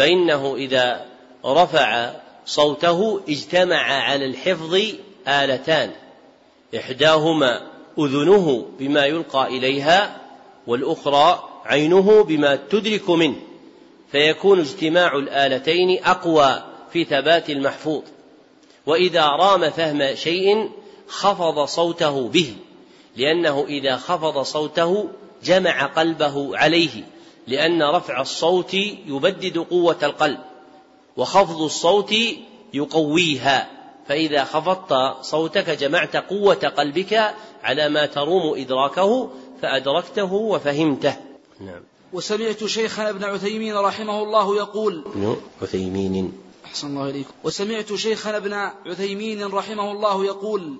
فإنه إذا رفع صوته اجتمع على الحفظ آلتان. إحداهما أذنه بما يلقى إليها والأخرى عينه بما تدرك منه. فيكون اجتماع الآلتين أقوى في ثبات المحفوظ. وإذا رام فهم شيء خفض صوته به لأنه إذا خفض صوته جمع قلبه عليه. لأن رفع الصوت يبدد قوة القلب وخفض الصوت يقويها. فإذا خفضت صوتك جمعت قوة قلبك على ما تروم إدراكه فأدركته وفهمته. نعم. وسمعت شيخنا ابن عثيمين رحمه الله يقول عثيمين. أحسن الله إليكم. وسمعت شيخنا ابن عثيمين رحمه الله يقول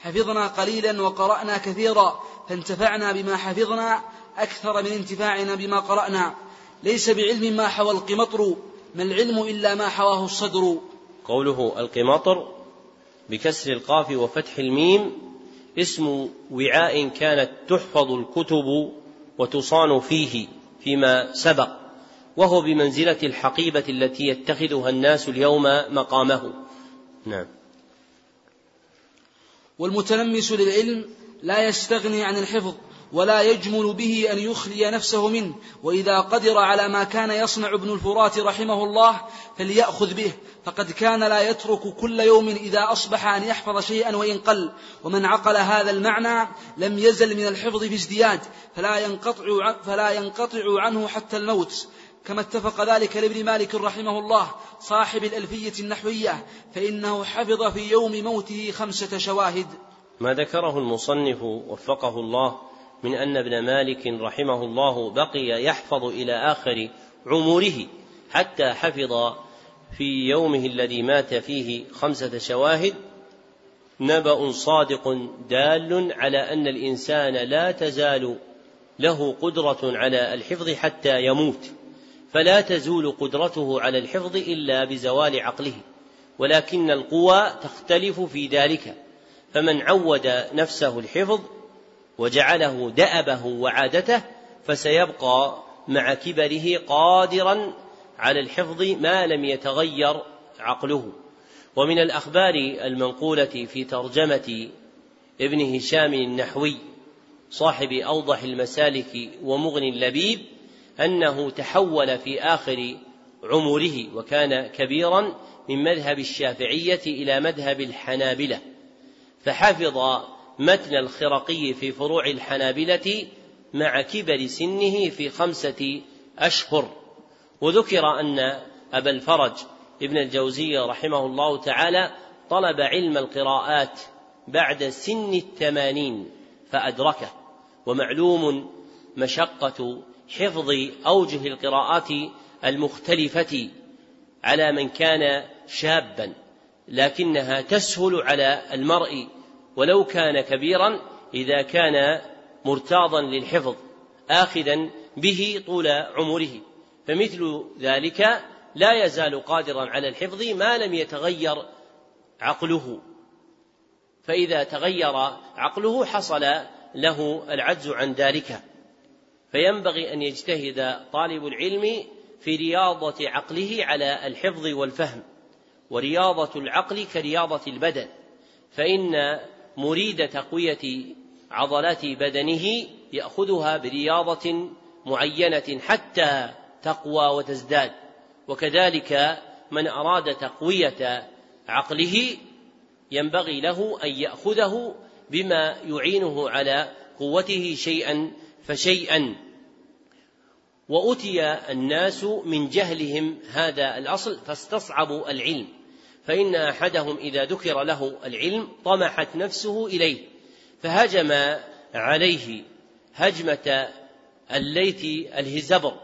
حفظنا قليلا وقرأنا كثيرا فانتفعنا بما حفظنا أكثر من انتفاعنا بما قرأنا. ليس بعلم ما حوى القمطر ما العلم إلا ما حواه الصدر. قوله القمطر بكسر القاف وفتح الميم اسم وعاء كانت تحفظ الكتب وتصان فيه فيما سبق وهو بمنزلة الحقيبة التي يتخذها الناس اليوم مقامه. نعم. والمتلمس للعلم لا يستغني عن الحفظ. ولا يجمل به أن يخلي نفسه منه. وإذا قدر على ما كان يصنع ابن الفرات رحمه الله فليأخذ به. فقد كان لا يترك كل يوم إذا أصبح أن يحفظ شيئا وإن قل. ومن عقل هذا المعنى لم يزل من الحفظ في ازدياد. فلا ينقطع, فلا ينقطع عنه حتى الموت. كما اتفق ذلك لابن مالك رحمه الله صاحب الألفية النحوية. فإنه حفظ في يوم موته خمسة شواهد. ما ذكره المصنف وفقه الله من أن ابن مالك رحمه الله بقي يحفظ إلى آخر عمره حتى حفظ في يومه الذي مات فيه خمسة شواهد. نبأ صادق دال على أن الإنسان لا تزال له قدرة على الحفظ حتى يموت فلا تزول قدرته على الحفظ إلا بزوال عقله ولكن القوى تختلف في ذلك فمن عود نفسه الحفظ وجعله دأبه وعادته فسيبقى مع كبره قادرا على الحفظ ما لم يتغير عقله. ومن الأخبار المنقولة في ترجمة ابن هشام النحوي صاحب أوضح المسالك ومغني اللبيب أنه تحول في آخر عمره وكان كبيرا من مذهب الشافعية إلى مذهب الحنابلة فحفظ متن الخرقي في فروع الحنابلة مع كبر سنه في خمسة أشهر. وذكر أن أبا الفرج ابن الجوزي رحمه الله تعالى طلب علم القراءات بعد سن الثمانين فأدركه ومعلوم مشقة حفظ أوجه القراءات المختلفة على من كان شابا لكنها تسهل على المرء ولو كان كبيرا إذا كان مرتاضا للحفظ آخذا به طول عمره. فمثل ذلك لا يزال قادرا على الحفظ ما لم يتغير عقله. فإذا تغير عقله حصل له العجز عن ذلك. فينبغي أن يجتهد طالب العلم في رياضة عقله على الحفظ والفهم ورياضة العقل كرياضة البدن. فإن مريد تقوية عضلات بدنه يأخذها برياضة معينة حتى تقوى وتزداد. وكذلك من أراد تقوية عقله ينبغي له أن يأخذه بما يعينه على قوته شيئا فشيئا. وأتي الناس من جهلهم هذا الأصل فاستصعبوا العلم. فإن أحدهم إذا ذكر له العلم طمحت نفسه إليه فهجم عليه هجمة الليث الهزبر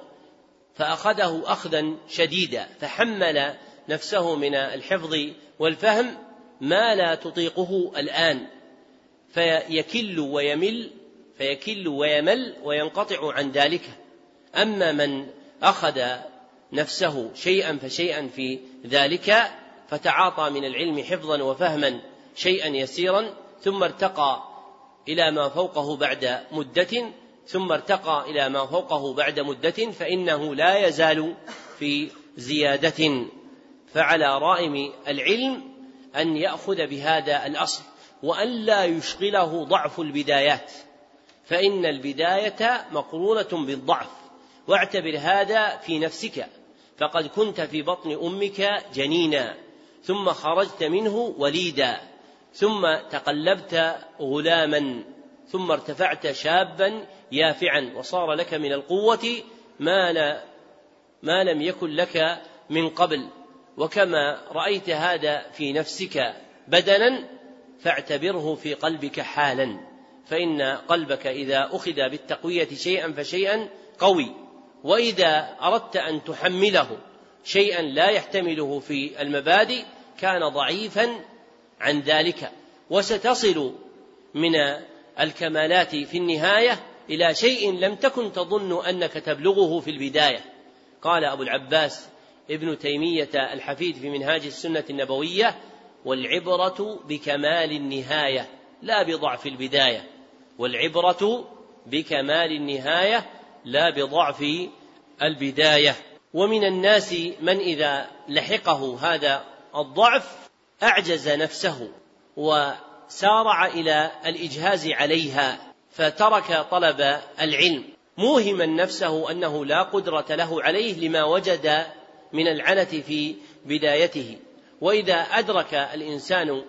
فأخذه أخذا شديدا فحمل نفسه من الحفظ والفهم ما لا تطيقه الآن فيكل ويمل فيكل ويمل وينقطع عن ذلك. أما من أخذ نفسه شيئا فشيئا في ذلك فتعاطى من العلم حفظا وفهما شيئا يسيرا ثم ارتقى إلى ما فوقه بعد مدة ثم ارتقى إلى ما فوقه بعد مدة فإنه لا يزال في زيادة. فعلى رائم العلم أن يأخذ بهذا الأصل وأن لا يشغله ضعف البدايات. فإن البداية مقرونة بالضعف واعتبر هذا في نفسك. فقد كنت في بطن أمك جنينا. ثم خرجت منه وليدا ثم تقلبت غلاما ثم ارتفعت شابا يافعا وصار لك من القوة ما لا ما لم يكن لك من قبل. وكما رأيت هذا في نفسك بدنا فاعتبره في قلبك حالا فإن قلبك إذا أخذ بالتقوية شيئا فشيئا قوي. وإذا أردت أن تحمله شيئا لا يحتمله في المبادئ كان ضعيفا عن ذلك. وستصل من الكمالات في النهاية إلى شيء لم تكن تظن أنك تبلغه في البداية. قال أبو العباس ابن تيمية الحفيد في منهاج السنة النبوية والعبرة بكمال النهاية لا بضعف البداية. والعبرة بكمال النهاية لا بضعف البداية. ومن الناس من إذا لحقه هذا الضعف أعجز نفسه وسارع إلى الإجهاز عليها فترك طلب العلم موهما نفسه أنه لا قدرة له عليه لما وجد من العنة في بدايته. وإذا أدرك الإنسان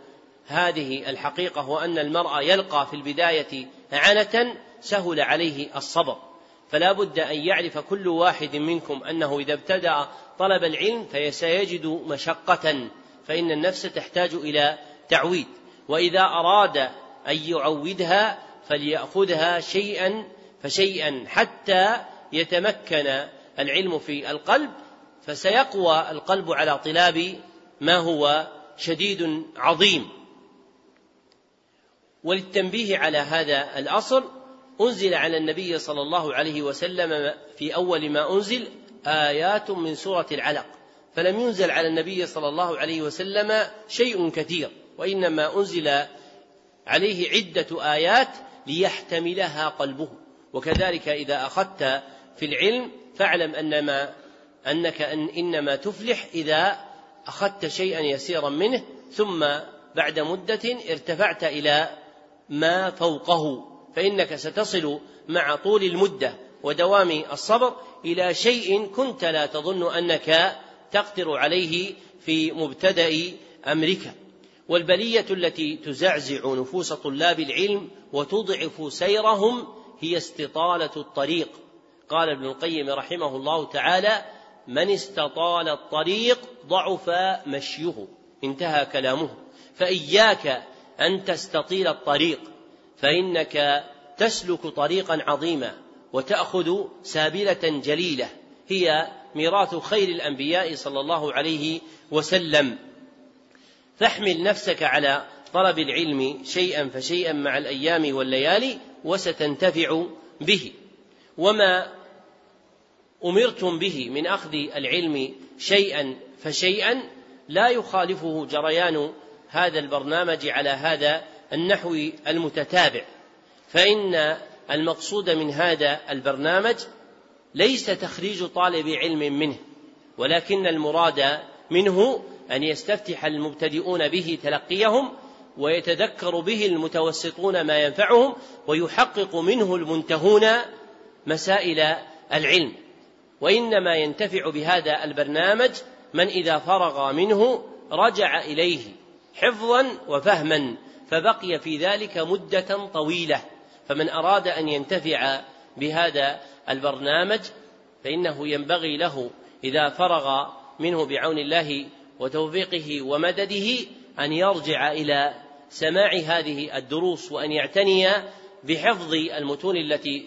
هذه الحقيقة وأن المرء يلقى في البداية عنة سهل عليه الصبر. فلا بد أن يعرف كل واحد منكم أنه إذا ابتدأ طلب العلم فسيجد مشقة فإن النفس تحتاج إلى تعويد. وإذا أراد أن يعودها فليأخذها شيئا فشيئا حتى يتمكن العلم في القلب فسيقوى القلب على طلاب ما هو شديد عظيم. وللتنبيه على هذا الأصل أنزل على النبي صلى الله عليه وسلم في أول ما أنزل آيات من سورة العلق. فلم ينزل على النبي صلى الله عليه وسلم شيء كثير وإنما أنزل عليه عدة آيات ليحتملها قلبه. وكذلك إذا أخذت في العلم فاعلم أنما أنك أن إنما تفلح إذا أخذت شيئا يسيرا منه ثم بعد مدة ارتفعت إلى ما فوقه. فإنك ستصل مع طول المدة ودوام الصبر إلى شيء كنت لا تظن أنك تقدر عليه في مبتدأ أمرك. والبلية التي تزعزع نفوس طلاب العلم وتضعف سيرهم هي استطالة الطريق. قال ابن القيم رحمه الله تعالى من استطال الطريق ضعف مشيه انتهى كلامه. فإياك أن تستطيل الطريق. فإنك تسلك طريقا عظيما وتأخذ سابلة جليلة هي ميراث خير الأنبياء صلى الله عليه وسلم. فاحمل نفسك على طلب العلم شيئا فشيئا مع الأيام والليالي وستنتفع به. وما أمرتم به من أخذ العلم شيئا فشيئا لا يخالفه جريان هذا البرنامج على هذا النحو المتتابع فإن المقصود من هذا البرنامج ليس تخريج طالب علم منه ولكن المراد منه أن يستفتح المبتدئون به تلقيهم ويتذكر به المتوسطون ما ينفعهم ويحقق منه المنتهون مسائل العلم. وإنما ينتفع بهذا البرنامج من إذا فرغ منه رجع إليه حفظا وفهما. فبقي في ذلك مدة طويلة. فمن أراد أن ينتفع بهذا البرنامج فإنه ينبغي له إذا فرغ منه بعون الله وتوفيقه ومدده أن يرجع إلى سماع هذه الدروس وأن يعتني بحفظ المتون التي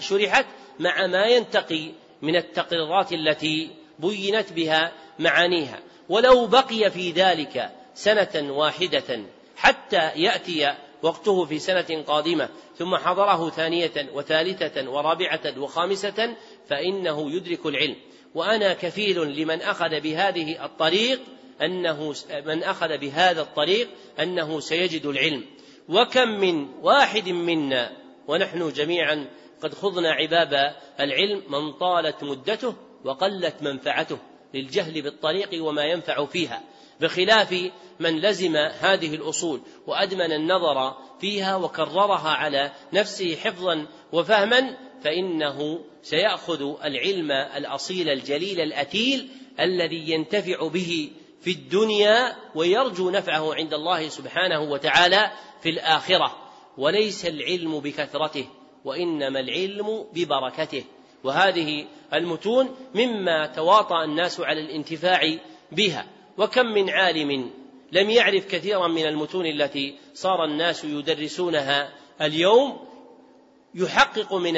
شرعت مع ما ينتقي من التقريرات التي بينت بها معانيها. ولو بقي في ذلك سنة واحدة حتى يأتي وقته في سنة قادمة ثم حضره ثانية وثالثة ورابعة وخامسة فإنه يدرك العلم. وأنا كفيل لمن أخذ بهذه الطريق أنه من أخذ بهذا الطريق أنه سيجد العلم. وكم من واحد منا ونحن جميعا قد خضنا عباب العلم من طالت مدته وقلت منفعته للجهل بالطريق وما ينفع فيها. بخلاف من لزم هذه الأصول وأدمن النظر فيها وكررها على نفسه حفظا وفهما فإنه سيأخذ العلم الأصيل الجليل الاثيل الذي ينتفع به في الدنيا ويرجو نفعه عند الله سبحانه وتعالى في الآخرة. وليس العلم بكثرته وإنما العلم ببركته. وهذه المتون مما تواطأ الناس على الانتفاع بها. وكم من عالم لم يعرف كثيرا من المتون التي صار الناس يدرسونها اليوم يحقق من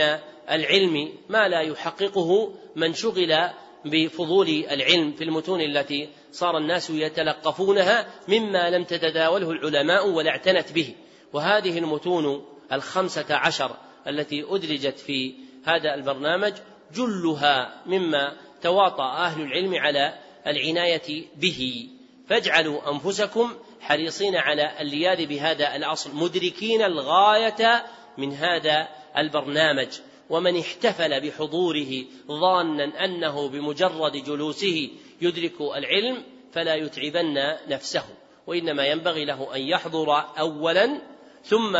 العلم ما لا يحققه من شغل بفضول العلم في المتون التي صار الناس يتلقفونها مما لم تتداوله العلماء ولا اعتنت به. وهذه المتون الخمسة عشر التي أدرجت في هذا البرنامج جلها مما تواطأ أهل العلم على العناية به. فاجعلوا أنفسكم حريصين على اللياذ بهذا الأصل مدركين الغاية من هذا البرنامج. ومن احتفل بحضوره ظانا أنه بمجرد جلوسه يدرك العلم فلا يتعبن نفسه. وإنما ينبغي له أن يحضر أولا ثم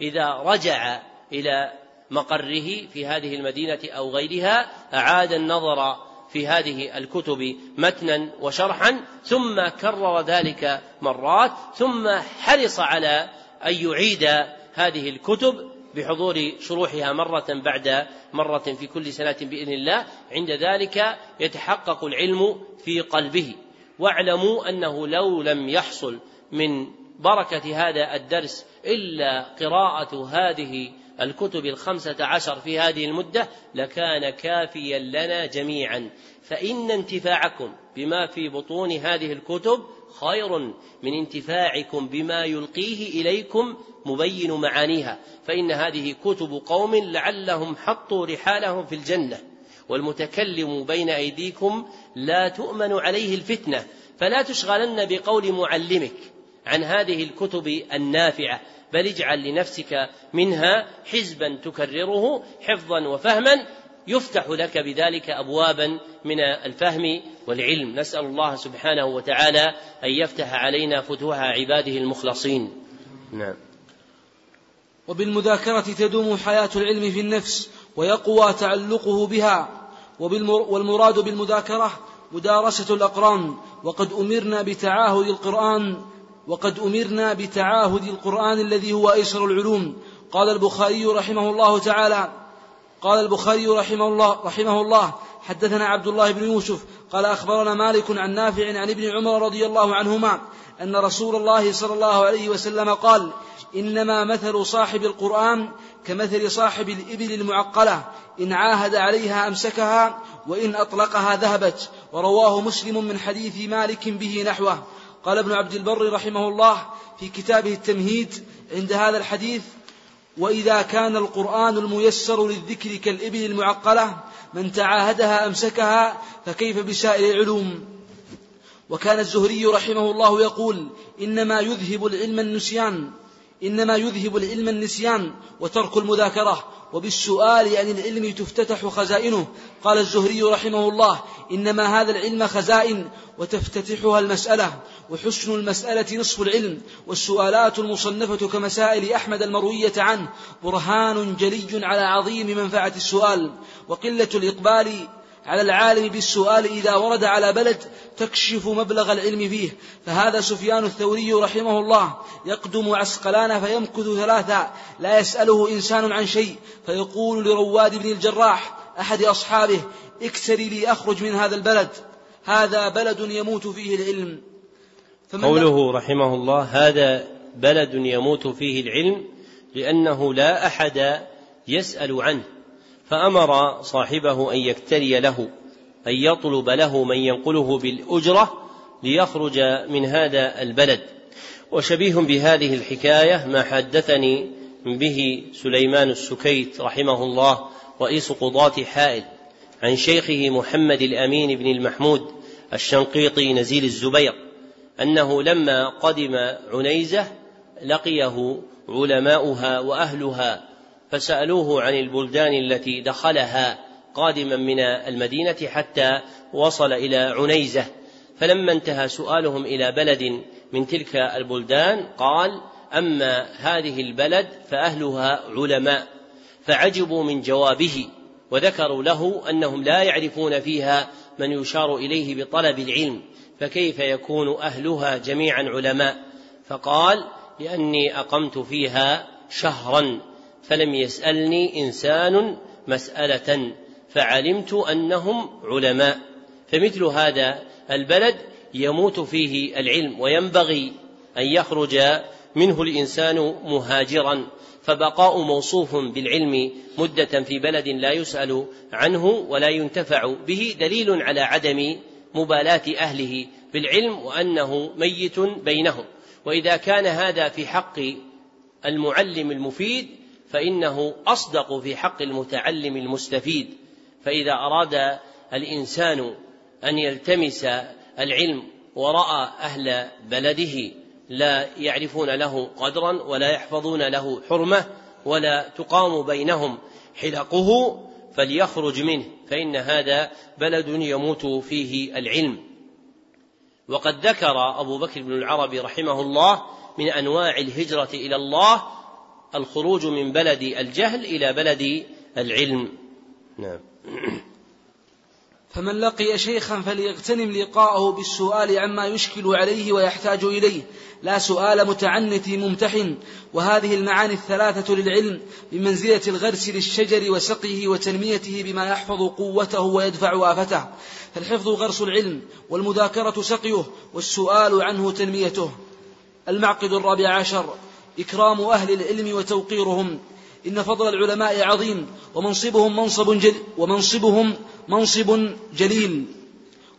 إذا رجع إلى مقره في هذه المدينة أو غيرها أعاد النظر في هذه الكتب متنا وشرحا ثم كرر ذلك مرات ثم حرص على أن يعيد هذه الكتب بحضور شروحها مرة بعد مرة في كل سنة بإذن الله. عند ذلك يتحقق العلم في قلبه. واعلموا أنه لو لم يحصل من بركة هذا الدرس إلا قراءة هذه الكتب الخمسة عشر في هذه المدة لكان كافيا لنا جميعا. فإن انتفاعكم بما في بطون هذه الكتب خير من انتفاعكم بما يلقيه إليكم مبين معانيها. فإن هذه كتب قوم لعلهم حطوا رحالهم في الجنة والمتكلم بين أيديكم لا تؤمن عليه الفتنة. فلا تشغلن بقول معلمك. عن هذه الكتب النافعة. بل اجعل لنفسك منها حزبا تكرره حفظا وفهما يفتح لك بذلك ابوابا من الفهم والعلم. نسأل الله سبحانه وتعالى أن يفتح علينا فتوح عباده المخلصين. نعم. وبالمذاكرة تدوم حياة العلم في النفس ويقوى تعلقه بها. والمراد بالمذاكرة مدارسة الأقران. وقد أمرنا بتعاهد القرآن وقد أمرنا بتعاهد القرآن الذي هو أيسر العلوم. قال البخاري رحمه الله تعالى قال البخاري رحمه الله رحمه الله حدثنا عبد الله بن يوسف قال أخبرنا مالك عن نافع عن ابن عمر رضي الله عنهما أن رسول الله صلى الله عليه وسلم قال إنما مثل صاحب القرآن كمثل صاحب الإبل المعقلة إن عاهد عليها أمسكها وإن أطلقها ذهبت. ورواه مسلم من حديث مالك به نحوه. قال ابن عبد البر رحمه الله في كتابه التمهيد عند هذا الحديث وإذا كان القرآن الميسر للذكر كالإبل المعقلة من تعاهدها أمسكها فكيف بسائر العلوم؟ وكان الزهري رحمه الله يقول إنما يذهب العلم النسيان إنما يذهب العلم النسيان وترك المذاكرة وبالسؤال عن العلم تفتتح خزائنه. قال الزهري رحمه الله إنما هذا العلم خزائن وتفتتحها المسألة وحسن المسألة نصف العلم والسؤالات المصنفة كمسائل أحمد المروية عنه برهان جلي على عظيم منفعة السؤال وقلة الإقبال على العالم بالسؤال إذا ورد على بلد تكشف مبلغ العلم فيه. فهذا سفيان الثوري رحمه الله يقدم عسقلان فيمكث ثلاثا لا يسأله إنسان عن شيء. فيقول لرواد بن الجراح أحد أصحابه اكسري لي أخرج من هذا البلد. هذا بلد يموت فيه العلم. قوله رحمه الله هذا بلد يموت فيه العلم لأنه لا أحد يسأل عنه. فأمر صاحبه أن يكتري له أن يطلب له من ينقله بالأجرة ليخرج من هذا البلد. وشبيه بهذه الحكاية ما حدثني به سليمان السكيت رحمه الله رئيس قضاة حائل عن شيخه محمد الأمين بن المحمود الشنقيطي نزيل الزبير أنه لما قدم عنيزة لقيه علماؤها وأهلها فسألوه عن البلدان التي دخلها قادما من المدينة حتى وصل إلى عنيزة. فلما انتهى سؤالهم إلى بلد من تلك البلدان قال أما هذه البلد فأهلها علماء فعجبوا من جوابه وذكروا له أنهم لا يعرفون فيها من يشار إليه بطلب العلم فكيف يكون أهلها جميعا علماء؟ فقال لأني أقمت فيها شهرا. فلم يسألني إنسان مسألة فعلمت أنهم علماء. فمثل هذا البلد يموت فيه العلم وينبغي أن يخرج منه الإنسان مهاجرا. فبقاء موصوف بالعلم مدة في بلد لا يسأل عنه ولا ينتفع به دليل على عدم مبالاة أهله بالعلم وأنه ميت بينهم. وإذا كان هذا في حق المعلم المفيد فإنه أصدق في حق المتعلم المستفيد. فإذا أراد الإنسان أن يلتمس العلم ورأى أهل بلده لا يعرفون له قدرا ولا يحفظون له حرمة ولا تقام بينهم حلقه فليخرج منه فإن هذا بلد يموت فيه العلم. وقد ذكر أبو بكر بن العربي رحمه الله من أنواع الهجرة إلى الله الخروج من بلد الجهل إلى بلد العلم. نعم. فمن لقي شيخا فليغتنم لقاءه بالسؤال عما يشكل عليه ويحتاج إليه. لا سؤال متعنت ممتحن. وهذه المعاني الثلاثة للعلم بمنزلة الغرس للشجر وسقيه وتنميته بما يحفظ قوته ويدفع آفته. فالحفظ غرس العلم والمذاكرة سقيه والسؤال عنه تنميته. المعقد الرابع عشر. إكرام أهل العلم وتوقيرهم. إن فضل العلماء عظيم ومنصبهم منصب جل ومنصبهم منصب جليل.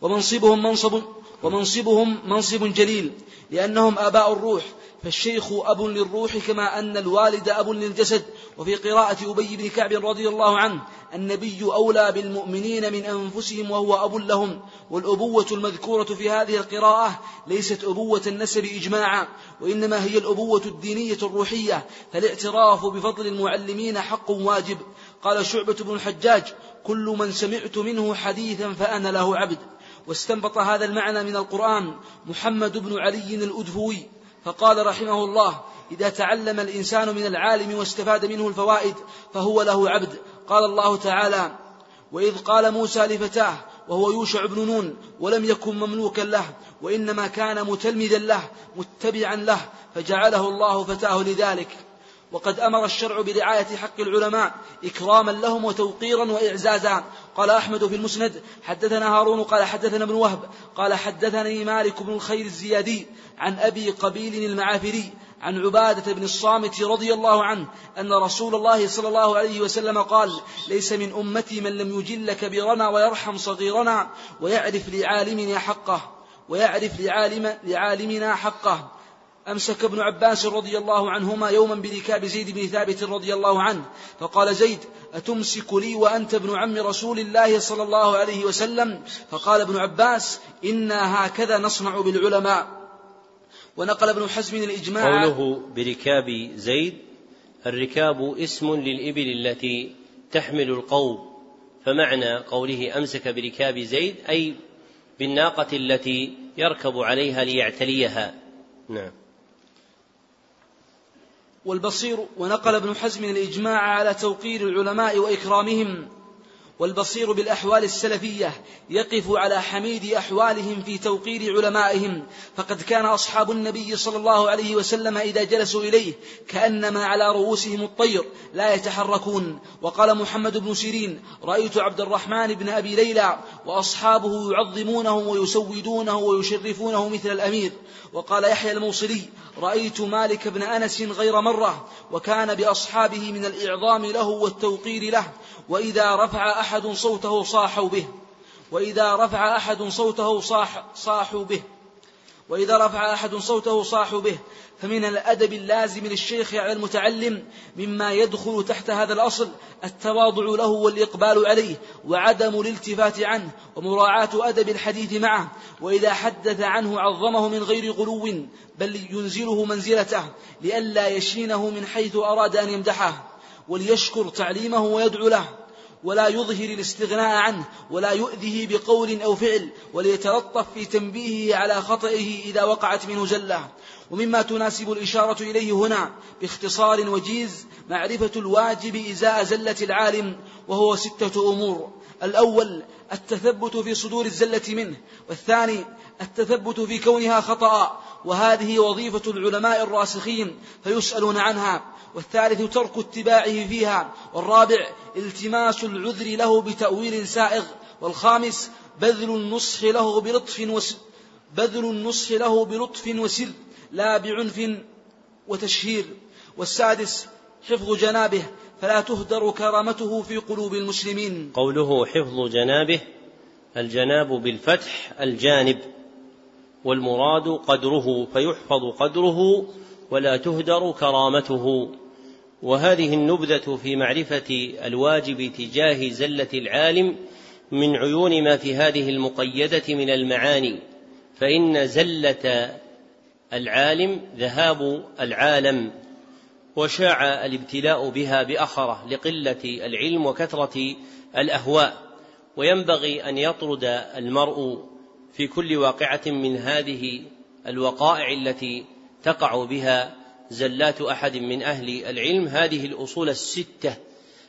ومنصبهم منصب ومنصبهم منصب جليل. لأنهم آباء الروح فالشيخ أب للروح كما أن الوالد أب للجسد. وفي قراءة أبي بن كعب رضي الله عنه النبي أولى بالمؤمنين من أنفسهم وهو أب لهم. والأبوة المذكورة في هذه القراءة ليست أبوة النسب إجماعا وإنما هي الأبوة الدينية الروحية. فالاعتراف بفضل المعلمين حق واجب. قال شعبة بن الحجاج كل من سمعت منه حديثا فأنا له عبد. واستنبط هذا المعنى من القرآن محمد بن علي الأدفوي فقال رحمه الله إذا تعلم الإنسان من العالم واستفاد منه الفوائد فهو له عبد. قال الله تعالى وإذ قال موسى لفتاه وهو يوشع بن نون ولم يكن مملوكا له وإنما كان متلمذا له متبعا له فجعله الله فتاه لذلك. وقد أمر الشرع برعايه حق العلماء إكراما لهم وتوقيرا وإعزازا. قال أحمد في المسند حدثنا هارون قال حدثنا ابن وهب قال حدثني مالك بن الخير الزيادي عن أبي قبيل المعافري عن عبادة بن الصامت رضي الله عنه أن رسول الله صلى الله عليه وسلم قال ليس من أمتي من لم يجل كبيرنا ويرحم صغيرنا ويعرف لعالمنا حقه ويعرف لعالم لعالمنا حقه. أمسك ابن عباس رضي الله عنهما يوما بركاب زيد بن ثابت رضي الله عنه فقال زيد أتمسك لي وأنت ابن عم رسول الله صلى الله عليه وسلم؟ فقال ابن عباس إنا هكذا نصنع بالعلماء. ونقل ابن حزم الإجماع قوله بركاب زيد الركاب اسم للإبل التي تحمل القوم. فمعنى قوله أمسك بركاب زيد أي بالناقة التي يركب عليها ليعتليها. نعم. والبصير ونقل ابن حزم الإجماع على توقير العلماء وإكرامهم. والبصير بالأحوال السلفية يقف على حميد أحوالهم في توقير علمائهم. فقد كان أصحاب النبي صلى الله عليه وسلم إذا جلسوا إليه كأنما على رؤوسهم الطير لا يتحركون. وقال محمد بن سيرين رأيت عبد الرحمن بن أبي ليلى وأصحابه يعظمونه ويسودونه ويشرفونه مثل الأمير. وقال يحيى الموصلي رأيت مالك بن أنس غير مرة وكان بأصحابه من الإعظام له والتوقير له. وإذا رفع أحد صوته صاحوا به. وإذا رفع أحد صوته صاح صاحوا به. وإذا رفع أحد صوته صاحوا به. فمن الأدب اللازم للشيخ على المتعلم مما يدخل تحت هذا الأصل التواضع له والإقبال عليه وعدم الالتفات عنه ومراعاة أدب الحديث معه. وإذا حدث عنه عظمه من غير غلو بل ينزله منزلته لئلا يشينه من حيث أراد أن يمدحه. وليشكر تعليمه ويدعو له ولا يظهر الاستغناء عنه ولا يؤذه بقول أو فعل وليتلطف في تنبيهه على خطئه إذا وقعت منه زلة ومما تناسب الإشارة إليه هنا باختصار وجيز معرفة الواجب إزاء زلة العالم وهو ستة أمور. الأول التثبت في صدور الزلة منه والثاني التثبت في كونها خطأ وهذه وظيفة العلماء الراسخين فيسألون عنها. والثالث ترك اتباعه فيها. والرابع التماس العذر له بتأويل سائغ. والخامس بذل النصح له بلطف وس بذل النصح له بلطف وسر لا بعنف وتشهير. والسادس حفظ جنابه فلا تهدر كرامته في قلوب المسلمين. قوله حفظ جنابه الجناب بالفتح الجانب. والمراد قدره فيحفظ قدره ولا تهدر كرامته. وهذه النبذة في معرفة الواجب تجاه زلة العالم من عيون ما في هذه المقيدة من المعاني. فإن زلة العالم ذهاب العالم وشاع الابتلاء بها بأخرة لقلة العلم وكثرة الأهواء. وينبغي أن يطرد المرء في كل واقعة من هذه الوقائع التي تقع بها زلات أحد من أهل العلم. هذه الأصول الستة.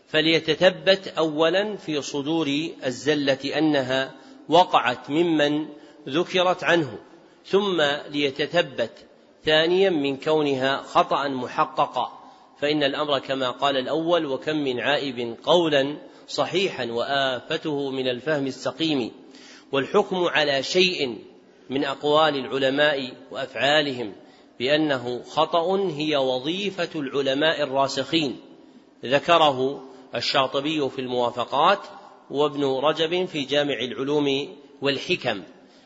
فليتثبت اولا في صدور الزلة أنها وقعت ممن ذكرت عنه ثم ليتثبت ثانيا من كونها خطا محققا. فإن الأمر كما قال الأول وكم من عائب قولا صحيحا وآفته من الفهم السقيم. والحكم على شيء من أقوال العلماء وأفعالهم بأنه خطأ هي وظيفة العلماء الراسخين. ذكره الشاطبي في الموافقات وابن رجب في جامع العلوم والحكم.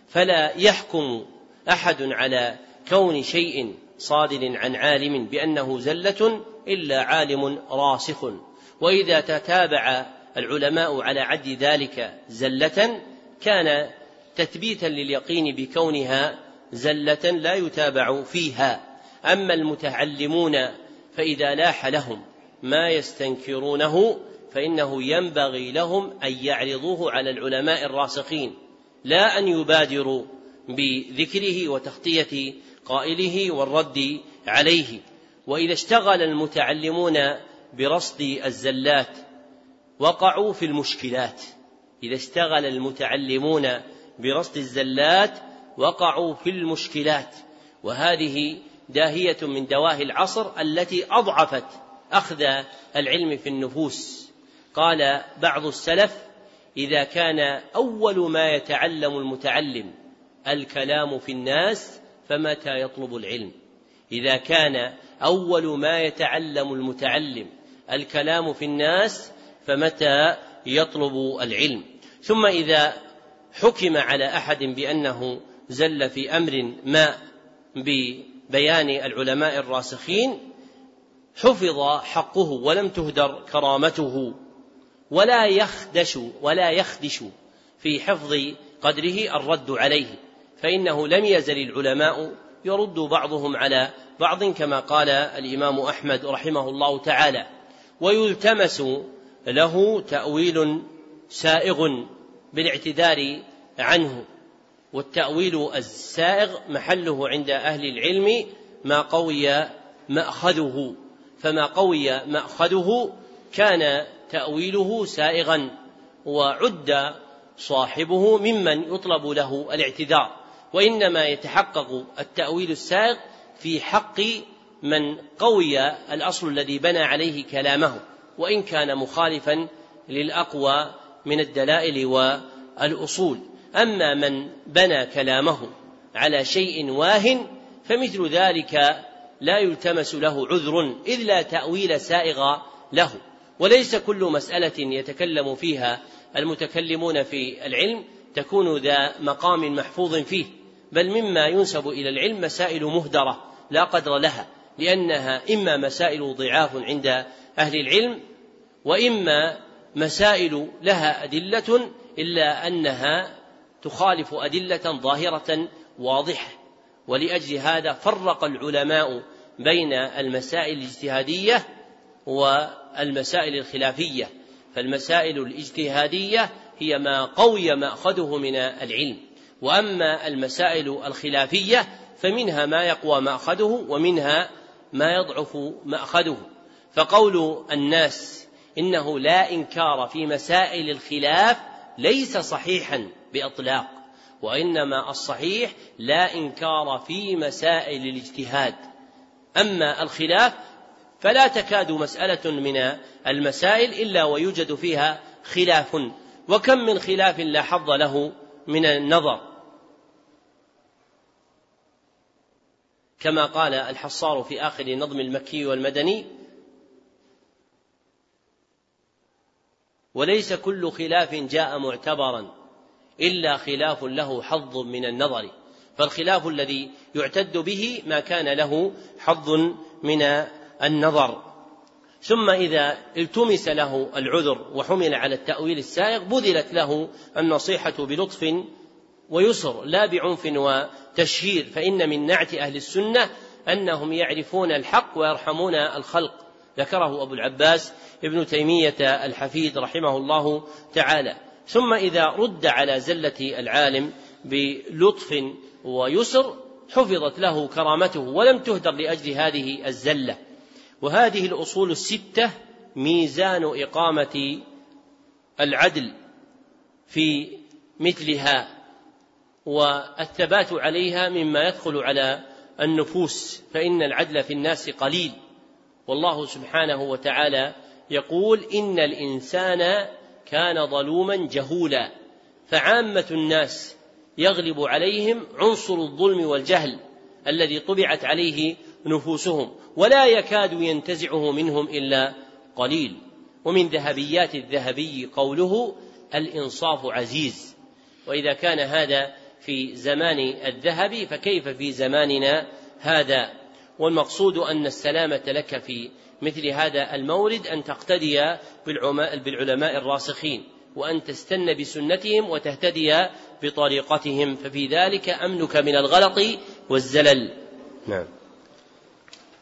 فلا يحكم أحد على كون شيء صادر عن عالم بأنه زلة إلا عالم راسخ. وإذا تتابع العلماء على عد ذلك زلة كان تثبيتا لليقين بكونها زلة لا يتابع فيها. أما المتعلمون فإذا لاح لهم ما يستنكرونه فإنه ينبغي لهم أن يعرضوه على العلماء الراسخين. لا أن يبادروا بذكره وتخطيه قائله والرد عليه. وإذا اشتغل المتعلمون برصد الزلات وقعوا في المشكلات. إذا اشتغل المتعلمون برصد الزلات وقعوا في المشكلات. وهذه داهية من دواهي العصر التي أضعفت أخذ العلم في النفوس. قال بعض السلف إذا كان أول ما يتعلم المتعلم الكلام في الناس فمتى يطلب العلم؟ إذا كان أول ما يتعلم المتعلم الكلام في الناس فمتى يطلب العلم. ثم إذا حكم على أحد بأنه زل في أمر ما ببيان العلماء الراسخين حفظ حقه ولم تهدر كرامته ولا يخدش ولا يخدش في حفظ قدره الرد عليه فإنه لم يزل العلماء يرد بعضهم على بعض كما قال الإمام أحمد رحمه الله تعالى. ويلتمس له تأويل سائغ بالاعتذار عنه والتأويل السائغ محله عند أهل العلم ما قوي مأخذه. فما قوي مأخذه كان تأويله سائغا وعد صاحبه ممن يطلب له الاعتذار. وإنما يتحقق التأويل السائغ في حق من قوي الأصل الذي بنى عليه كلامه. وإن كان مخالفا للأقوى من الدلائل والأصول. أما من بنى كلامه على شيء واه فمثل ذلك لا يلتمس له عذر إذ لا تأويل سائغ له. وليس كل مسألة يتكلم فيها المتكلمون في العلم تكون ذا مقام محفوظ فيه بل مما ينسب إلى العلم مسائل مهدرة لا قدر لها لأنها إما مسائل ضعاف عند أهل العلم وإما مسائل لها أدلة إلا أنها تخالف أدلة ظاهرة واضحة. ولأجل هذا فرق العلماء بين المسائل الاجتهادية والمسائل الخلافية. فالمسائل الاجتهادية هي ما قوي مأخذه من العلم. وأما المسائل الخلافية فمنها ما يقوى مأخذه ومنها ما يضعف مأخذه. فقول الناس إنه لا إنكار في مسائل الخلاف ليس صحيحا بإطلاق وإنما الصحيح لا إنكار في مسائل الاجتهاد. أما الخلاف فلا تكاد مسألة من المسائل إلا ويوجد فيها خلاف وكم من خلاف لا حظ له من النظر. كما قال الحصار في آخر نظم المكي والمدني وليس كل خلاف جاء معتبرا إلا خلاف له حظ من النظر. فالخلاف الذي يعتد به ما كان له حظ من النظر. ثم إذا التمس له العذر وحمل على التأويل السائغ بذلت له النصيحة بلطف ويسر لا بعنف وتشهير. فإن من نعت أهل السنة أنهم يعرفون الحق ويرحمون الخلق. ذكره أبو العباس ابن تيمية الحفيد رحمه الله تعالى. ثم إذا رد على زلة العالم بلطف ويسر حفظت له كرامته ولم تهدر لأجل هذه الزلة. وهذه الأصول الستة ميزان إقامة العدل في مثلها والثبات عليها مما يدخل على النفوس فإن العدل في الناس قليل. والله سبحانه وتعالى يقول إن الإنسان كان ظلوما جهولا فعامة الناس يغلب عليهم عنصر الظلم والجهل الذي طبعت عليه نفوسهم ولا يكاد ينتزعه منهم إلا قليل. ومن ذهبيات الذهبي قوله الإنصاف عزيز. وإذا كان هذا في زمان الذهب فكيف في زماننا هذا؟ والمقصود أن السلامة لك في مثل هذا المورد أن تقتدي بالعلماء الراسخين وأن تستن بسنتهم وتهتدي بطريقتهم ففي ذلك أمنك من الغلط والزلل. نعم.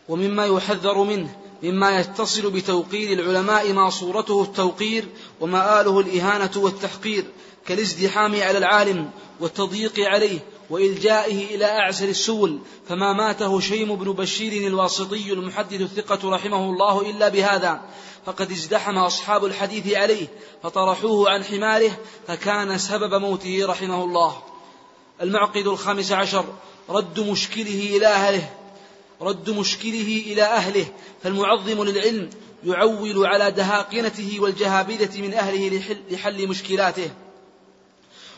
ومما يحذر منه مما يتصل بتوقير العلماء ما صورته التوقير ومآله الإهانة والتحقير كالازدحام على العالم والتضييق عليه وإلجائه إلى أعسر السبل فما ماته شيم بن بشير الواسطي المحدث الثقة رحمه الله إلا بهذا. فقد ازدحم أصحاب الحديث عليه فطرحوه عن حماره فكان سبب موته رحمه الله. المعقد الخامس عشر رد مشكله إلى أهله رد مشكله إلى أهله فالمعظم للعلم يعول على دهاقنته والجهابذة من أهله لحل مشكلاته.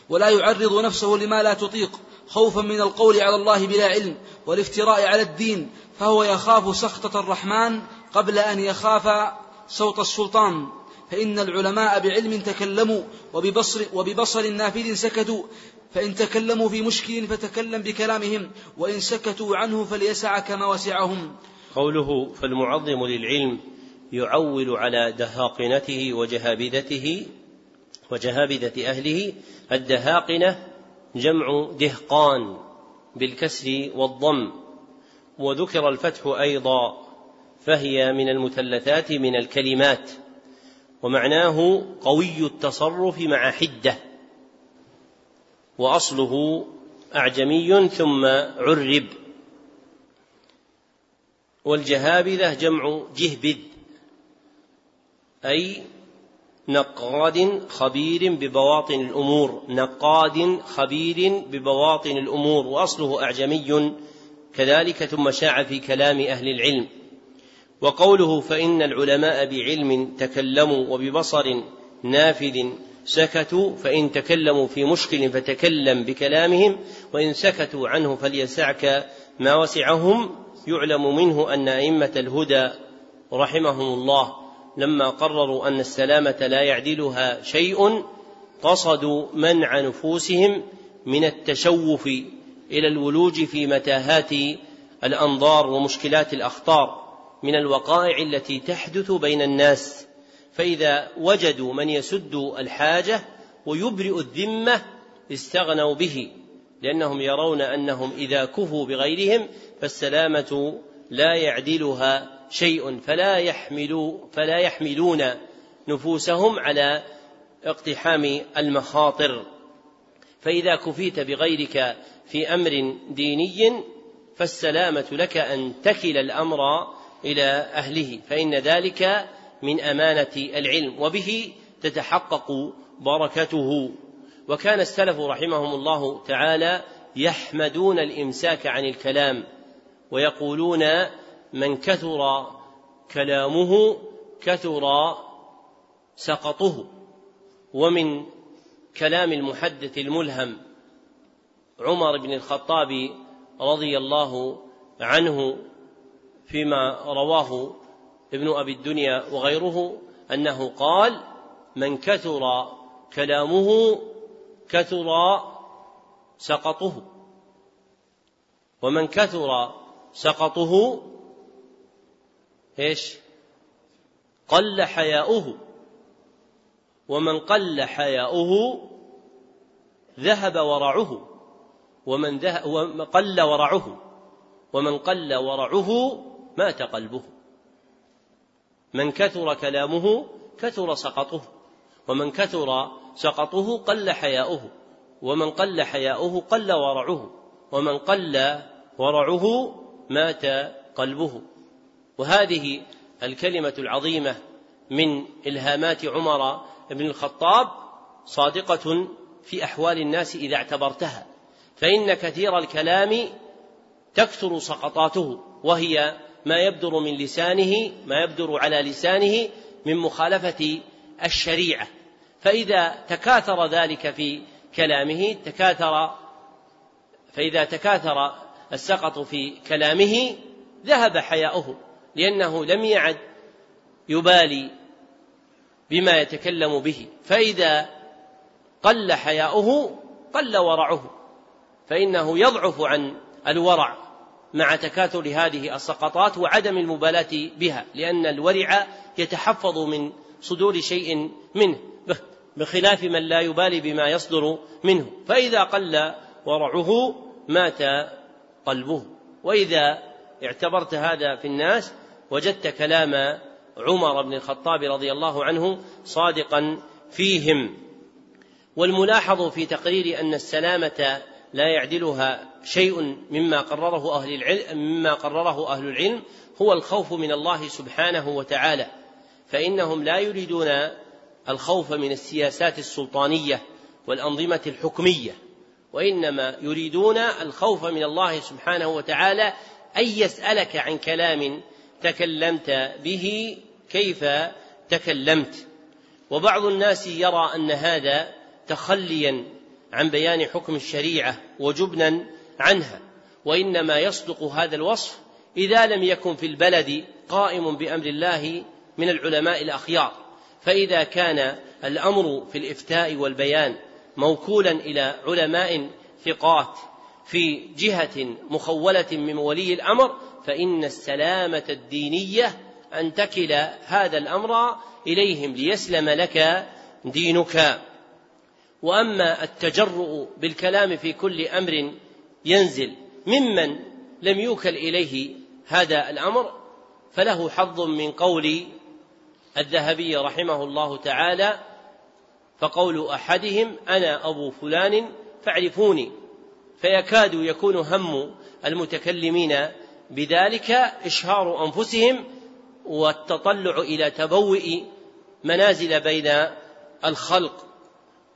ولا يعرض نفسه لما لا تطيق. خوفا من القول على الله بلا علم والافتراء على الدين فهو يخاف سخطة الرحمن قبل أن يخاف صوت السلطان. فإن العلماء بعلم تكلموا وببصر, وببصر نافذ سكتوا. فإن تكلموا في مشكل فتكلم بكلامهم وإن سكتوا عنه فليسعك ما وسعهم. قوله فالمعظم للعلم يعول على دهاقنته وجهابذته وجهابذة أهله الدهاقنة جمع دهقان بالكسر والضم وذكر الفتح أيضا فهي من المثلثات من الكلمات ومعناه قوي التصرف مع حدة وأصله أعجمي ثم عرب. والجهابذة جمع جهبذ أي نقاد خبير ببواطن الأمور. نقاد خبير ببواطن الأمور. وأصله أعجمي كذلك ثم شاع في كلام أهل العلم. وقوله فإن العلماء بعلم تكلموا وببصر نافذ سكتوا فإن تكلموا في مشكل فتكلم بكلامهم وإن سكتوا عنه فليسعك ما وسعهم. يعلم منه أن أئمة الهدى رحمهم الله. لما قرروا أن السلامة لا يعدلها شيء قصدوا منع نفوسهم من التشوف إلى الولوج في متاهات الأنظار ومشكلات الأخطار من الوقائع التي تحدث بين الناس. فإذا وجدوا من يسد الحاجة ويبرئ الذمة استغنوا به لأنهم يرون أنهم إذا كفوا بغيرهم فالسلامة لا يعدلها شيء فلا يحملوا فلا يحملون نفوسهم على اقتحام المخاطر. فإذا كفيت بغيرك في أمر ديني فالسلامة لك أن تكل الأمر إلى أهله فإن ذلك من أمانة العلم وبه تتحقق بركته. وكان السلف رحمهم الله تعالى يحمدون الإمساك عن الكلام ويقولون من كثر كلامه كثر سقطه ومن كلام المحدث الملهم عمر بن الخطاب رضي الله عنه فيما رواه ابن أبي الدنيا وغيره أنه قال من كثر كلامه كثر سقطه ومن كثر سقطه إيش؟ قل حياؤه. ومن قل حياؤه ذهب ورعه ومن قل ورعه ومن قل ورعه مات قلبه. من كثر كلامه كثر سقطه. ومن كثر سقطه قل حياؤه. ومن قل حياؤه قل ورعه ومن قل ورعه مات قلبه. وهذه الكلمة العظيمة من إلهامات عمر بن الخطاب صادقة في أحوال الناس إذا اعتبرتها. فإن كثير الكلام تكثر سقطاته وهي ما يبدر من لسانه ما يبدر على لسانه من مخالفة الشريعة. فإذا تكاثر ذلك في كلامه تكاثر فإذا تكاثر السقط في كلامه ذهب حياؤه. لأنه لم يعد يبالي بما يتكلم به. فإذا قل حياؤه قل ورعه. فإنه يضعف عن الورع مع تكاثر هذه السقطات وعدم المبالاة بها لأن الورع يتحفظ من صدور شيء منه بخلاف من لا يبالي بما يصدر منه. فإذا قل ورعه مات قلبه. وإذا اعتبرت هذا في الناس وجدت كلام عمر بن الخطاب رضي الله عنه صادقا فيهم. والملاحظ في تقرير أن السلامة لا يعدلها شيء مما قرره أهل العلم مما قرره أهل العلم هو الخوف من الله سبحانه وتعالى فإنهم لا يريدون الخوف من السياسات السلطانية والأنظمة الحكمية وإنما يريدون الخوف من الله سبحانه وتعالى أن يسألك عن كلام تكلمت به كيف تكلمت. وبعض الناس يرى أن هذا تخليا عن بيان حكم الشريعة وجبنا عنها وإنما يصدق هذا الوصف إذا لم يكن في البلد قائم بأمر الله من العلماء الأخيار. فإذا كان الأمر في الإفتاء والبيان موكولا إلى علماء ثقات في جهة مخولة من ولي الأمر فإن السلامة الدينية أن تكل هذا الأمر إليهم ليسلم لك دينك. وأما التجرؤ بالكلام في كل أمر ينزل ممن لم يوكل إليه هذا الأمر فله حظ من قول الذهبي رحمه الله تعالى فقول أحدهم أنا أبو فلان فاعرفوني فيكاد يكون هم المتكلمين بذلك إشهار أنفسهم والتطلع إلى تبوء منازل بين الخلق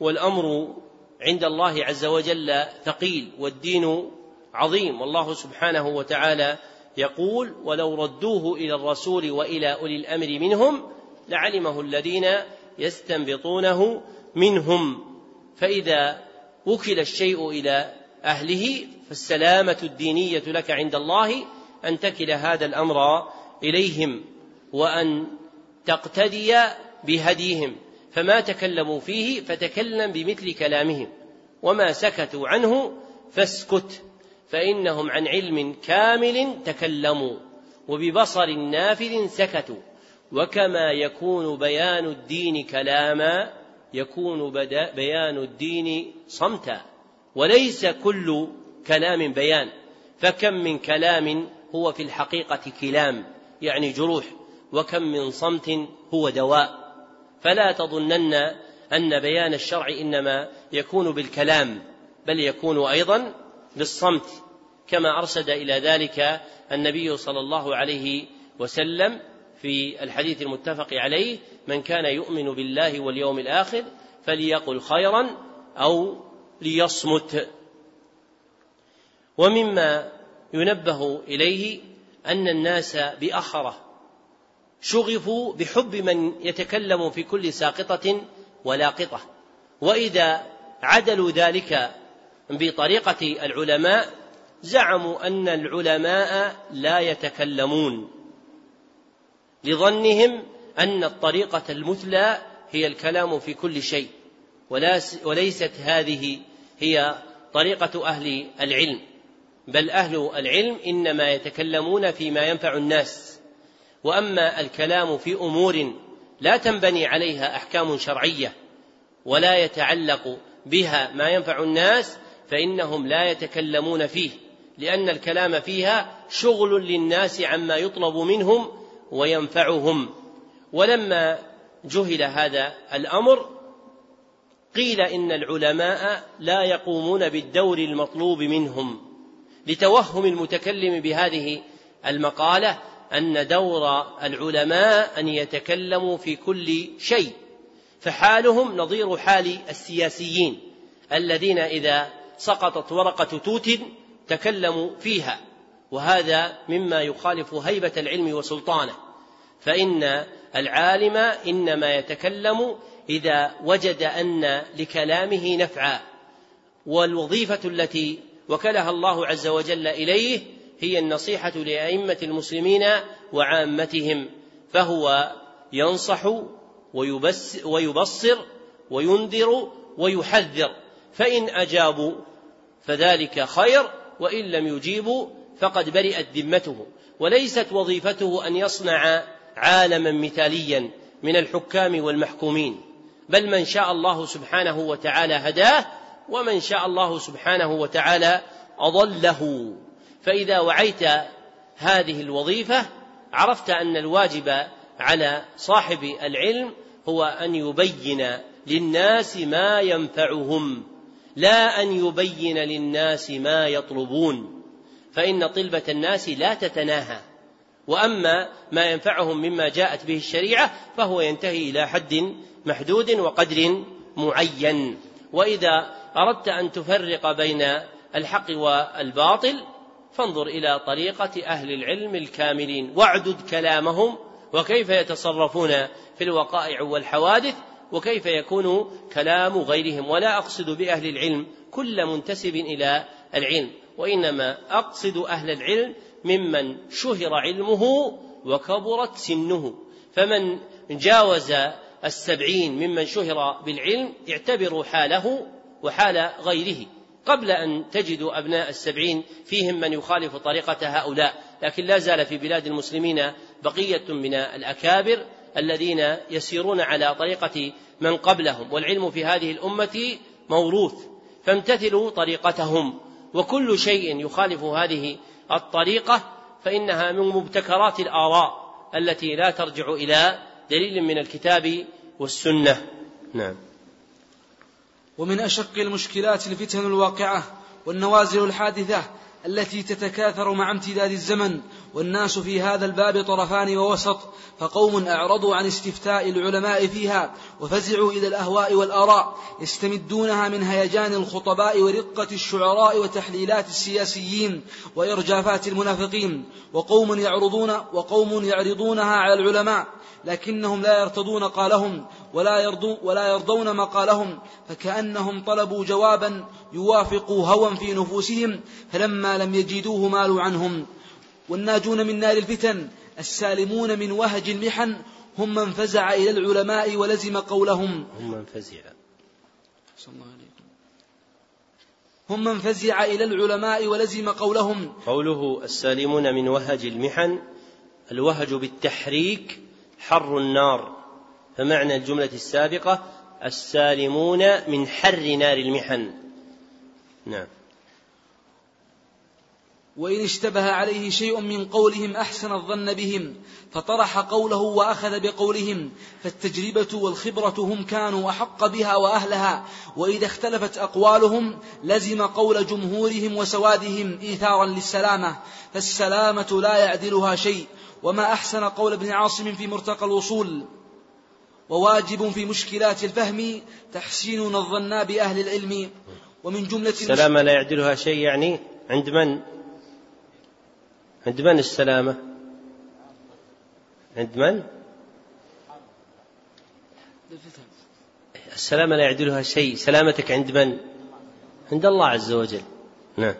والأمر عند الله عز وجل ثقيل والدين عظيم. والله سبحانه وتعالى يقول ولو ردوه إلى الرسول وإلى أولي الأمر منهم لعلمه الذين يستنبطونه منهم. فإذا وكل الشيء إلى أهله فالسلامة الدينية لك عند الله أن تكل هذا الأمر إليهم وأن تقتدي بهديهم فما تكلموا فيه فتكلم بمثل كلامهم وما سكتوا عنه فاسكت فإنهم عن علم كامل تكلموا وببصر نافذ سكتوا وكما يكون بيان الدين كلاما يكون بيان الدين صمتا وليس كل كلام بيان فكم من كلام هو في الحقيقة كلام يعني جروح وكم من صمت هو دواء. فلا تظنن أن بيان الشرع إنما يكون بالكلام بل يكون أيضا بالصمت كما أرشد إلى ذلك النبي صلى الله عليه وسلم في الحديث المتفق عليه من كان يؤمن بالله واليوم الآخر فليقل خيرا أو ليصمت ومما ينبه إليه أن الناس باخره شغفوا بحب من يتكلم في كل ساقطة ولاقطة. وإذا عدلوا ذلك بطريقة العلماء زعموا أن العلماء لا يتكلمون لظنهم أن الطريقة المثلى هي الكلام في كل شيء وليست هذه هي طريقة أهل العلم. بل أهل العلم إنما يتكلمون فيما ينفع الناس. وأما الكلام في أمور لا تنبني عليها أحكام شرعية ولا يتعلق بها ما ينفع الناس فإنهم لا يتكلمون فيه لأن الكلام فيها شغل للناس عما يطلب منهم وينفعهم. ولما جهل هذا الأمر قيل إن العلماء لا يقومون بالدور المطلوب منهم. لتوهم المتكلم بهذه المقالة أن دور العلماء أن يتكلموا في كل شيء فحالهم نظير حال السياسيين الذين إذا سقطت ورقة توت تكلموا فيها وهذا مما يخالف هيبة العلم وسلطانه فإن العالم إنما يتكلم إذا وجد أن لكلامه نفعا والوظيفة التي وكلها الله عز وجل إليه هي النصيحة لأئمة المسلمين وعامتهم فهو ينصح ويبس ويبصر وينذر ويحذر فإن أجابوا فذلك خير وإن لم يجيبوا فقد برئت ذمته. وليست وظيفته أن يصنع عالما مثاليا من الحكام والمحكومين بل من شاء الله سبحانه وتعالى هداه ومن شاء الله سبحانه وتعالى أضله. فإذا وعيت هذه الوظيفة عرفت أن الواجب على صاحب العلم هو أن يبين للناس ما ينفعهم لا أن يبين للناس ما يطلبون. فإن طلبة الناس لا تتناهى وأما ما ينفعهم مما جاءت به الشريعة فهو ينتهي إلى حد محدود وقدر معين. وإذا أردت أن تفرق بين الحق والباطل فانظر إلى طريقة أهل العلم الكاملين واعدد كلامهم وكيف يتصرفون في الوقائع والحوادث وكيف يكون كلام غيرهم. ولا أقصد بأهل العلم كل منتسب إلى العلم وإنما أقصد أهل العلم ممن شهر علمه وكبرت سنه. فمن جاوز السبعين ممن شهر بالعلم اعتبروا حاله وحال غيره قبل أن تجدوا أبناء السبعين فيهم من يخالف طريقة هؤلاء لكن لا زال في بلاد المسلمين بقية من الأكابر الذين يسيرون على طريقة من قبلهم والعلم في هذه الأمة موروث فامتثلوا طريقتهم وكل شيء يخالف هذه الطريقة فإنها من مبتكرات الآراء التي لا ترجع إلى دليل من الكتاب والسنة. نعم. ومن أشق المشكلات الفتن الواقعة والنوازل الحادثة التي تتكاثر مع امتداد الزمن والناس في هذا الباب طرفان ووسط فقوم أعرضوا عن استفتاء العلماء فيها وفزعوا إلى الأهواء والآراء يستمدونها من هيجان الخطباء ورقة الشعراء وتحليلات السياسيين وإرجافات المنافقين وقوم يعرضون وقوم يعرضونها على العلماء لكنهم لا يرتضون قالهم ولا يرضون, ولا يرضون مقالهم فكأنهم طلبوا جوابا يوافق هوى في نفوسهم فلما لم يجدوه مالوا عنهم. والناجون من نار الفتن السالمون من وهج المحن هم من فزع إلى العلماء ولزم قولهم. هم من فزع. هم من فزع إلى العلماء ولزم قولهم. قوله السالمون من وهج المحن الوهج بالتحريك حر النار. فمعنى الجملة السابقة السالمون من حر نار المحن. نعم. وإن اشتبه عليه شيء من قولهم أحسن الظن بهم فطرح قوله وأخذ بقولهم فالتجربة والخبرة هم كانوا أحق بها وأهلها وإذا اختلفت أقوالهم لزم قول جمهورهم وسوادهم إيثارا للسلامة فالسلامة لا يعدلها شيء وما أحسن قول ابن عاصم في مرتقى الوصول. وواجب في مشكلات الفهم تحسين الظن بأهل العلم ومن جملة السلامة لا يعدلها شيء يعني عند من؟ عند من السلامة؟ عند من؟ السلامة لا يعدلها شيء سلامتك عند من؟ عند الله عز وجل نعم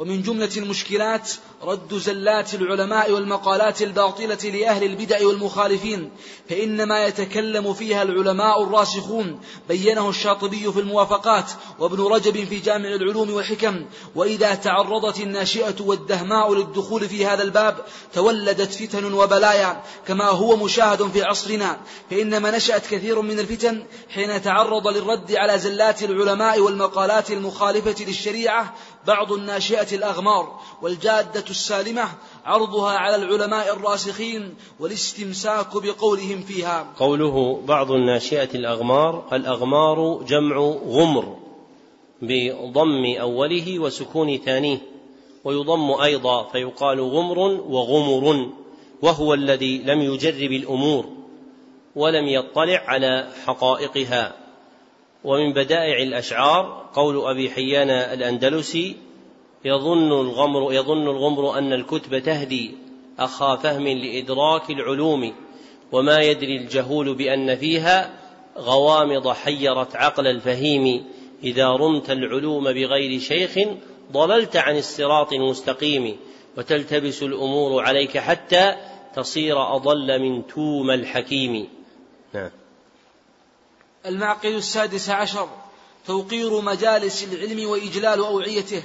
ومن جملة المشكلات رد زلات العلماء والمقالات الباطلة لأهل البدع والمخالفين فإنما يتكلم فيها العلماء الراسخون بينه الشاطبي في الموافقات وابن رجب في جامع العلوم والحكم وإذا تعرضت الناشئة والدهماء للدخول في هذا الباب تولدت فتن وبلايا كما هو مشاهد في عصرنا فإنما نشأت كثير من الفتن حين تعرض للرد على زلات العلماء والمقالات المخالفة للشريعة بعض الناشئة الأغمار والجادة السالمة عرضها على العلماء الراسخين والاستمساك بقولهم فيها. قوله بعض الناشئة الأغمار الأغمار جمع غمر بضم أوله وسكون ثانية ويضم أيضا فيقال غمر وغمر وهو الذي لم يجرب الأمور ولم يطلع على حقائقها. ومن بدائع الأشعار قول أبي حيان الأندلسي يظن الغمر يظن الغمر أن الكتب تهدي أخا فهم لإدراك العلوم وما يدري الجهول بأن فيها غوامض حيرت عقل الفهيم. إذا رمت العلوم بغير شيخ ضللت عن الصراط المستقيم وتلتبس الأمور عليك حتى تصير أضل من توم الحكيم. نعم. المعقد السادس عشر توقير مجالس العلم وإجلال أوعيته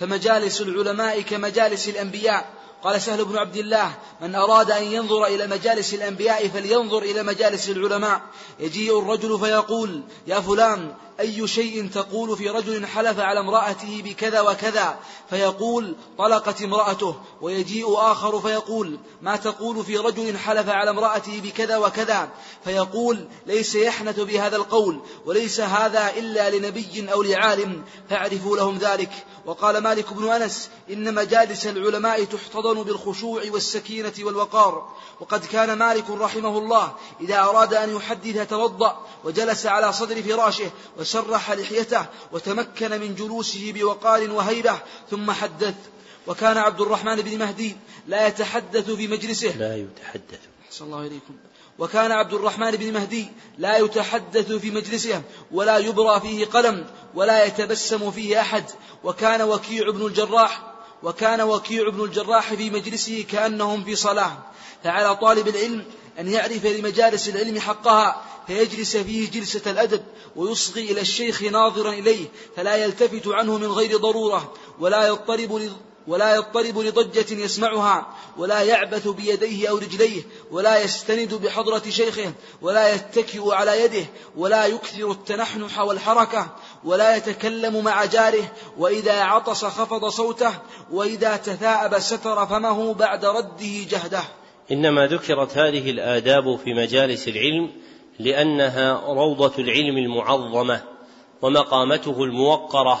فمجالس العلماء كمجالس الأنبياء. قال سهل بن عبد الله من أراد أن ينظر إلى مجالس الأنبياء فلينظر إلى مجالس العلماء. يجيء الرجل فيقول يا فلان أي شيء تقول في رجل حلف على امرأته بكذا وكذا فيقول طلقت امرأته ويجيء آخر فيقول ما تقول في رجل حلف على امرأته بكذا وكذا فيقول ليس يحنث بهذا القول وليس هذا إلا لنبي أو لعالم فاعرفوا لهم ذلك. وقال مالك بن أنس إن مجالس العلماء تحتضن بالخشوع والسكينة والوقار. وقد كان مالك رحمه الله إذا أراد أن يحدث توضأ وجلس على صدر فراشه وسرح لحيته وتمكن من جلوسه بوقار وهيبة ثم حدث. وكان عبد الرحمن بن مهدي لا يتحدث في مجلسه. لا يتحدث. أحسن الله إليكم. وكان عبد الرحمن بن مهدي لا يتحدث في مجلسه ولا يبرى فيه قلم ولا يتبسم فيه أحد. وكان وكيع بن الجراح وكان وكيع بن الجراح في مجلسه كأنهم في صلاة. فعلى طالب العلم أن يعرف لمجالس العلم حقها فيجلس فيه جلسة الأدب ويصغي إلى الشيخ ناظرا إليه فلا يلتفت عنه من غير ضرورة ولا يضطرب ولا يضطرب لضجة يسمعها ولا يعبث بيديه أو رجليه ولا يستند بحضرة شيخه ولا يتكئ على يده ولا يكثر التنحنح والحركة ولا يتكلم مع جاره وإذا عطس خفض صوته وإذا تثاءب ستر فمه بعد رده جهده. إنما ذكرت هذه الآداب في مجالس العلم لأنها روضة العلم المعظمة ومقامته الموقرة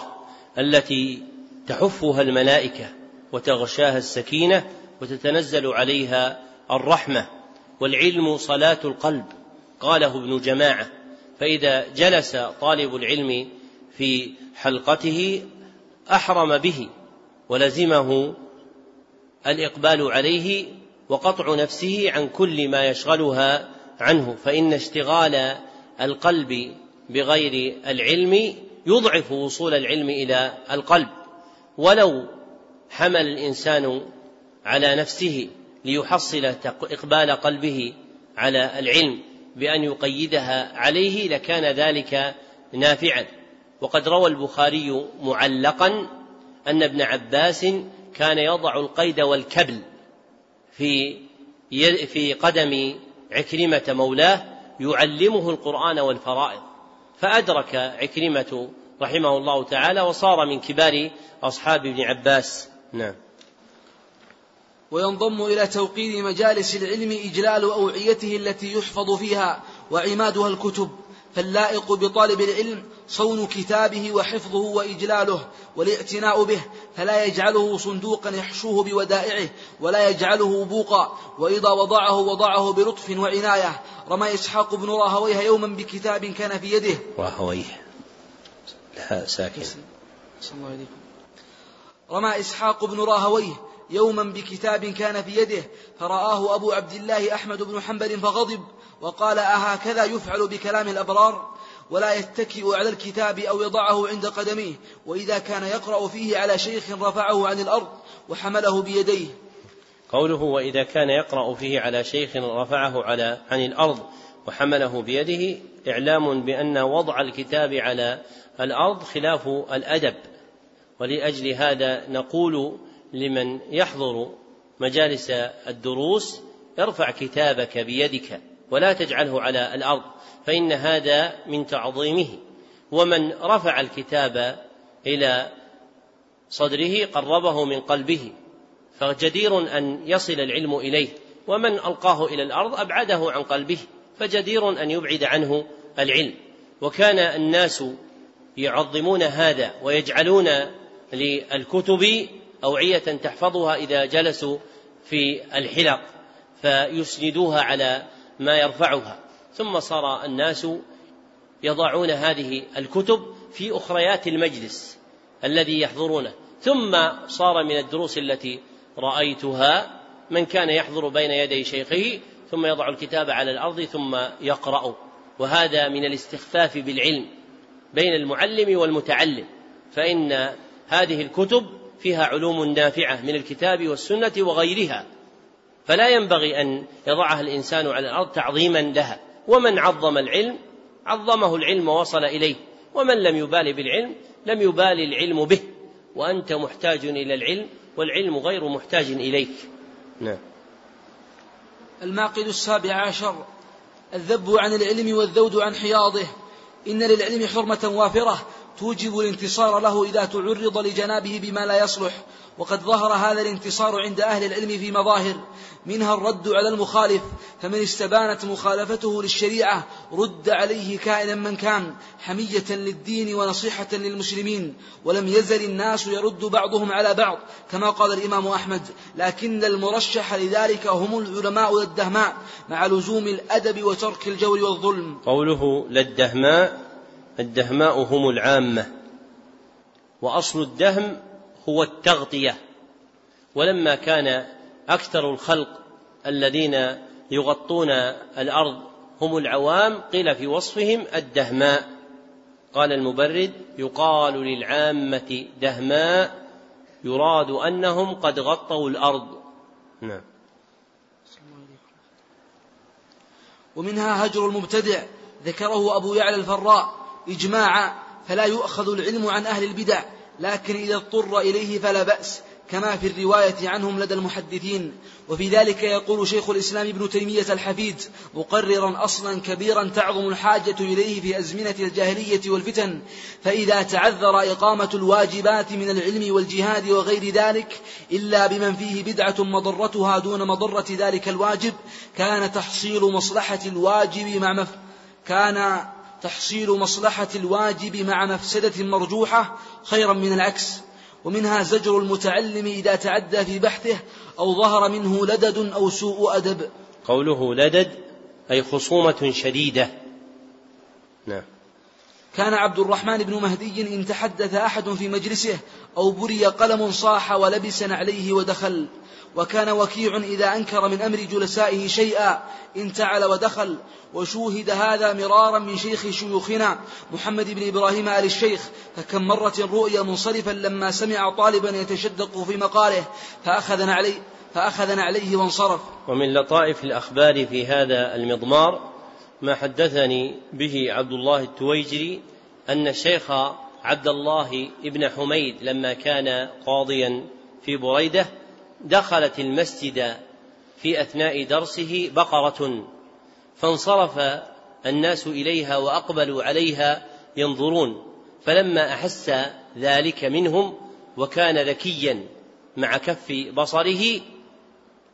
التي تحفها الملائكة وتغشاها السكينة وتتنزل عليها الرحمة والعلم صلاة القلب قاله ابن جماعة. فإذا جلس طالب العلم في حلقته أحرم به ولزمه الإقبال عليه وقطع نفسه عن كل ما يشغلها عنه. فإن اشتغال القلب بغير العلم يضعف وصول العلم إلى القلب. ولو حمل الإنسان على نفسه ليحصل إقبال قلبه على العلم بأن يقيدها عليه لكان ذلك نافعا. وقد روى البخاري معلقا أن ابن عباس كان يضع القيد والكبل في في قدم عكرمة مولاه يعلمه القرآن والفرائض فأدرك عكرمة رحمه الله تعالى وصار من كبار أصحاب ابن عباس. نعم. وينضم إلى توقير مجالس العلم إجلال أوعيته التي يحفظ فيها وعمادها الكتب فاللائق بطالب العلم صون كتابه وحفظه وإجلاله والاعتناء به فلا يجعله صندوقا يحشوه بودائعه ولا يجعله بوقا وإذا وضعه وضعه بلطف وعناية. رمى إسحاق بن راهويه يوما بكتاب كان في يده. راهويه. لا ساكن الله رمى إسحاق بن راهويه يوما بكتاب كان في يده فرآه أبو عبد الله أحمد بن حنبل فغضب وقال أهكذا يفعل بكلام الأبرار؟ ولا يتكئ على الكتاب أو يضعه عند قدميه وإذا كان يقرأ فيه على شيخ رفعه عن الأرض وحمله بيديه. قوله وإذا كان يقرأ فيه على شيخ رفعه على عن الأرض وحمله بيده إعلام بأن وضع الكتاب على الأرض خلاف الأدب. ولأجل هذا نقول لمن يحضر مجالس الدروس ارفع كتابك بيدك ولا تجعله على الأرض فإن هذا من تعظيمه. ومن رفع الكتاب إلى صدره قربه من قلبه فجدير أن يصل العلم إليه. ومن ألقاه إلى الأرض أبعده عن قلبه فجدير أن يبعد عنه العلم. وكان الناس يعظمون هذا ويجعلون للكتب أوعية تحفظها إذا جلسوا في الحلق فيسندوها على ما يرفعها. ثم صار الناس يضعون هذه الكتب في أخريات المجلس الذي يحضرونه. ثم صار من الدروس التي رأيتها من كان يحضر بين يدي شيخه ثم يضع الكتاب على الأرض ثم يقرأ. وهذا من الاستخفاف بالعلم. بين المعلم والمتعلم فإن هذه الكتب فيها علوم نافعة من الكتاب والسنة وغيرها. فلا ينبغي أن يضعها الإنسان على الأرض تعظيما لها. ومن عظم العلم عظمه العلم ووصل إليه. ومن لم يبال بالعلم لم يبال العلم به. وأنت محتاج إلى العلم والعلم غير محتاج إليك. نعم. المعقد السابع عشر الذب عن العلم والذود عن حياضه. إن للعلم حرمة وافرة توجب الانتصار له إذا تعرض لجنابه بما لا يصلح. وقد ظهر هذا الانتصار عند أهل العلم في مظاهر. منها الرد على المخالف. فمن استبانت مخالفته للشريعة رد عليه كائنا من كان حمية للدين ونصيحة للمسلمين. ولم يزل الناس يرد بعضهم على بعض كما قال الإمام أحمد. لكن المرشح لذلك هم العلماء للدهماء مع لزوم الأدب وترك الجور والظلم. قوله للدهماء الدهماء هم العامة وأصل الدهم هو التغطية. ولما كان أكثر الخلق الذين يغطون الأرض هم العوام قيل في وصفهم الدهماء. قال المبرد يقال للعامة دهماء يراد أنهم قد غطوا الأرض. نعم. ومنها هجر المبتدع ذكره أبو يعلى الفراء. إجماعا فلا يؤخذ العلم عن أهل البدع لكن إذا اضطر إليه فلا بأس. كما في الرواية عنهم لدى المحدثين. وفي ذلك يقول شيخ الإسلام ابن تيمية الحفيد مقررا أصلا كبيرا تعظم الحاجة إليه في أزمنة الجاهلية والفتن فإذا تعذر إقامة الواجبات من العلم والجهاد وغير ذلك إلا بمن فيه بدعة مضرتها دون مضرة ذلك الواجب كان تحصيل مصلحة الواجب مع مف... كان تحصيل مصلحة الواجب مع مفسدة مرجوحة خيرا من العكس ومنها زجر المتعلم إذا تعدى في بحثه أو ظهر منه لدد أو سوء أدب. قوله لدد أي خصومة شديدة. نعم. كان عبد الرحمن بن مهدي إن تحدث أحد في مجلسه أو بري قلم صاح ولبس عليه ودخل وكان وكيع إذا أنكر من أمر جلسائه شيئا انتعل ودخل وشوهد هذا مرارا من شيخ شيوخنا محمد بن إبراهيم آل الشيخ فكم مرة رؤي منصرفا لما سمع طالبا يتشدق في مقاله فأخذنا عليه فأخذنا عليه وانصرف. ومن لطائف الأخبار في هذا المضمار ما حدثني به عبد الله التويجري أن الشيخ عبد الله بن حميد لما كان قاضيا في بريدة دخلت المسجد في أثناء درسه بقرة فانصرف الناس إليها وأقبلوا عليها ينظرون فلما أحس ذلك منهم وكان ذكيا مع كف بصره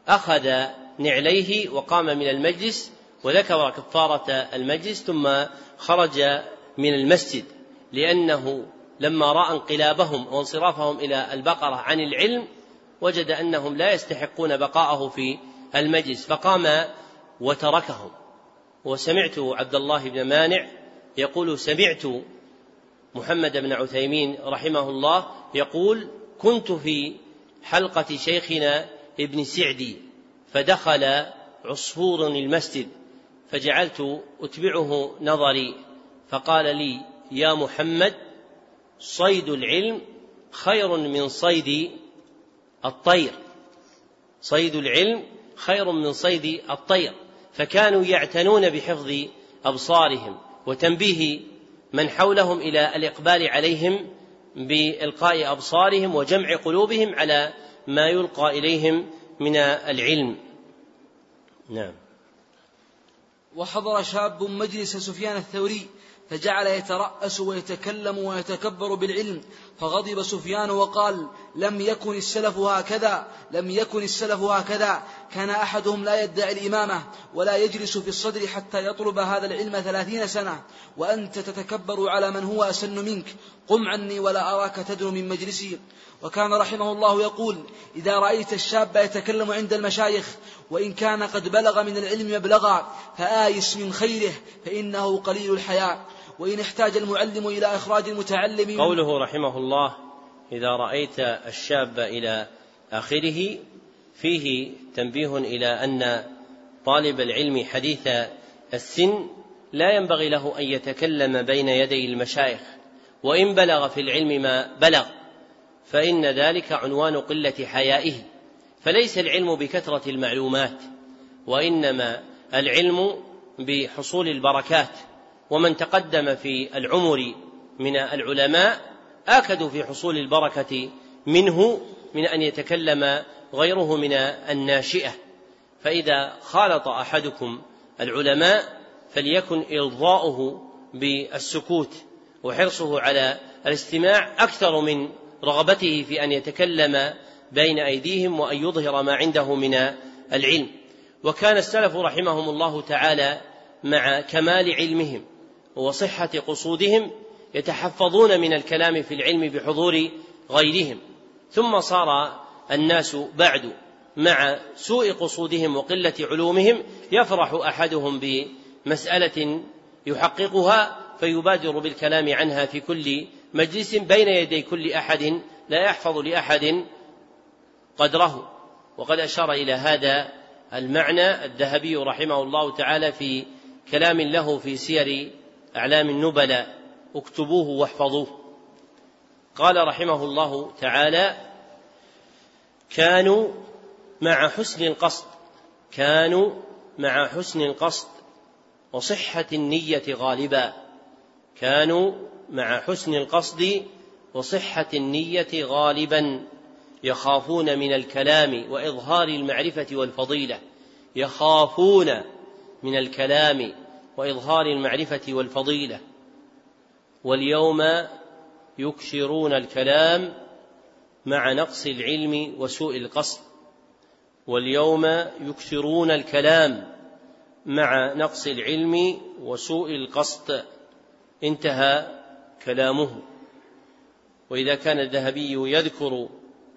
أخذ نعليه وقام من المجلس وذكر كفارة المجلس ثم خرج من المسجد لأنه لما رأى انقلابهم وانصرافهم إلى البقرة عن العلم وجد أنهم لا يستحقون بقاءه في المجلس فقام وتركهم. وسمعت عبد الله بن مانع يقول سمعت محمد بن عثيمين رحمه الله يقول كنت في حلقة شيخنا ابن سعدي فدخل عصفور المسجد. فجعلت أتبعه نظري فقال لي يا محمد صيد العلم خير من صيد الطير. صيد العلم خير من صيد الطير. فكانوا يعتنون بحفظ أبصارهم وتنبيه من حولهم إلى الإقبال عليهم بإلقاء أبصارهم وجمع قلوبهم على ما يلقى إليهم من العلم. نعم. وحضر شاب مجلس سفيان الثوري فجعل يترأس ويتكلم ويتكبر بالعلم فغضب سفيان وقال لم يكن السلف هكذا لم يكن السلف هكذا. كان أحدهم لا يدعي الإمامة ولا يجلس في الصدر حتى يطلب هذا العلم ثلاثين سنة وأنت تتكبر على من هو أسن منك. قم عني ولا أراك تدنو من مجلسي. وكان رحمه الله يقول إذا رأيت الشاب يتكلم عند المشايخ وإن كان قد بلغ من العلم مبلغا فآيس من خيره فإنه قليل الحياء. وإن احتاج المعلم إلى إخراج المتعلم قوله رحمه الله إذا رأيت الشاب إلى آخره فيه تنبيه إلى أن طالب العلم حديث السن لا ينبغي له أن يتكلم بين يدي المشايخ وإن بلغ في العلم ما بلغ فإن ذلك عنوان قلة حيائه. فليس العلم بكثرة المعلومات وإنما العلم بحصول البركات. ومن تقدم في العمر من العلماء آكدوا في حصول البركة منه من أن يتكلم غيره من الناشئة. فإذا خالط أحدكم العلماء فليكن إرضاؤه بالسكوت وحرصه على الاستماع أكثر من رغبته في أن يتكلم بين أيديهم وأن يظهر ما عنده من العلم. وكان السلف رحمهم الله تعالى مع كمال علمهم وصحة قصودهم يتحفظون من الكلام في العلم بحضور غيرهم. ثم صار الناس بعد مع سوء قصودهم وقلة علومهم يفرح أحدهم بمسألة يحققها فيبادر بالكلام عنها في كل مجلس بين يدي كل أحد لا يحفظ لأحد قدره وقد أشار إلى هذا المعنى الذهبي رحمه الله تعالى في كلام له في سير أعلام النبلاء. اكتبوه واحفظوه. قال رحمه الله تعالى كانوا مع حسن القصد كانوا مع حسن القصد وصحة النية غالبا كانوا مع حسن القصد وصحة النية غالبا. يخافون من الكلام وإظهار المعرفة والفضيلة. يخافون من الكلام وإظهار المعرفة والفضيلة. واليوم يكثرون الكلام مع نقص العلم وسوء القصد. واليوم يكثرون الكلام مع نقص العلم وسوء القصد. انتهى كلامه. وإذا كان الذهبي يذكر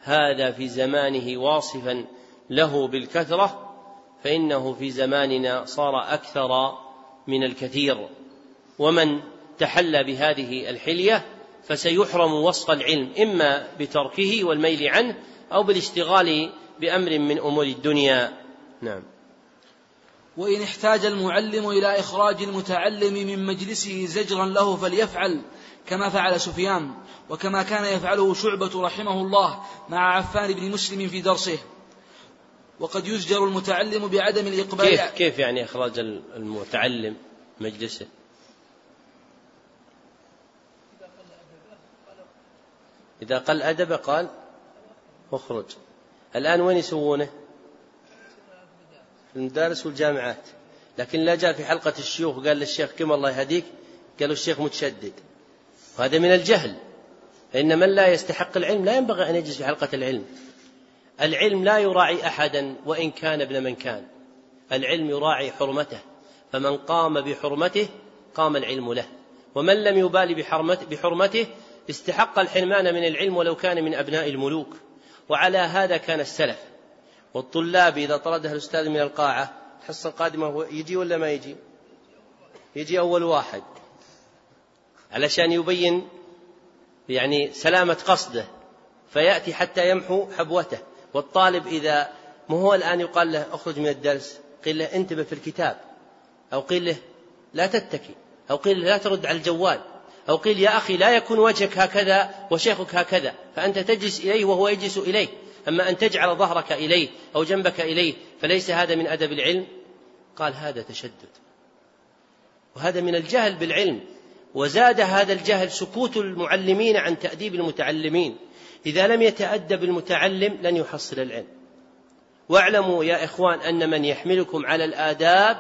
هذا في زمانه واصفا له بالكثرة فإنه في زماننا صار أكثر من الكثير. ومن تحلى بهذه الحلية فسيحرم وصف العلم إما بتركه والميل عنه أو بالاشتغال بأمر من أمور الدنيا. نعم. وإن احتاج المعلم إلى إخراج المتعلم من مجلسه زجرا له فليفعل. كما فعل سفيان وكما كان يفعله شعبة رحمه الله مع عفان بن مسلم في درسه. وقد يزجر المتعلم بعدم الإقبال كيف كيف يعني إخراج المتعلم مجلسه؟ إذا قل أدب قال اخرج. الآن وين يسوونه؟ في المدارس والجامعات. لكن لا جاء في حلقة الشيوخ قال للشيخ كم الله يهديك؟ قالوا الشيخ متشدد. وهذا من الجهل. فإن من لا يستحق العلم لا ينبغي أن يجلس في حلقة العلم. العلم لا يراعي أحدا وإن كان ابن من كان. العلم يراعي حرمته. فمن قام بحرمته قام العلم له. ومن لم يبال بحرمته استحق الحرمان من العلم ولو كان من أبناء الملوك. وعلى هذا كان السلف. والطلاب إذا طردها الأستاذ من القاعة الحصة القادمة يجي ولا ما يجي؟ يجي أول واحد. علشان يبين يعني سلامة قصده فيأتي حتى يمحو حبوته. والطالب إذا ما هو الآن يقال له اخرج من الدرس قيل له انتبه في الكتاب أو قيل له لا تتكي أو قيل له لا ترد على الجوال أو قيل يا أخي لا يكون وجهك هكذا وشيخك هكذا فأنت تجلس إليه وهو يجلس إليه. أما أن تجعل ظهرك إليه أو جنبك إليه فليس هذا من أدب العلم؟ قال هذا تشدد. وهذا من الجهل بالعلم. وزاد هذا الجهل سكوت المعلمين عن تأديب المتعلمين. إذا لم يتأدب المتعلم لن يحصل العلم. واعلموا يا إخوان أن من يحملكم على الآداب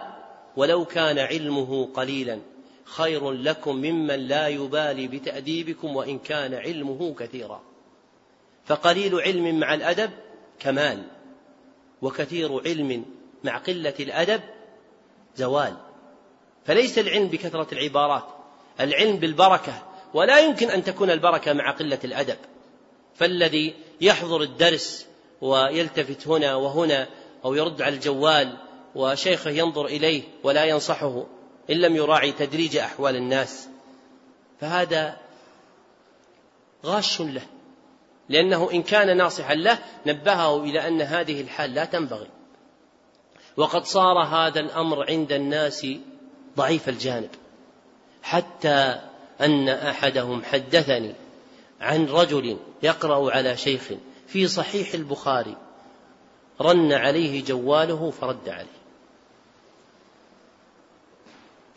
ولو كان علمه قليلا خير لكم ممن لا يبالي بتأديبكم وإن كان علمه كثيرا. فقليل علم مع الأدب كمال وكثير علم مع قلة الأدب زوال. فليس العلم بكثرة العبارات. العلم بالبركة ولا يمكن أن تكون البركة مع قلة الأدب. فالذي يحضر الدرس ويلتفت هنا وهنا أو يرد على الجوال وشيخه ينظر إليه ولا ينصحه إن لم يراعي تدريج أحوال الناس فهذا غاش له. لأنه إن كان ناصحا له نبهه إلى أن هذه الحال لا تنبغي. وقد صار هذا الأمر عند الناس ضعيف الجانب. حتى أن أحدهم حدثني عن رجل يقرأ على شيخ في صحيح البخاري رن عليه جواله فرد عليه.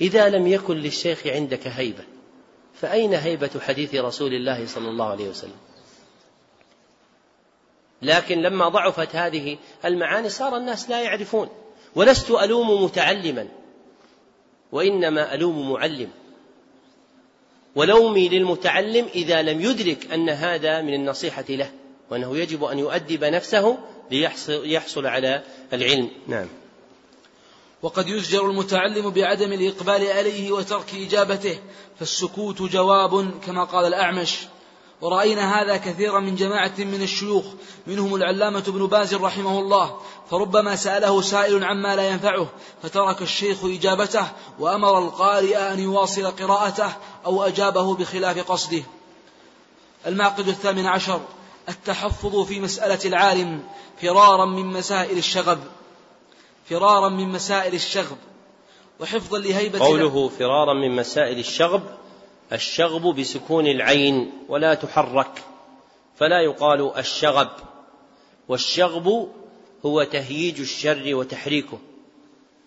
إذا لم يكن للشيخ عندك هيبة فأين هيبة حديث رسول الله صلى الله عليه وسلم؟ لكن لما ضعفت هذه المعاني صار الناس لا يعرفون ولست ألوم متعلما وإنما ألوم معلم. ولومي للمتعلم إذا لم يدرك أن هذا من النصيحة له وأنه يجب أن يؤدب نفسه ليحصل على العلم. نعم. وقد يزجر المتعلم بعدم الإقبال عليه وترك إجابته فالسكوت جواب كما قال الأعمش. ورأينا هذا كثيرا من جماعة من الشيوخ منهم العلامة ابن باز رحمه الله فربما سأله سائل عما لا ينفعه فترك الشيخ إجابته وأمر القارئ أن يواصل قراءته أو أجابه بخلاف قصده. المعقد الثامن عشر التحفظ في مسألة العالم فرارا من مسائل الشغب. فرارا من مسائل الشغب. وحفظا لهيبة قوله فرارا من مسائل الشغب الشغب بسكون العين ولا تحرك فلا يقال الشغب والشغب هو تهييج الشر وتحريكه.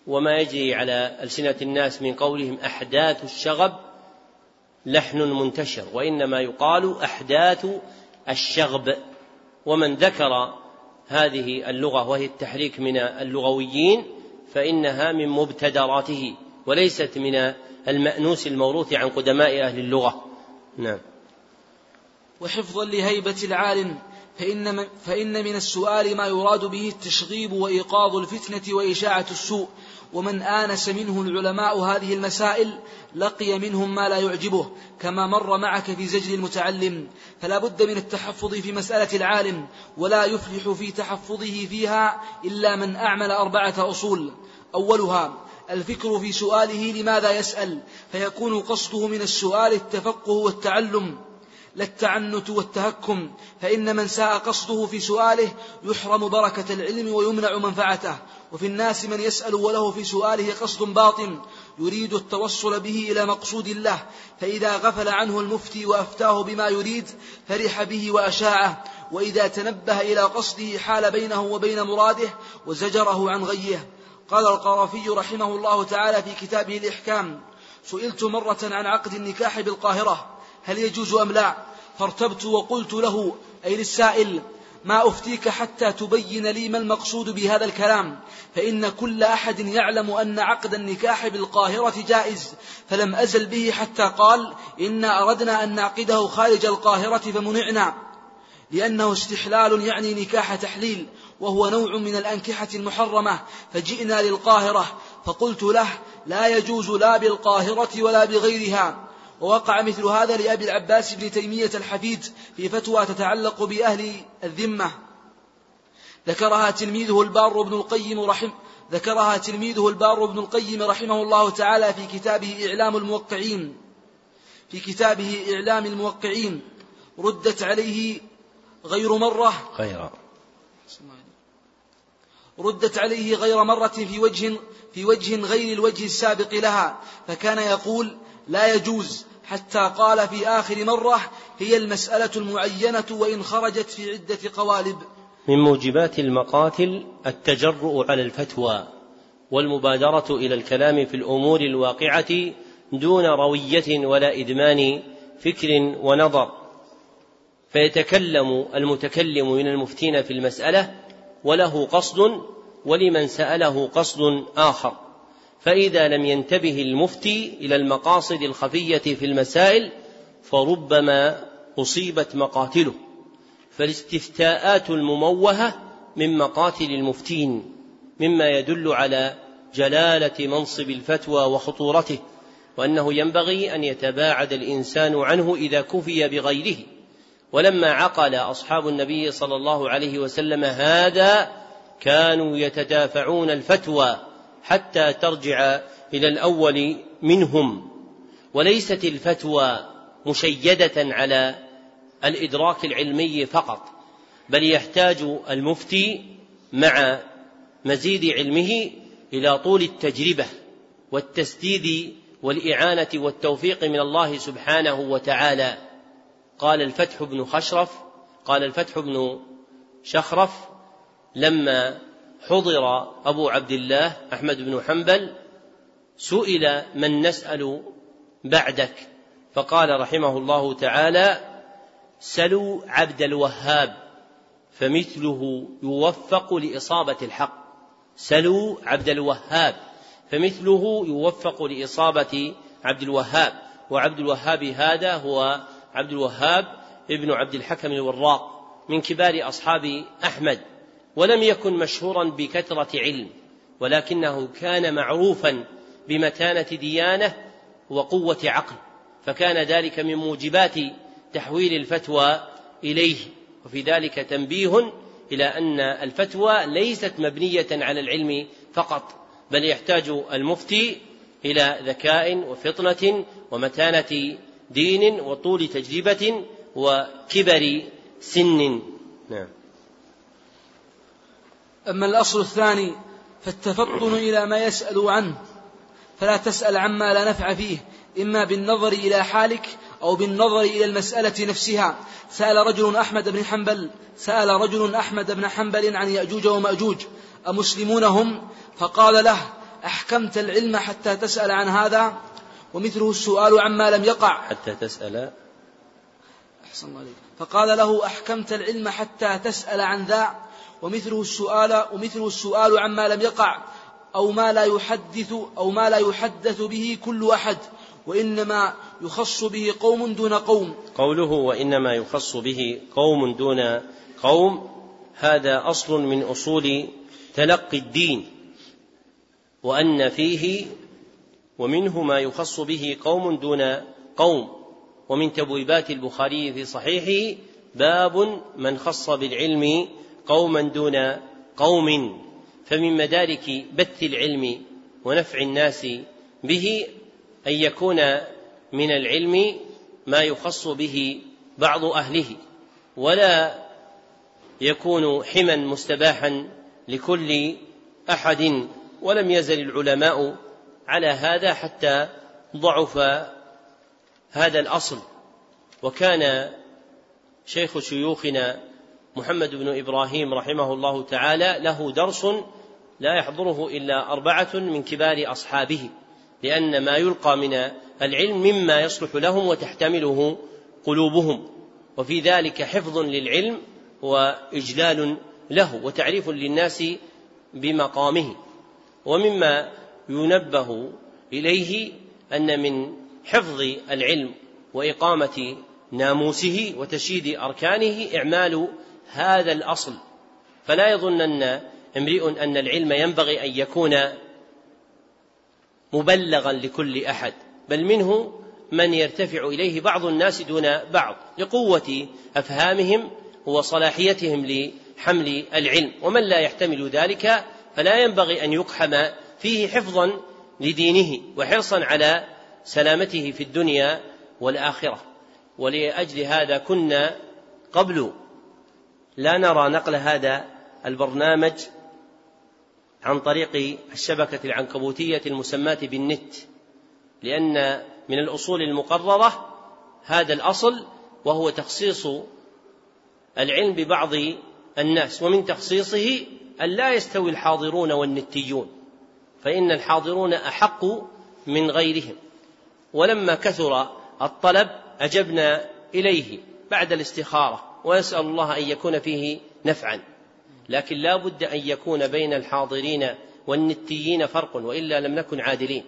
وما يجري على ألسنة الناس من قولهم أحداث الشغب لحن منتشر وإنما يقال أحداث الشغب. ومن ذكر هذه اللغة وهي التحريك من اللغويين فإنها من مبتدراته وليست من المأنوس الموروث عن قدماء أهل اللغة. نعم. وحفظا لهيبة العالم فإن من, فإن من السؤال ما يراد به التشغيب وإيقاظ الفتنة وإشاعة السوء. ومن آنس منه العلماء هذه المسائل لقي منهم ما لا يعجبه كما مر معك في زجر المتعلم. فلا بد من التحفظ في مسألة العالم ولا يفلح في تحفظه فيها إلا من أعمل أربعة أصول. أولها الفكر في سؤاله لماذا يسأل فيكون قصده من السؤال التفقه والتعلم لا التعنت والتهكم فإن من ساء قصده في سؤاله يحرم بركة العلم ويمنع منفعته وفي الناس من يسأل وله في سؤاله قصد باطن يريد التوصل به إلى مقصود الله فإذا غفل عنه المفتي وأفتاه بما يريد فرح به وأشاعه وإذا تنبه إلى قصده حال بينه وبين مراده وزجره عن غيه. قال القرافي رحمه الله تعالى في كتابه الإحكام سئلت مرة عن عقد النكاح بالقاهرة هل يجوز أم لا؟ فارتبت وقلت له أي للسائل ما أفتيك حتى تبين لي ما المقصود بهذا الكلام فإن كل أحد يعلم أن عقد النكاح بالقاهرة جائز فلم أزل به حتى قال إنا أردنا أن نعقده خارج القاهرة فمنعنا لأنه استحلال يعني نكاح تحليل وهو نوع من الأنكحة المحرمة فجئنا للقاهرة فقلت له لا يجوز لا بالقاهرة ولا بغيرها. ووقع مثل هذا لأبي العباس بن تيمية الحفيد في فتوى تتعلق بأهل الذمة. ذكرها تلميذه البار بن القيم رحم ذكرها تلميذه البار بن القيم رحمه الله تعالى في كتابه إعلام الموقعين. في كتابه إعلام الموقعين. ردت عليه غير مرة. غير. ردت عليه غير مرة في وجه في وجه غير الوجه السابق لها فكان يقول لا يجوز حتى قال في آخر مرة هي المسألة المعينة وإن خرجت في عدة قوالب. من موجبات المقاتل التجرؤ على الفتوى والمبادرة إلى الكلام في الأمور الواقعة دون روية ولا إدمان فكر ونظر. فيتكلم المتكلم من المفتين في المسألة وله قصد ولمن سأله قصد آخر. فإذا لم ينتبه المفتي إلى المقاصد الخفية في المسائل فربما أصيبت مقاتله. فالاستفتاءات المموهة من مقاتل المفتين مما يدل على جلالة منصب الفتوى وخطورته وأنه ينبغي أن يتباعد الإنسان عنه إذا كفي بغيره. ولما عقل أصحاب النبي صلى الله عليه وسلم هذا كانوا يتدافعون الفتوى حتى ترجع إلى الأول منهم. وليست الفتوى مشيدة على الإدراك العلمي فقط بل يحتاج المفتي مع مزيد علمه إلى طول التجربة والتسديد والإعانة والتوفيق من الله سبحانه وتعالى. قال الفتح بن خشرف قال الفتح بن شخرف لما حضر أبو عبد الله أحمد بن حنبل سئل من نسأل بعدك؟ فقال رحمه الله تعالى سلوا عبد الوهاب فمثله يوفق لإصابة الحق. سلوا عبد الوهاب فمثله يوفق لإصابة عبد الوهاب. وعبد الوهاب هذا هو عبد الوهاب ابن عبد الحكم الوراق من كبار أصحاب أحمد ولم يكن مشهورا بكثرة علم ولكنه كان معروفا بمتانة ديانة وقوة عقل فكان ذلك من موجبات تحويل الفتوى إليه وفي ذلك تنبيه إلى أن الفتوى ليست مبنية على العلم فقط بل يحتاج المفتي إلى ذكاء وفطنة ومتانة دين وطول تجربة وكبر سن. نعم. أما الأصل الثاني فالتفطن إلى ما يسأل عنه فلا تسأل عما لا نفع فيه إما بالنظر إلى حالك أو بالنظر إلى المسألة نفسها. سأل رجل أحمد بن حنبل سأل رجل أحمد بن حنبل عن يأجوج ومأجوج أمسلمون هم؟ فقال له أحكمت العلم حتى تسأل عن هذا؟ ومثله السؤال عما لم يقع. حتى تسأل. أحسن الله عليك. فقال له أحكمت العلم حتى تسأل عن ذا. ومثله السؤال ومثله السؤال عما لم يقع. أو ما لا يحدث أو ما لا يحدث به كل أحد. وإنما يخص به قوم دون قوم. قوله وإنما يخص به قوم دون قوم هذا أصل من أصول تلقي الدين. وأن فيه ومنه ما يخص به قوم دون قوم. ومن تبويبات البخاري في صحيحه باب من خص بالعلم قوما دون قوم. فمن مدارك بث العلم ونفع الناس به أن يكون من العلم ما يخص به بعض أهله ولا يكون حما مستباحا لكل أحد. ولم يزل العلماء على هذا حتى ضعف هذا الأصل. وكان شيخ شيوخنا محمد بن إبراهيم رحمه الله تعالى له درس لا يحضره إلا أربعة من كبار أصحابه لأن ما يلقى من العلم مما يصلح لهم وتحتمله قلوبهم. وفي ذلك حفظ للعلم وإجلال له وتعريف للناس بمقامه. ومما ينبه إليه أن من حفظ العلم وإقامة ناموسه وتشييد أركانه إعمال هذا الأصل. فلا يظنن امرئ أن العلم ينبغي أن يكون مبلغا لكل أحد بل منه من يرتفع إليه بعض الناس دون بعض لقوة أفهامهم وصلاحيتهم لحمل العلم. ومن لا يحتمل ذلك فلا ينبغي أن يقحم فيه حفظا لدينه وحرصا على سلامته في الدنيا والآخرة. ولأجل هذا كنا قبل لا نرى نقل هذا البرنامج عن طريق الشبكة العنكبوتية المسماة بالنت لأن من الأصول المقررة هذا الأصل وهو تخصيص العلم ببعض الناس ومن تخصيصه أن لا يستوي الحاضرون والنتيون فإن الحاضرون أحق من غيرهم. ولما كثر الطلب أجبنا إليه بعد الاستخارة ونسأل الله أن يكون فيه نفعا. لكن لا بد أن يكون بين الحاضرين والنتيين فرق وإلا لم نكن عادلين.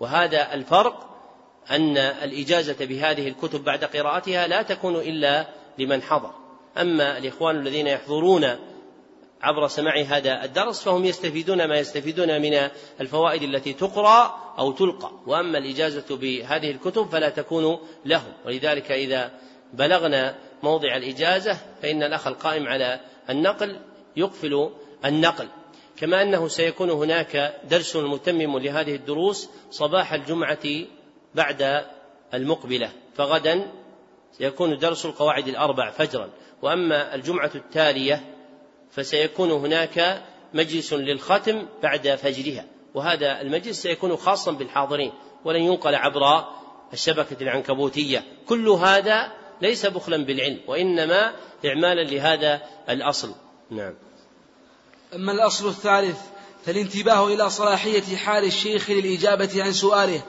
وهذا الفرق أن الإجازة بهذه الكتب بعد قراءتها لا تكون إلا لمن حضر. أما الإخوان الذين يحضرون عبر سماع هذا الدرس فهم يستفيدون ما يستفيدون من الفوائد التي تقرأ أو تلقى. وأما الإجازة بهذه الكتب فلا تكون لهم ولذلك إذا بلغنا موضع الإجازة فإن الأخ القائم على النقل يقفل النقل. كما أنه سيكون هناك درس متمم لهذه الدروس صباح الجمعة بعد المقبلة. فغدا سيكون درس القواعد الأربع فجرا. وأما الجمعة التالية فسيكون هناك مجلس للختم بعد فجرها وهذا المجلس سيكون خاصا بالحاضرين ولن ينقل عبر الشبكة العنكبوتية. كل هذا ليس بخلا بالعلم وإنما إعمالا لهذا الأصل. نعم. أما الأصل الثالث فالانتباه إلى صلاحية حال الشيخ للإجابة عن سؤاله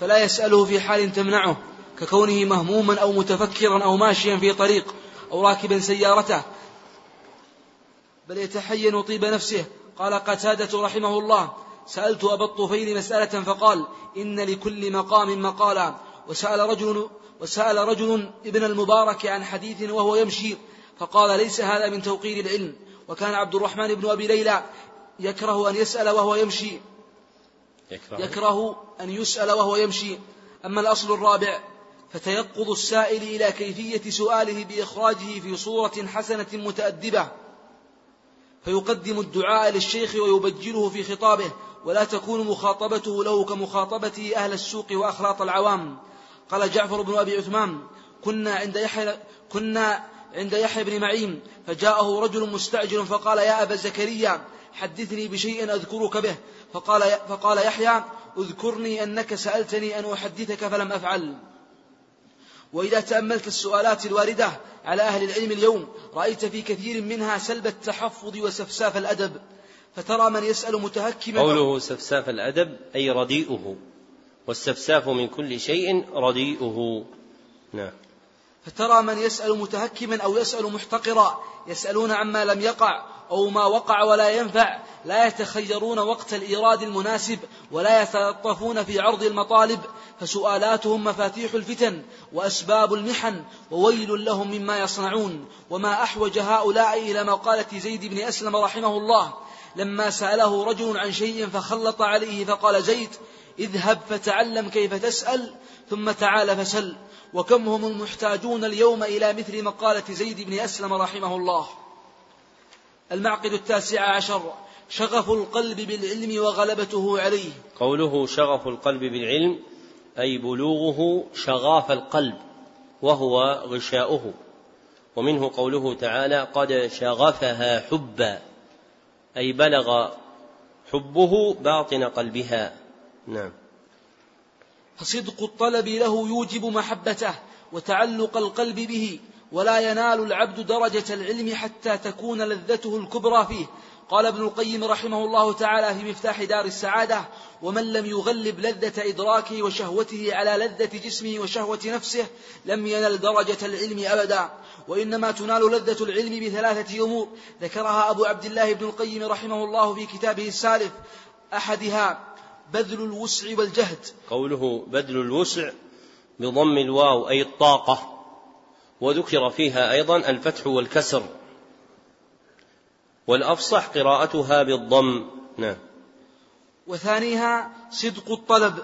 فلا يسأله في حال تمنعه ككونه مهموما أو متفكرا أو ماشيا في طريق أو راكبا سيارته. بل يتحين طيب نفسه. قال قتادة رحمه الله سألت أبا الطفيل مسألة فقال إن لكل مقام مقالا. وسأل رجل وسأل رجل ابن المبارك عن حديث وهو يمشي فقال ليس هذا من توقير العلم. وكان عبد الرحمن بن أبي ليلى يكره أن يسأل وهو يمشي. يكره, يكره أن يسأل وهو يمشي. أما الأصل الرابع فتيقظ السائل إلى كيفية سؤاله بإخراجه في صورة حسنة متأدبة. فيقدم الدعاء للشيخ ويبجله في خطابه ولا تكون مخاطبته له كمخاطبته أهل السوق وأخلاط العوام. قال جعفر بن أبي عثمان كنا عند يحيى كنا عند يحيى بن معين فجاءه رجل مستعجل فقال يا أبا زكريا حدثني بشيء أذكرك به. فقال, فقال يحيى اذكرني أنك سألتني أن أحدثك فلم أفعل. وإذا تأملت السؤالات الواردة على أهل العلم اليوم رأيت في كثير منها سلب التحفظ وسفساف الأدب فترى من يسأل متهكما قوله سفساف الأدب أي رديئه. والسفساف من كل شيء رديئه. نعم. فترى من يسأل متهكما أو يسأل محتقرا يسألون عما لم يقع أو ما وقع ولا ينفع لا يتخيرون وقت الإيراد المناسب ولا يتلطفون في عرض المطالب فسؤالاتهم مفاتيح الفتن وأسباب المحن وويل لهم مما يصنعون وما أحوج هؤلاء إلى مقالة زيد بن أسلم رحمه الله. لما سأله رجل عن شيء فخلط عليه فقال زيد اذهب فتعلم كيف تسأل ثم تعال فسل. وكم هم المحتاجون اليوم إلى مثل مقالة زيد بن أسلم رحمه الله؟ المعقد التاسع عشر شغف القلب بالعلم وغلبته عليه. قوله شغف القلب بالعلم أي بلوغه شغاف القلب وهو غشاؤه. ومنه قوله تعالى قد شغفها حبا أي بلغ حبه باطن قلبها. نعم. فصدق الطلب له يوجب محبته وتعلق القلب به ولا ينال العبد درجة العلم حتى تكون لذته الكبرى فيه قال ابن القيم رحمه الله تعالى في مفتاح دار السعادة ومن لم يغلب لذة إدراكه وشهوته على لذة جسمه وشهوة نفسه لم ينل درجة العلم أبدا. وإنما تنال لذة العلم بثلاثة أمور. ذكرها أبو عبد الله بن القيم رحمه الله في كتابه السالف أحدها بذل الوسع والجهد. قوله بذل الوسع بضم الواو أي الطاقة وذكر فيها أيضا الفتح والكسر. والأفصح قراءتها بالضم. نعم. وثانيها صدق الطلب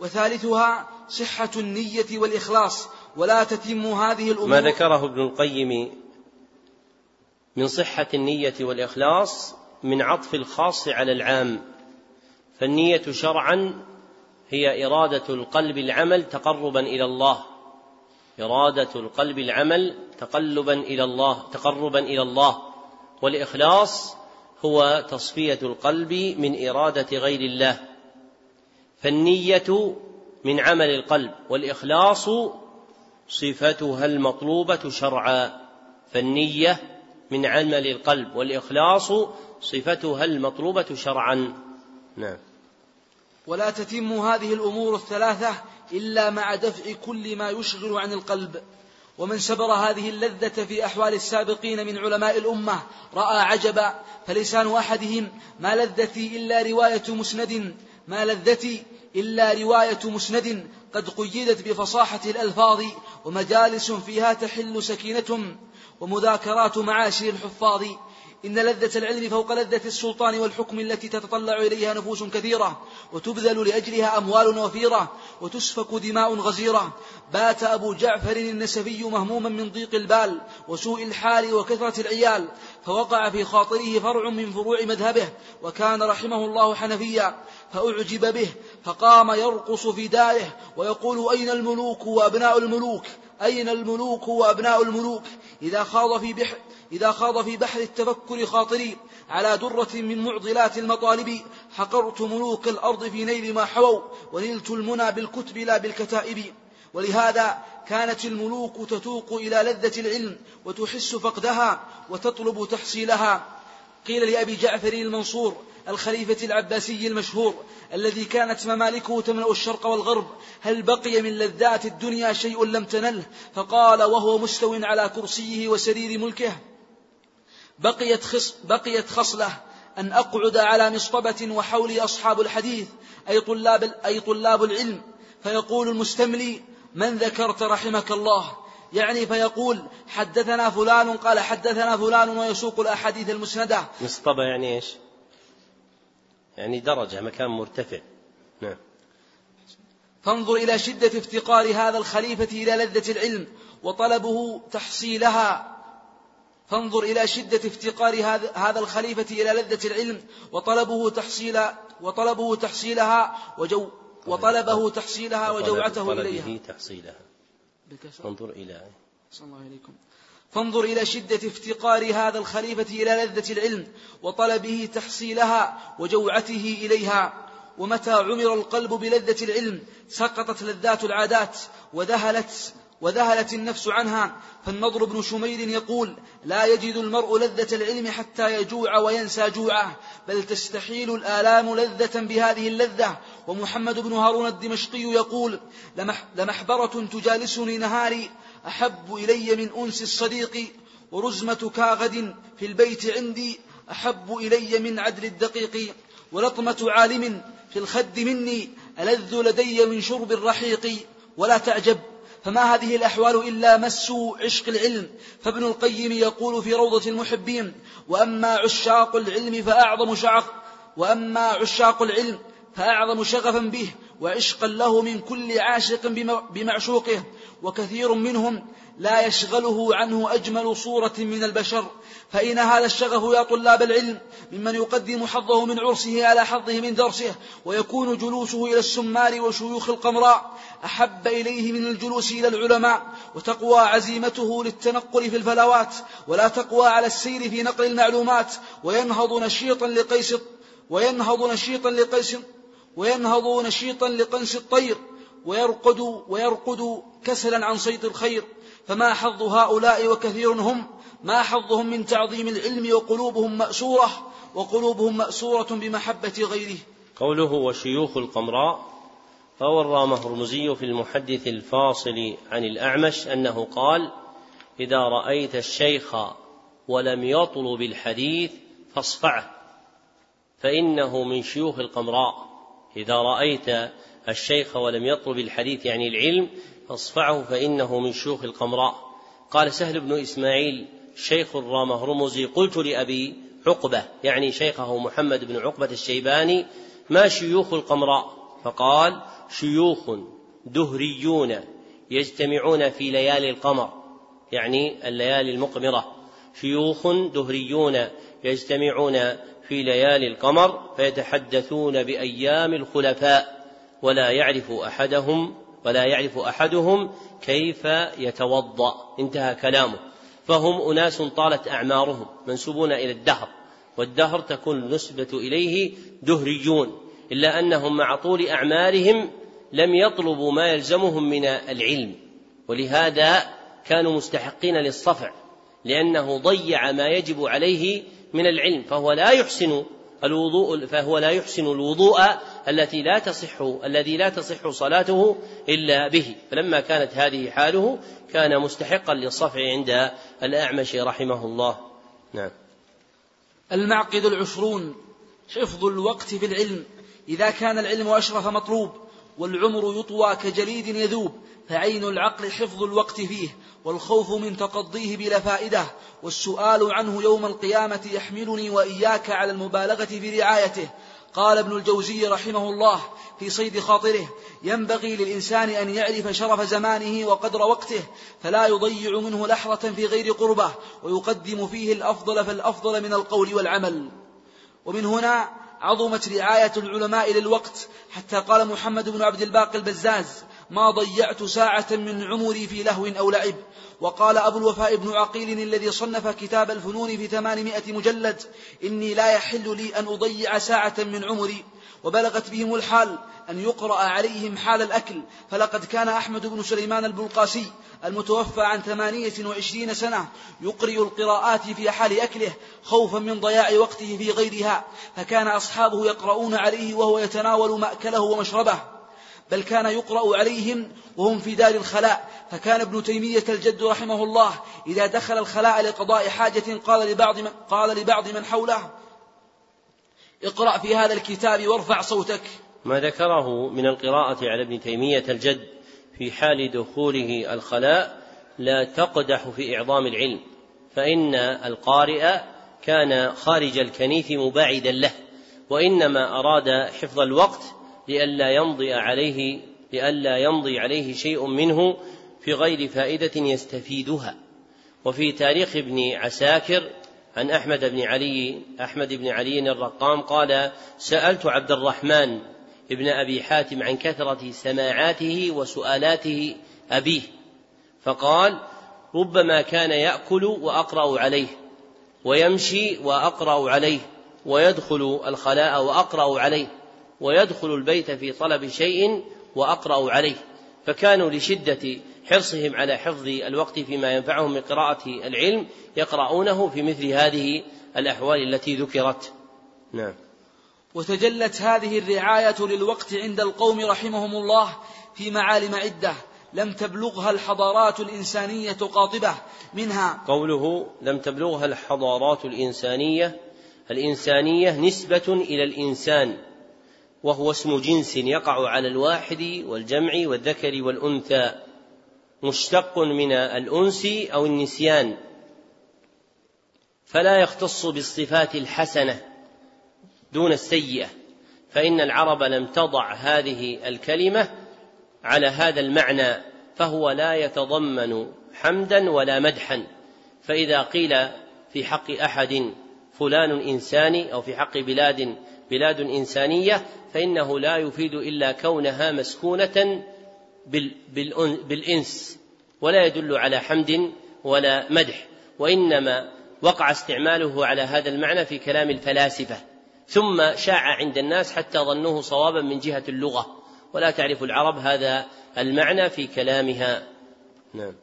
وثالثها صحة النية والإخلاص. ولا تتم هذه الأمور. ما ذكره ابن القيم من صحة النية والإخلاص من عطف الخاص على العام. فالنية شرعا هي إرادة القلب العمل تقربا إلى الله. إرادة القلب العمل تقلبا إلى الله تقربا إلى الله. والإخلاص هو تصفية القلب من إرادة غير الله فالنية من عمل القلب والإخلاص صفتها المطلوبة شرعا فالنية من عمل القلب والإخلاص صفتها المطلوبة شرعا. نعم. ولا تتم هذه الأمور الثلاثة إلا مع دفع كل ما يشغل عن القلب. ومن سبر هذه اللذة في أحوال السابقين من علماء الأمة رأى عجبا فلسان أحدهم ما لذتي إلا رواية مسند ما لذتي إلا رواية مسند قد قيدت بفصاحة الألفاظ ومجالس فيها تحل سكينة ومذاكرات معاشر الحفاظ إن لذة العلم فوق لذة السلطان والحكم التي تتطلع إليها نفوس كثيرة وتبذل لأجلها أموال وفيرة وتسفك دماء غزيرة. بات أبو جعفر النسفي مهموما من ضيق البال وسوء الحال وكثرة العيال فوقع في خاطره فرع من فروع مذهبه وكان رحمه الله حنفيا فأعجب به فقام يرقص في داره ويقول أين الملوك وأبناء الملوك؟ أين الملوك وأبناء الملوك؟ إذا خاض في بحر إذا خاض في بحر التفكر خاطري. على درة من معضلات المطالب. حقرت ملوك الأرض في نيل ما حووا ونلت المنى بالكتب لا بالكتائب. ولهذا كانت الملوك تتوق إلى لذة العلم وتحس فقدها وتطلب تحصيلها. قيل لأبي جعفر المنصور الخليفة العباسي المشهور الذي كانت ممالكه تملأ الشرق والغرب. هل بقي من لذات الدنيا شيء لم تنله فقال وهو مستو على كرسيه وسرير ملكه. بقيت, خص بقيت خصلة أن أقعد على مصطبة وحولي أصحاب الحديث أي طلاب, أي طلاب العلم. فيقول المستملي من ذكرت رحمك الله؟ يعني فيقول حدثنا فلان قال حدثنا فلان ويسوق الأحاديث المسندة. مصطبة يعني إيش؟ يعني درجة مكان مرتفع. نعم. فانظر إلى شدة افتقار هذا الخليفة إلى لذة العلم وطلبه تحصيلها. فانظر إلى شدة افتقار هذا الخليفة إلى لذة العلم وطلبه تحصيل وطلبه تحصيلها وجو وطلبه تحصيلها وجوعته إليها. تحصيلها. فانظر إلى الله إليكم. فانظر إلى شدة افتقار هذا الخليفة إلى لذة العلم وطلبه تحصيلها وجوعته إليها. ومتى عمر القلب بلذة العلم سقطت لذات العادات وذهلت وذهلت النفس عنها. فالنضر بن شمير يقول لا يجد المرء لذة العلم حتى يجوع وينسى جوعه بل تستحيل الآلام لذة بهذه اللذة. ومحمد بن هارون الدمشقي يقول لمح لمحبرة تجالسني نهاري أحب إلي من أنس الصديق ورزمة كاغد في البيت عندي. أحب إلي من عدل الدقيق ولطمة عالم في الخد مني. ألذ لدي من شرب الرحيق ولا تعجب. فما هذه الأحوال إلا مس عشق العلم. فابن القيم يقول في روضة المحبين وأما عشاق العلم فأعظم شعق وأما عشاق العلم فأعظم شغفا به. وعشقا له من كل عاشق بمعشوقه وكثير منهم لا يشغله عنه أجمل صورة من البشر. فإن هذا الشغف يا طلاب العلم ممن يقدم حظه من عرسه على حظه من درسه ويكون جلوسه إلى السمار وشيوخ القمراء أحب إليه من الجلوس إلى العلماء وتقوى عزيمته للتنقل في الفلوات ولا تقوى على السير في نقل المعلومات وينهض نشيطا لقيس وينهض نشيطا لقيس وينهض نشيطا لقنس الطير ويرقد ويرقد كسلا عن صيد الخير. فما حظ هؤلاء وكثير هم؟ ما حظهم من تعظيم العلم وقلوبهم مأسورة وقلوبهم مأسورة بمحبة غيره. قوله وشيوخ القمراء فورى مهرمزي في المحدث الفاصل عن الأعمش أنه قال إذا رأيت الشيخ ولم يطلب الحديث فاصفعه فإنه من شيوخ القمراء. إذا رأيت الشيخ ولم يطلب الحديث يعني العلم فاصفعه فإنه من شيوخ القمراء. قال سهل بن إسماعيل شيخ الرام هرمزي قلت لأبي عقبة يعني شيخه محمد بن عقبة الشيباني ما شيوخ القمراء؟ فقال شيوخ دهريون يجتمعون في ليالي القمر يعني الليالي المقمرة شيوخ دهريون يجتمعون في ليالي القمر فيتحدثون بأيام الخلفاء ولا يعرف أحدهم ولا يعرف أحدهم كيف يتوضأ. انتهى كلامه. فهم أناس طالت أعمارهم منسوبون إلى الدهر والدهر تكون النسبة إليه دهريون إلا أنهم مع طول أعمارهم لم يطلبوا ما يلزمهم من العلم. ولهذا كانوا مستحقين للصفع لأنه ضيع ما يجب عليه من العلم فهو لا يحسن الوضوء فهو لا يحسن الوضوء التي لا تصح الذي لا تصح صلاته إلا به. فلما كانت هذه حاله كان مستحقا للصفع عند الأعمش رحمه الله. نعم. المعقد العشرون حفظ الوقت في العلم إذا كان العلم أشرف مطلوب والعمر يطوى كجليد يذوب فعين العقل حفظ الوقت فيه والخوف من تقضيه بلا فائدة والسؤال عنه يوم القيامة يحملني وإياك على المبالغة في رعايته. قال ابن الجوزي رحمه الله في صيد خاطره ينبغي للإنسان أن يعرف شرف زمانه وقدر وقته فلا يضيع منه لحظة في غير قربة ويقدم فيه الأفضل فالأفضل من القول والعمل. ومن هنا عظمت رعاية العلماء للوقت حتى قال محمد بن عبد الباقي البزاز ما ضيعت ساعة من عمري في لهو أو لعب. وقال أبو الوفاء بن عقيل الذي صنف كتاب الفنون في ثمانمائة مجلد إني لا يحل لي أن أضيع ساعة من عمري. وبلغت بهم الحال أن يقرأ عليهم حال الأكل. فلقد كان أحمد بن سليمان البلقاسي المتوفى عن ثمانية وعشرين سنة يقرئ القراءات في حال أكله خوفا من ضياع وقته في غيرها. فكان أصحابه يقرؤون عليه وهو يتناول مأكله ومشربه. بل كان يقرأ عليهم وهم في دار الخلاء. فكان ابن تيمية الجد رحمه الله إذا دخل الخلاء لقضاء حاجة قال لبعض من, قال لبعض من حوله اقرأ في هذا الكتاب وارفع صوتك. ما ذكره من القراءة على ابن تيمية الجد في حال دخوله الخلاء لا تقدح في إعظام العلم فإن القارئ كان خارج الكنيف مباعدا له وإنما أراد حفظ الوقت لئلا يمضي عليه لئلا يمضي عليه شيء منه في غير فائدة يستفيدها. وفي تاريخ ابن عساكر عن أحمد بن علي أحمد بن علي الرقام قال سألت عبد الرحمن ابن أبي حاتم عن كثرة سماعاته وسؤالاته أبيه فقال ربما كان يأكل وأقرأ عليه ويمشي وأقرأ عليه ويدخل الخلاء وأقرأ عليه. ويدخل البيت في طلب شيء وأقرأ عليه. فكانوا لشدة حرصهم على حفظ الوقت فيما ينفعهم من قراءة العلم يقرؤونه في مثل هذه الأحوال التي ذكرت. نعم. وتجلت هذه الرعاية للوقت عند القوم رحمهم الله في معالم عدة لم تبلغها الحضارات الإنسانية قاطبة منها. قوله لم تبلغها الحضارات الإنسانية الإنسانية نسبة إلى الإنسان. وهو اسم جنس يقع على الواحد والجمع والذكر والأنثى مشتق من الأنس أو النسيان. فلا يختص بالصفات الحسنة دون السيئة فإن العرب لم تضع هذه الكلمة على هذا المعنى فهو لا يتضمن حمدا ولا مدحا. فإذا قيل في حق أحد فلان إنساني أو في حق بلاد بلاد إنسانية فإنه لا يفيد إلا كونها مسكونة بالإنس ولا يدل على حمد ولا مدح وإنما وقع استعماله على هذا المعنى في كلام الفلاسفة. ثم شاع عند الناس حتى ظنوه صوابا من جهة اللغة. ولا تعرف العرب هذا المعنى في كلامها. نعم.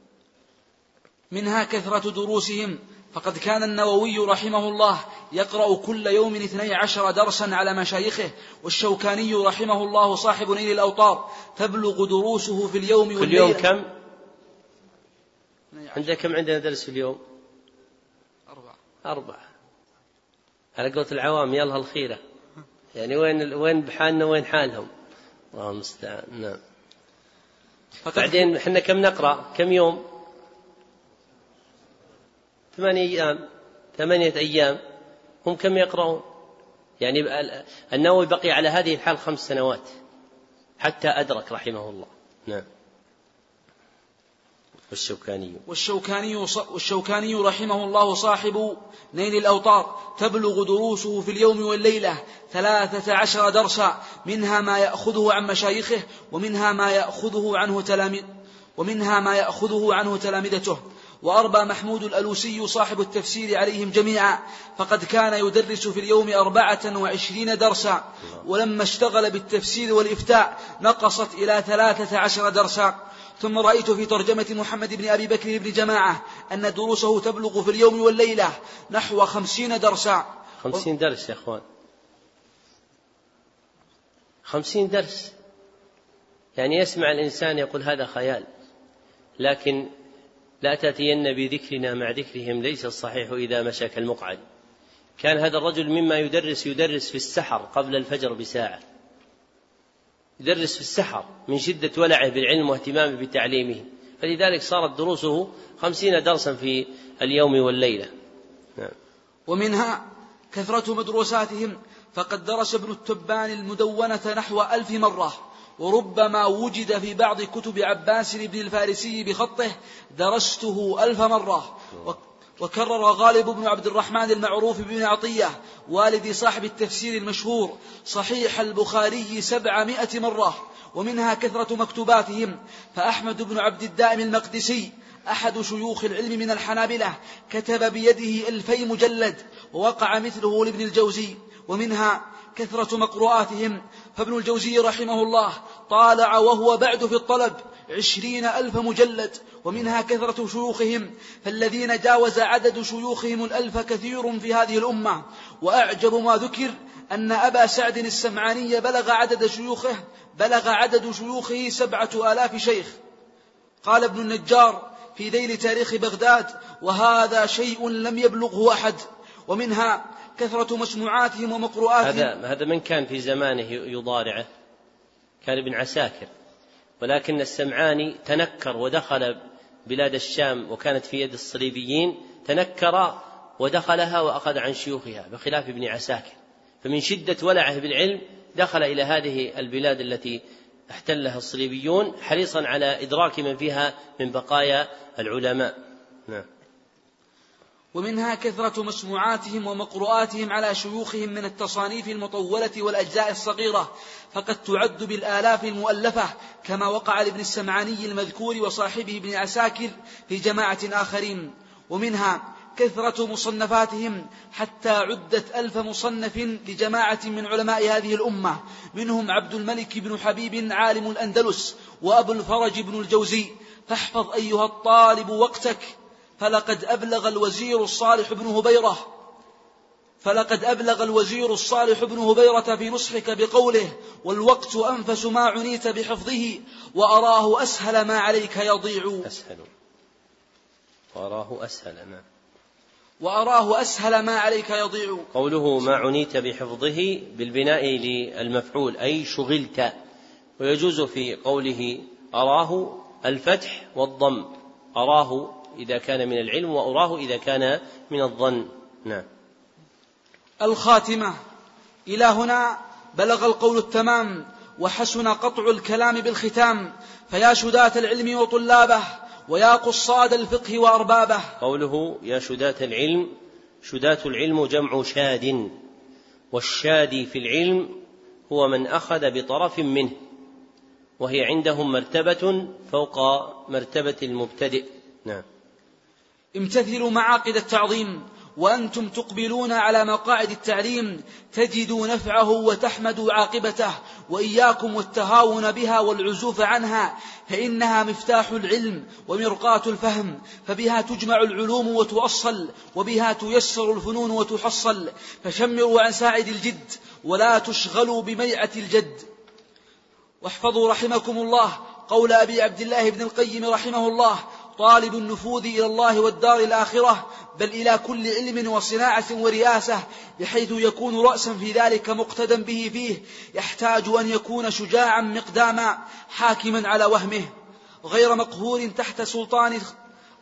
منها كثرة دروسهم فقد كان النووي رحمه الله يقرأ كل يوم اثني عشر درسا على مشايخه والشوكاني رحمه الله صاحب نيل الأوطار تبلغ دروسه في اليوم والليل في اليوم كم؟ عندك كم عندنا درس في اليوم؟ أربعة. أربعة. على قولة العوام يلا الخيرة. يعني وين وين بحالنا وين حالهم؟ الله المستعان نعم. بعدين إحنا كم نقرأ؟ كم يوم؟ ثمانية أيام ثمانية أيام هم كم يقرؤون؟ يعني النووي بقي على هذه الحال خمس سنوات حتى أدرك رحمه الله. نعم. والشوكاني. والشوكاني والشوكاني رحمه الله صاحب نيل الأوطار تبلغ دروسه في اليوم والليلة ثلاثة عشر درسا منها ما يأخذه عن مشايخه ومنها ما يأخذه عنه تلاميذ ومنها ما يأخذه عنه تلامذته. وأربى محمود الألوسي صاحب التفسير عليهم جميعا فقد كان يدرس في اليوم أربعة وعشرين درسا. ولما اشتغل بالتفسير والإفتاء نقصت إلى ثلاثة عشر درسا. ثم رأيت في ترجمة محمد بن أبي بكر بن جماعة أن دروسه تبلغ في اليوم والليلة نحو خمسين درسا. خمسين درس يا أخوان. خمسين درس. يعني يسمع الإنسان يقول هذا خيال لكن لا تأتين بذكرنا مع ذكرهم ليس الصحيح إذا مشى كالمقعد كان هذا الرجل مما يدرس يدرس في السحر قبل الفجر بساعة. يدرس في السحر من شدة ولعه بالعلم واهتمامه بتعليمه. فلذلك صارت دروسه خمسين درسا في اليوم والليلة. نعم. ومنها كثرة مدروساتهم فقد درس ابن التبان المدونة نحو ألف مرة. وربما وجد في بعض كتب عباس بن الفارسي بخطه درسته ألف مرة. وكرر غالب بن عبد الرحمن المعروف بن عطية والد صاحب التفسير المشهور صحيح البخاري سبعمائة مرة ومنها كثرة مكتوباتهم. فأحمد بن عبد الدائم المقدسي أحد شيوخ العلم من الحنابلة كتب بيده ألفي مجلد ووقع مثله لابن الجوزي. ومنها كثرة مقروءاتهم. فابن الجوزي رحمه الله طالع وهو بعد في الطلب عشرين ألف مجلد ومنها كثرة شيوخهم. فالذين جاوز عدد شيوخهم الألف كثير في هذه الأمة. وأعجب ما ذكر أن أبا سعد السمعاني بلغ عدد شيوخه بلغ عدد شيوخه سبعة آلاف شيخ. قال ابن النجار في ذيل تاريخ بغداد وهذا شيء لم يبلغه أحد. ومنها كثرة مسموعاتهم ومقروءاتهم. هذا هذا من كان في زمانه يضارعه؟ كان ابن عساكر. ولكن السمعاني تنكر ودخل بلاد الشام وكانت في يد الصليبيين تنكر ودخلها وأخذ عن شيوخها بخلاف ابن عساكر. فمن شدة ولعه بالعلم دخل إلى هذه البلاد التي احتلها الصليبيون حريصا على إدراك من فيها من بقايا العلماء. نعم. ومنها كثرة مسموعاتهم ومقروءاتهم على شيوخهم من التصانيف المطولة والأجزاء الصغيرة فقد تعد بالآلاف المؤلفة كما وقع لابن السمعاني المذكور وصاحبه ابن عساكر في جماعة آخرين. ومنها كثرة مصنفاتهم حتى عدت ألف مصنف لجماعة من علماء هذه الأمة منهم عبد الملك بن حبيب عالم الأندلس وأبو الفرج بن الجوزي. فاحفظ أيها الطالب وقتك فلقد أبلغ الوزير الصالح بن هبيرة. فلقد أبلغ الوزير الصالح بن هبيرة في نصحك بقوله والوقت أنفس ما عنيت بحفظه وأراه أسهل ما عليك يضيع. أسهل. وأراه أسهل ما. وأراه أسهل ما عليك يضيع. قوله ما عنيت بحفظه بالبناء للمفعول أي شغلت. ويجوز في قوله أراه الفتح والضم. أراه إذا كان من العلم وأراه إذا كان من الظن. نعم. الخاتمة. إلى هنا بلغ القول التمام وحسن قطع الكلام بالختام. فيا شداة العلم وطلابه ويا قصاد الفقه وأربابه. قوله يا شداة العلم. شداة العلم جمع شاد. والشادي في العلم هو من أخذ بطرف منه. وهي عندهم مرتبة فوق مرتبة المبتدئ. نعم. امتثلوا معاقد التعظيم وأنتم تقبلون على مقاعد التعليم تجدوا نفعه وتحمدوا عاقبته وإياكم والتهاون بها والعزوف عنها فإنها مفتاح العلم ومرقاة الفهم فبها تجمع العلوم وتؤصل وبها تيسر الفنون وتحصل فشمروا عن ساعد الجد ولا تشغلوا بميعة الجد. واحفظوا رحمكم الله قول أبي عبد الله بن القيم رحمه الله طالب النفوذ إلى الله والدار الآخرة بل إلى كل علم وصناعة ورئاسة بحيث يكون رأسا في ذلك مقتدا به فيه يحتاج أن يكون شجاعا مقداما حاكما على وهمه. غير مقهور تحت سلطان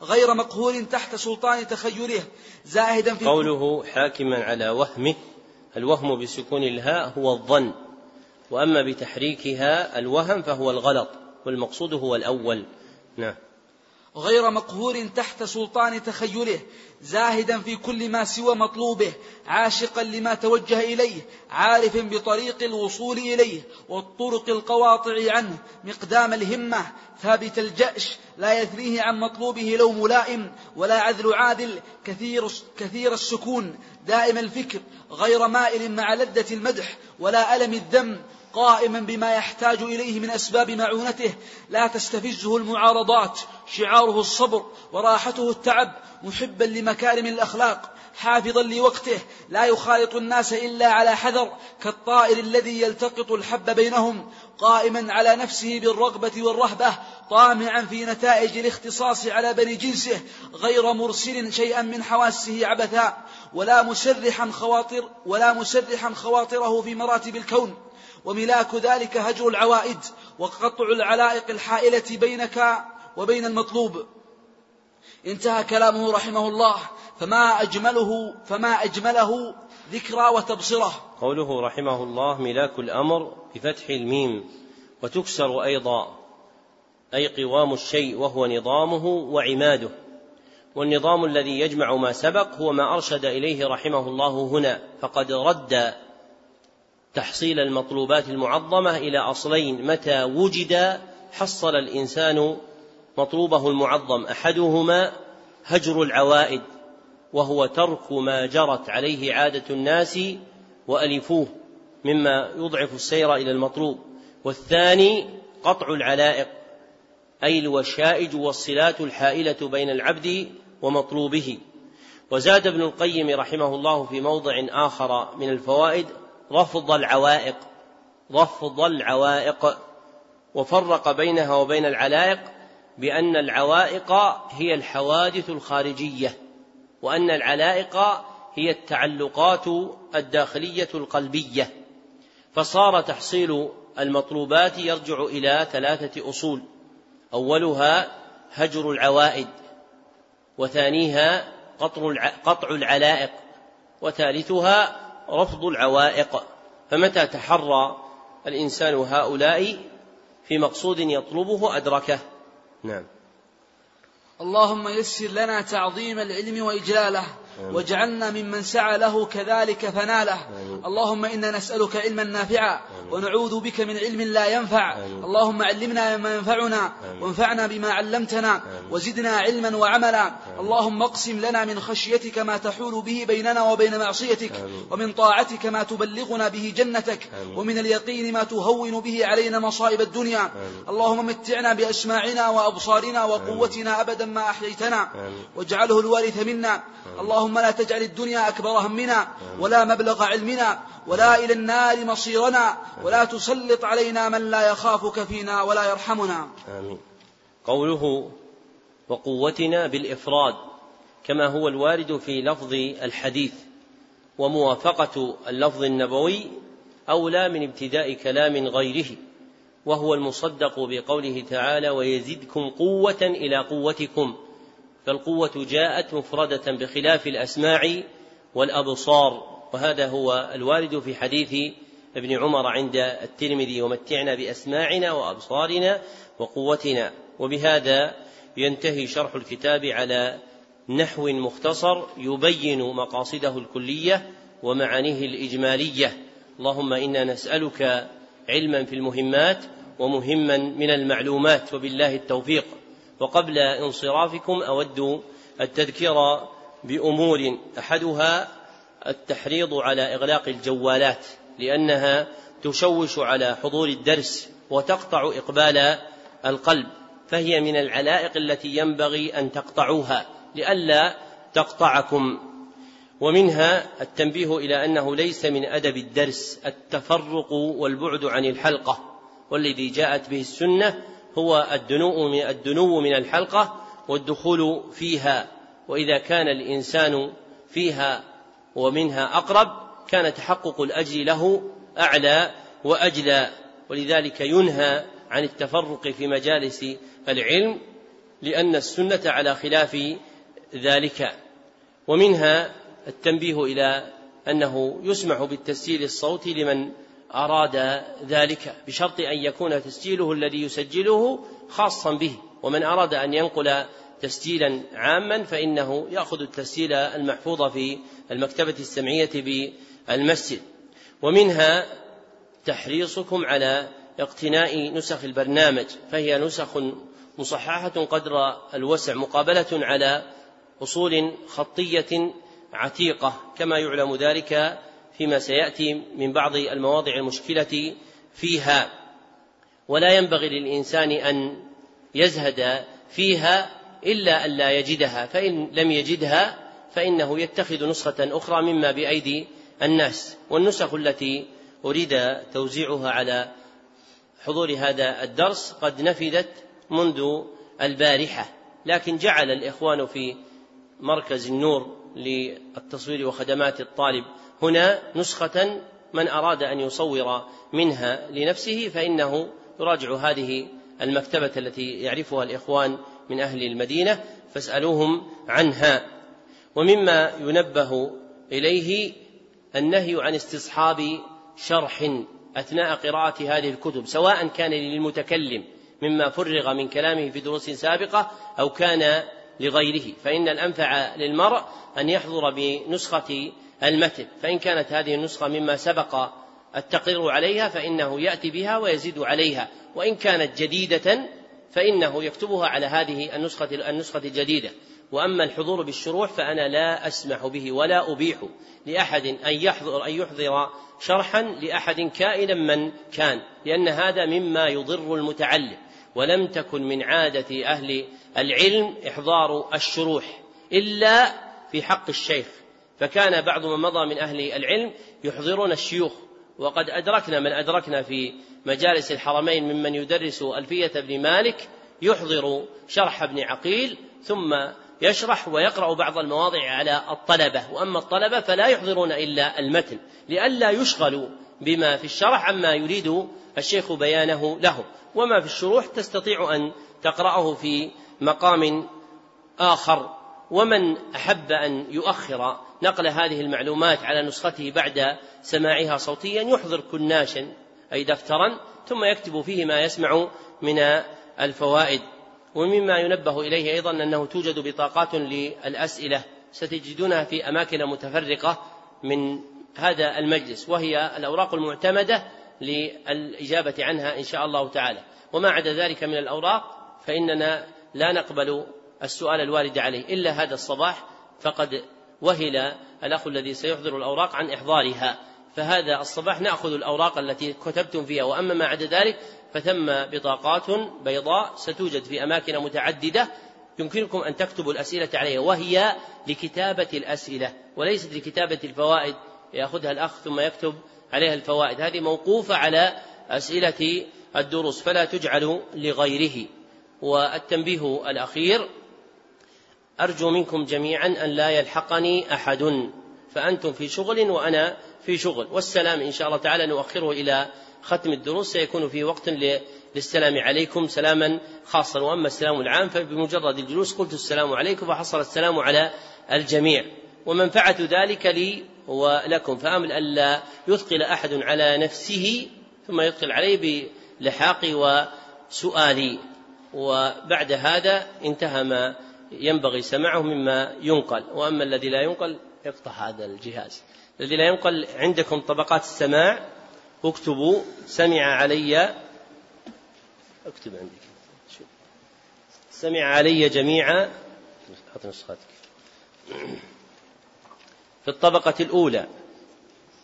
غير مقهور تحت سلطان تخيله. زاهدا في قوله حاكما على وهمه الوهم بسكون الهاء هو الظن وأما بتحريكها الوهم فهو الغلط والمقصود هو الأول. نعم. غير مقهور تحت سلطان تخيله زاهدا في كل ما سوى مطلوبه عاشقا لما توجه إليه عارف بطريق الوصول إليه والطرق القواطع عنه مقدام الهمة ثابت الجأش لا يثريه عن مطلوبه لو ملائم ولا عذل عادل كثير كثير السكون دائم الفكر غير مائل مع لذة المدح ولا ألم الذم قائما بما يحتاج إليه من أسباب معونته لا تستفزه المعارضات شعاره الصبر وراحته التعب محبا لمكارم الأخلاق حافظا لوقته لا يخالط الناس إلا على حذر كالطائر الذي يلتقط الحب بينهم قائما على نفسه بالرغبة والرهبة طامعا في نتائج الاختصاص على بني جنسه غير مرسل شيئا من حواسه عبثا ولا مسرحا خواطر ولا مسرحا خواطره في مراتب الكون. وملاك ذلك هجر العوائد وقطع العلائق الحائلة بينك وبين المطلوب. انتهى كلامه رحمه الله. فما أجمله فما أجمله ذكرى وتبصرة. قوله رحمه الله ملاك الأمر بفتح الميم. وتكسر أيضا أي قوام الشيء وهو نظامه وعماده. والنظام الذي يجمع ما سبق هو ما أرشد إليه رحمه الله هنا. فقد رد تحصيل المطلوبات المعظمة إلى أصلين متى وجد حصل الإنسان مطلوبه المعظم؟ أحدهما هجر العوائد وهو ترك ما جرت عليه عادة الناس وألفوه مما يضعف السير إلى المطلوب. والثاني قطع العلائق أي الوشائج والصلات الحائلة بين العبد ومطلوبه. وزاد ابن القيم رحمه الله في موضع آخر من الفوائد رفض العوائق رفض العوائق وفرق بينها وبين العلائق بأن العوائق هي الحوادث الخارجية وأن العلائق هي التعلقات الداخلية القلبية. فصار تحصيل المطلوبات يرجع إلى ثلاثة أصول. أولها هجر العوائد وثانيها قطع العلائق وثالثها رفض العوائق. فمتى تحرى الإنسان هؤلاء في مقصود يطلبه أدركه؟ نعم. اللهم يسر لنا تعظيم العلم وإجلاله. واجعلنا ممن سعى له كذلك فناله. اللهم إنا نسألك علما نافعا ونعوذ بك من علم لا ينفع. اللهم علمنا ما ينفعنا وانفعنا بما علمتنا وزدنا علما وعملا. اللهم اقسم لنا من خشيتك ما تحول به بيننا وبين معصيتك ومن طاعتك ما تبلغنا به جنتك ومن اليقين ما تهون به علينا مصائب الدنيا. اللهم متعنا بأسماعنا وأبصارنا وقوتنا أبدا ما أحييتنا. واجعله الوارث منا. اللهم لا تجعل الدنيا أكبر همنا ولا مبلغ علمنا ولا إلى النار مصيرنا ولا تسلط علينا من لا يخافك فينا ولا يرحمنا. آمين. قوله وقوتنا بالإفراد كما هو الوارد في لفظ الحديث وموافقة اللفظ النبوي أولى من ابتداء كلام غيره وهو المصدق بقوله تعالى ويزدكم قوة إلى قوتكم فالقوة جاءت مفردة بخلاف الأسماع والأبصار وهذا هو الوارد في حديث ابن عمر عند الترمذي ومتعنا بأسماعنا وأبصارنا وقوتنا وبهذا ينتهي شرح الكتاب على نحو مختصر يبين مقاصده الكلية ومعانيه الإجمالية. اللهم إنا نسألك علما في المهمات ومهما من المعلومات وبالله التوفيق. وقبل انصرافكم أود التذكير بأمور أحدها التحريض على إغلاق الجوالات لأنها تشوش على حضور الدرس وتقطع إقبال القلب فهي من العلائق التي ينبغي أن تقطعوها لئلا تقطعكم. ومنها التنبيه إلى أنه ليس من أدب الدرس التفرق والبعد عن الحلقة والذي جاءت به السنة هو الدنو من الدنو من الحلقة والدخول فيها. وإذا كان الإنسان فيها ومنها أقرب كان تحقق الأجر له أعلى وأجلى. ولذلك ينهى عن التفرق في مجالس العلم لأن السنة على خلاف ذلك. ومنها التنبيه إلى أنه يسمح بالتسجيل الصوتي لمن أراد ذلك بشرط أن يكون تسجيله الذي يسجله خاصا به ومن أراد أن ينقل تسجيلا عاما فإنه يأخذ التسجيل المحفوظ في المكتبة السمعية بالمسجد. ومنها تحريصكم على اقتناء نسخ البرنامج فهي نسخ مصححة قدر الوسع مقابلة على أصول خطية عتيقة كما يعلم ذلك فيما سيأتي من بعض المواضع المشكلة فيها. ولا ينبغي للإنسان أن يزهد فيها إلا أن لا يجدها. فإن لم يجدها فإنه يتخذ نسخة أخرى مما بأيدي الناس. والنسخ التي أريد توزيعها على حضور هذا الدرس قد نفذت منذ البارحة لكن جعل الإخوان في مركز النور للتصوير وخدمات الطالب هنا نسخة من أراد أن يصور منها لنفسه فإنه يراجع هذه المكتبة التي يعرفها الإخوان من أهل المدينة فاسألوهم عنها. ومما ينبه إليه النهي عن استصحاب شرح أثناء قراءة هذه الكتب سواء كان للمتكلم مما فرغ من كلامه في دروس سابقة أو كان لغيره. فإن الأنفع للمرء أن يحضر بنسخة المتن فإن كانت هذه النسخة مما سبق التقرير عليها فإنه يأتي بها ويزيد عليها وإن كانت جديدة فإنه يكتبها على هذه النسخة النسخة الجديدة. وأما الحضور بالشروح فأنا لا أسمح به ولا أبيح لأحد أن يحضر أن يحضر شرحا لأحد كائنا من كان لأن هذا مما يضر المتعلم. ولم تكن من عادة أهل العلم إحضار الشروح إلا في حق الشيخ. فكان بعض من مضى من أهل العلم يحضرون الشيوخ وقد أدركنا من أدركنا في مجالس الحرمين ممن يدرس ألفية ابن مالك يحضر شرح ابن عقيل ثم يشرح ويقرأ بعض المواضع على الطلبة وأما الطلبة فلا يحضرون إلا المتن لئلا يشغلوا بما في الشرح عما يريد الشيخ بيانه له وما في الشروح تستطيع أن تقرأه في مقام آخر. ومن أحب أن يؤخر نقل هذه المعلومات على نسخته بعد سماعها صوتيا يحضر كناشا أي دفترا ثم يكتب فيه ما يسمع من الفوائد. ومما ينبه إليه أيضا أنه توجد بطاقات للأسئلة ستجدونها في أماكن متفرقة من هذا المجلس وهي الأوراق المعتمدة للإجابة عنها إن شاء الله تعالى. وما عدا ذلك من الأوراق فإننا لا نقبل السؤال الوارد عليه. إلا هذا الصباح فقد وهل الأخ الذي سيحضر الأوراق عن إحضارها. فهذا الصباح نأخذ الأوراق التي كتبتم فيها. وأما ما عدا ذلك فثم بطاقات بيضاء ستوجد في أماكن متعددة يمكنكم أن تكتبوا الأسئلة عليها. وهي لكتابة الأسئلة وليست لكتابة الفوائد. يأخذها الأخ ثم يكتب عليها الفوائد. هذه موقوفة على أسئلة الدروس. فلا تجعل لغيره. والتنبيه الأخير أرجو منكم جميعا أن لا يلحقني أحد فأنتم في شغل وأنا في شغل. والسلام إن شاء الله تعالى نؤخره إلى ختم الدروس. سيكون في وقت للسلام عليكم سلاما خاصا. وأما السلام العام فبمجرد الجلوس قلت السلام عليكم فحصل السلام على الجميع. ومنفعة ذلك لي ولكم. فأمل الا يثقل أحد على نفسه ثم يثقل عليه بلحاقي وسؤالي. وبعد هذا انتهى ما ينبغي سماعه مما ينقل وأما الذي لا ينقل يقطع هذا الجهاز. الذي لا ينقل عندكم طبقات السماع اكتبوا سمع علي اكتب عندك. سمع علي جميعا. نسختك. في الطبقة الأولى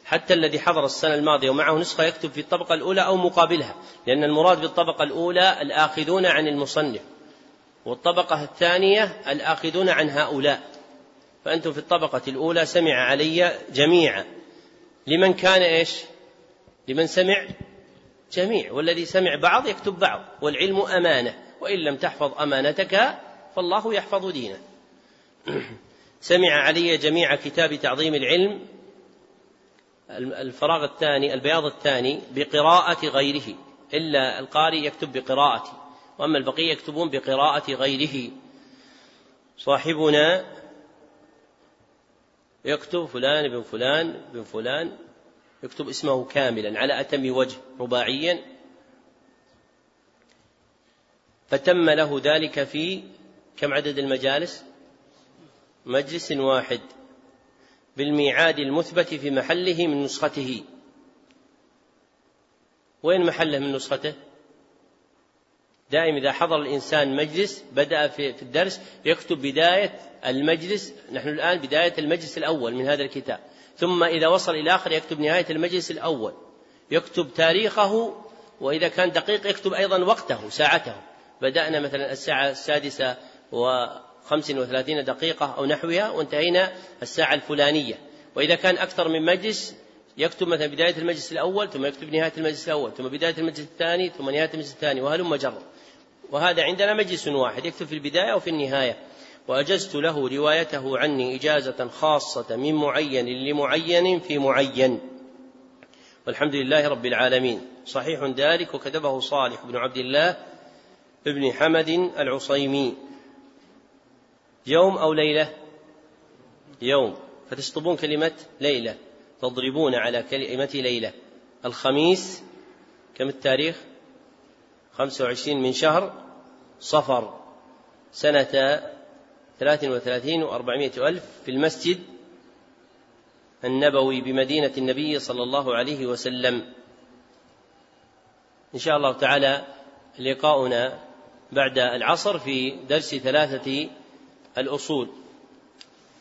حتى الذي حضر السنة الماضية ومعه نسخة يكتب في الطبقة الأولى أو مقابلها لأن المراد بالطبقة الأولى الآخذون عن المصنف. والطبقة الثانية الآخذون عن هؤلاء. فأنتم في الطبقة الأولى سمع علي جميعا. لمن كان إيش؟ لمن سمع جميع. والذي سمع بعض يكتب بعض. والعلم أمانة. وإن لم تحفظ أمانتك فالله يحفظ دينه سمع علي جميع كتاب تعظيم العلم. الفراغ الثاني البياض الثاني بقراءة غيره. إلا القارئ يكتب بقراءته. وأما البقية يكتبون بقراءة غيره. صاحبنا يكتب فلان بن فلان بن فلان يكتب اسمه كاملا على أتم وجه رباعيا. فتم له ذلك في كم عدد المجالس؟ مجلس واحد. بالميعاد المثبت في محله من نسخته. وين محله من نسخته؟ دائما إذا حضر الإنسان مجلس بدأ في الدرس يكتب بداية المجلس نحن الآن بداية المجلس الأول من هذا الكتاب. ثم إذا وصل إلى آخر يكتب نهاية المجلس الأول. يكتب تاريخه وإذا كان دقيق يكتب أيضا وقته ساعته. بدأنا مثلا الساعة السادسة وخمس وثلاثين دقيقة أو نحوها وانتهينا الساعة الفلانية. وإذا كان أكثر من مجلس يكتب مثلا بداية المجلس الأول ثم يكتب نهاية المجلس الأول ثم بداية المجلس الثاني ثم نهاية المجلس الثاني وهلم جرا وهذا عندنا مجلس واحد يكتب في البداية وفي النهاية. وأجزت له روايته عني إجازة خاصة من معين لمعين في معين. والحمد لله رب العالمين. صحيح ذلك وكتبه صالح بن عبد الله بن حمد العصيمي. يوم أو ليلة؟ يوم. فتشطبون كلمة ليلة. تضربون على كلمة ليلة. الخميس كم التاريخ؟ خمسة وعشرين من شهر صفر سنة ثلاث وثلاثين وأربعمائة ألف في المسجد النبوي بمدينة النبي صلى الله عليه وسلم. إن شاء الله تعالى لقاؤنا بعد العصر في درس ثلاثة الأصول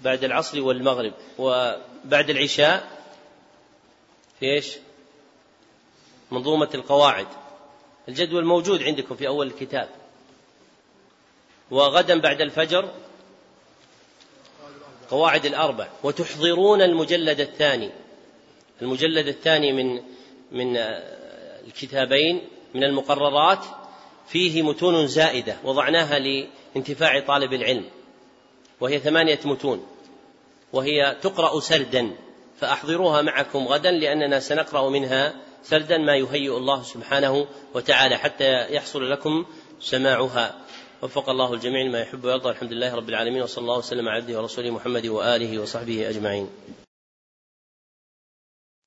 بعد العصر والمغرب وبعد العشاء في إيش؟ منظومة القواعد. الجدول موجود عندكم في أول الكتاب. وغدا بعد الفجر قواعد الأربع. وتحضرون المجلد الثاني. المجلد الثاني من من الكتابين من المقررات. فيه متون زائدة. وضعناها لانتفاع طالب العلم. وهي ثمانية متون. وهي تقرأ سردا. فأحضروها معكم غدا لأننا سنقرأ منها سردا ما يهيئ الله سبحانه وتعالى حتى يحصل لكم سماعها. وفق الله الجميع لما يحب ويرضى الحمد لله رب العالمين وصلى الله وسلم على عبده ورسوله محمد وآله وصحبه أجمعين.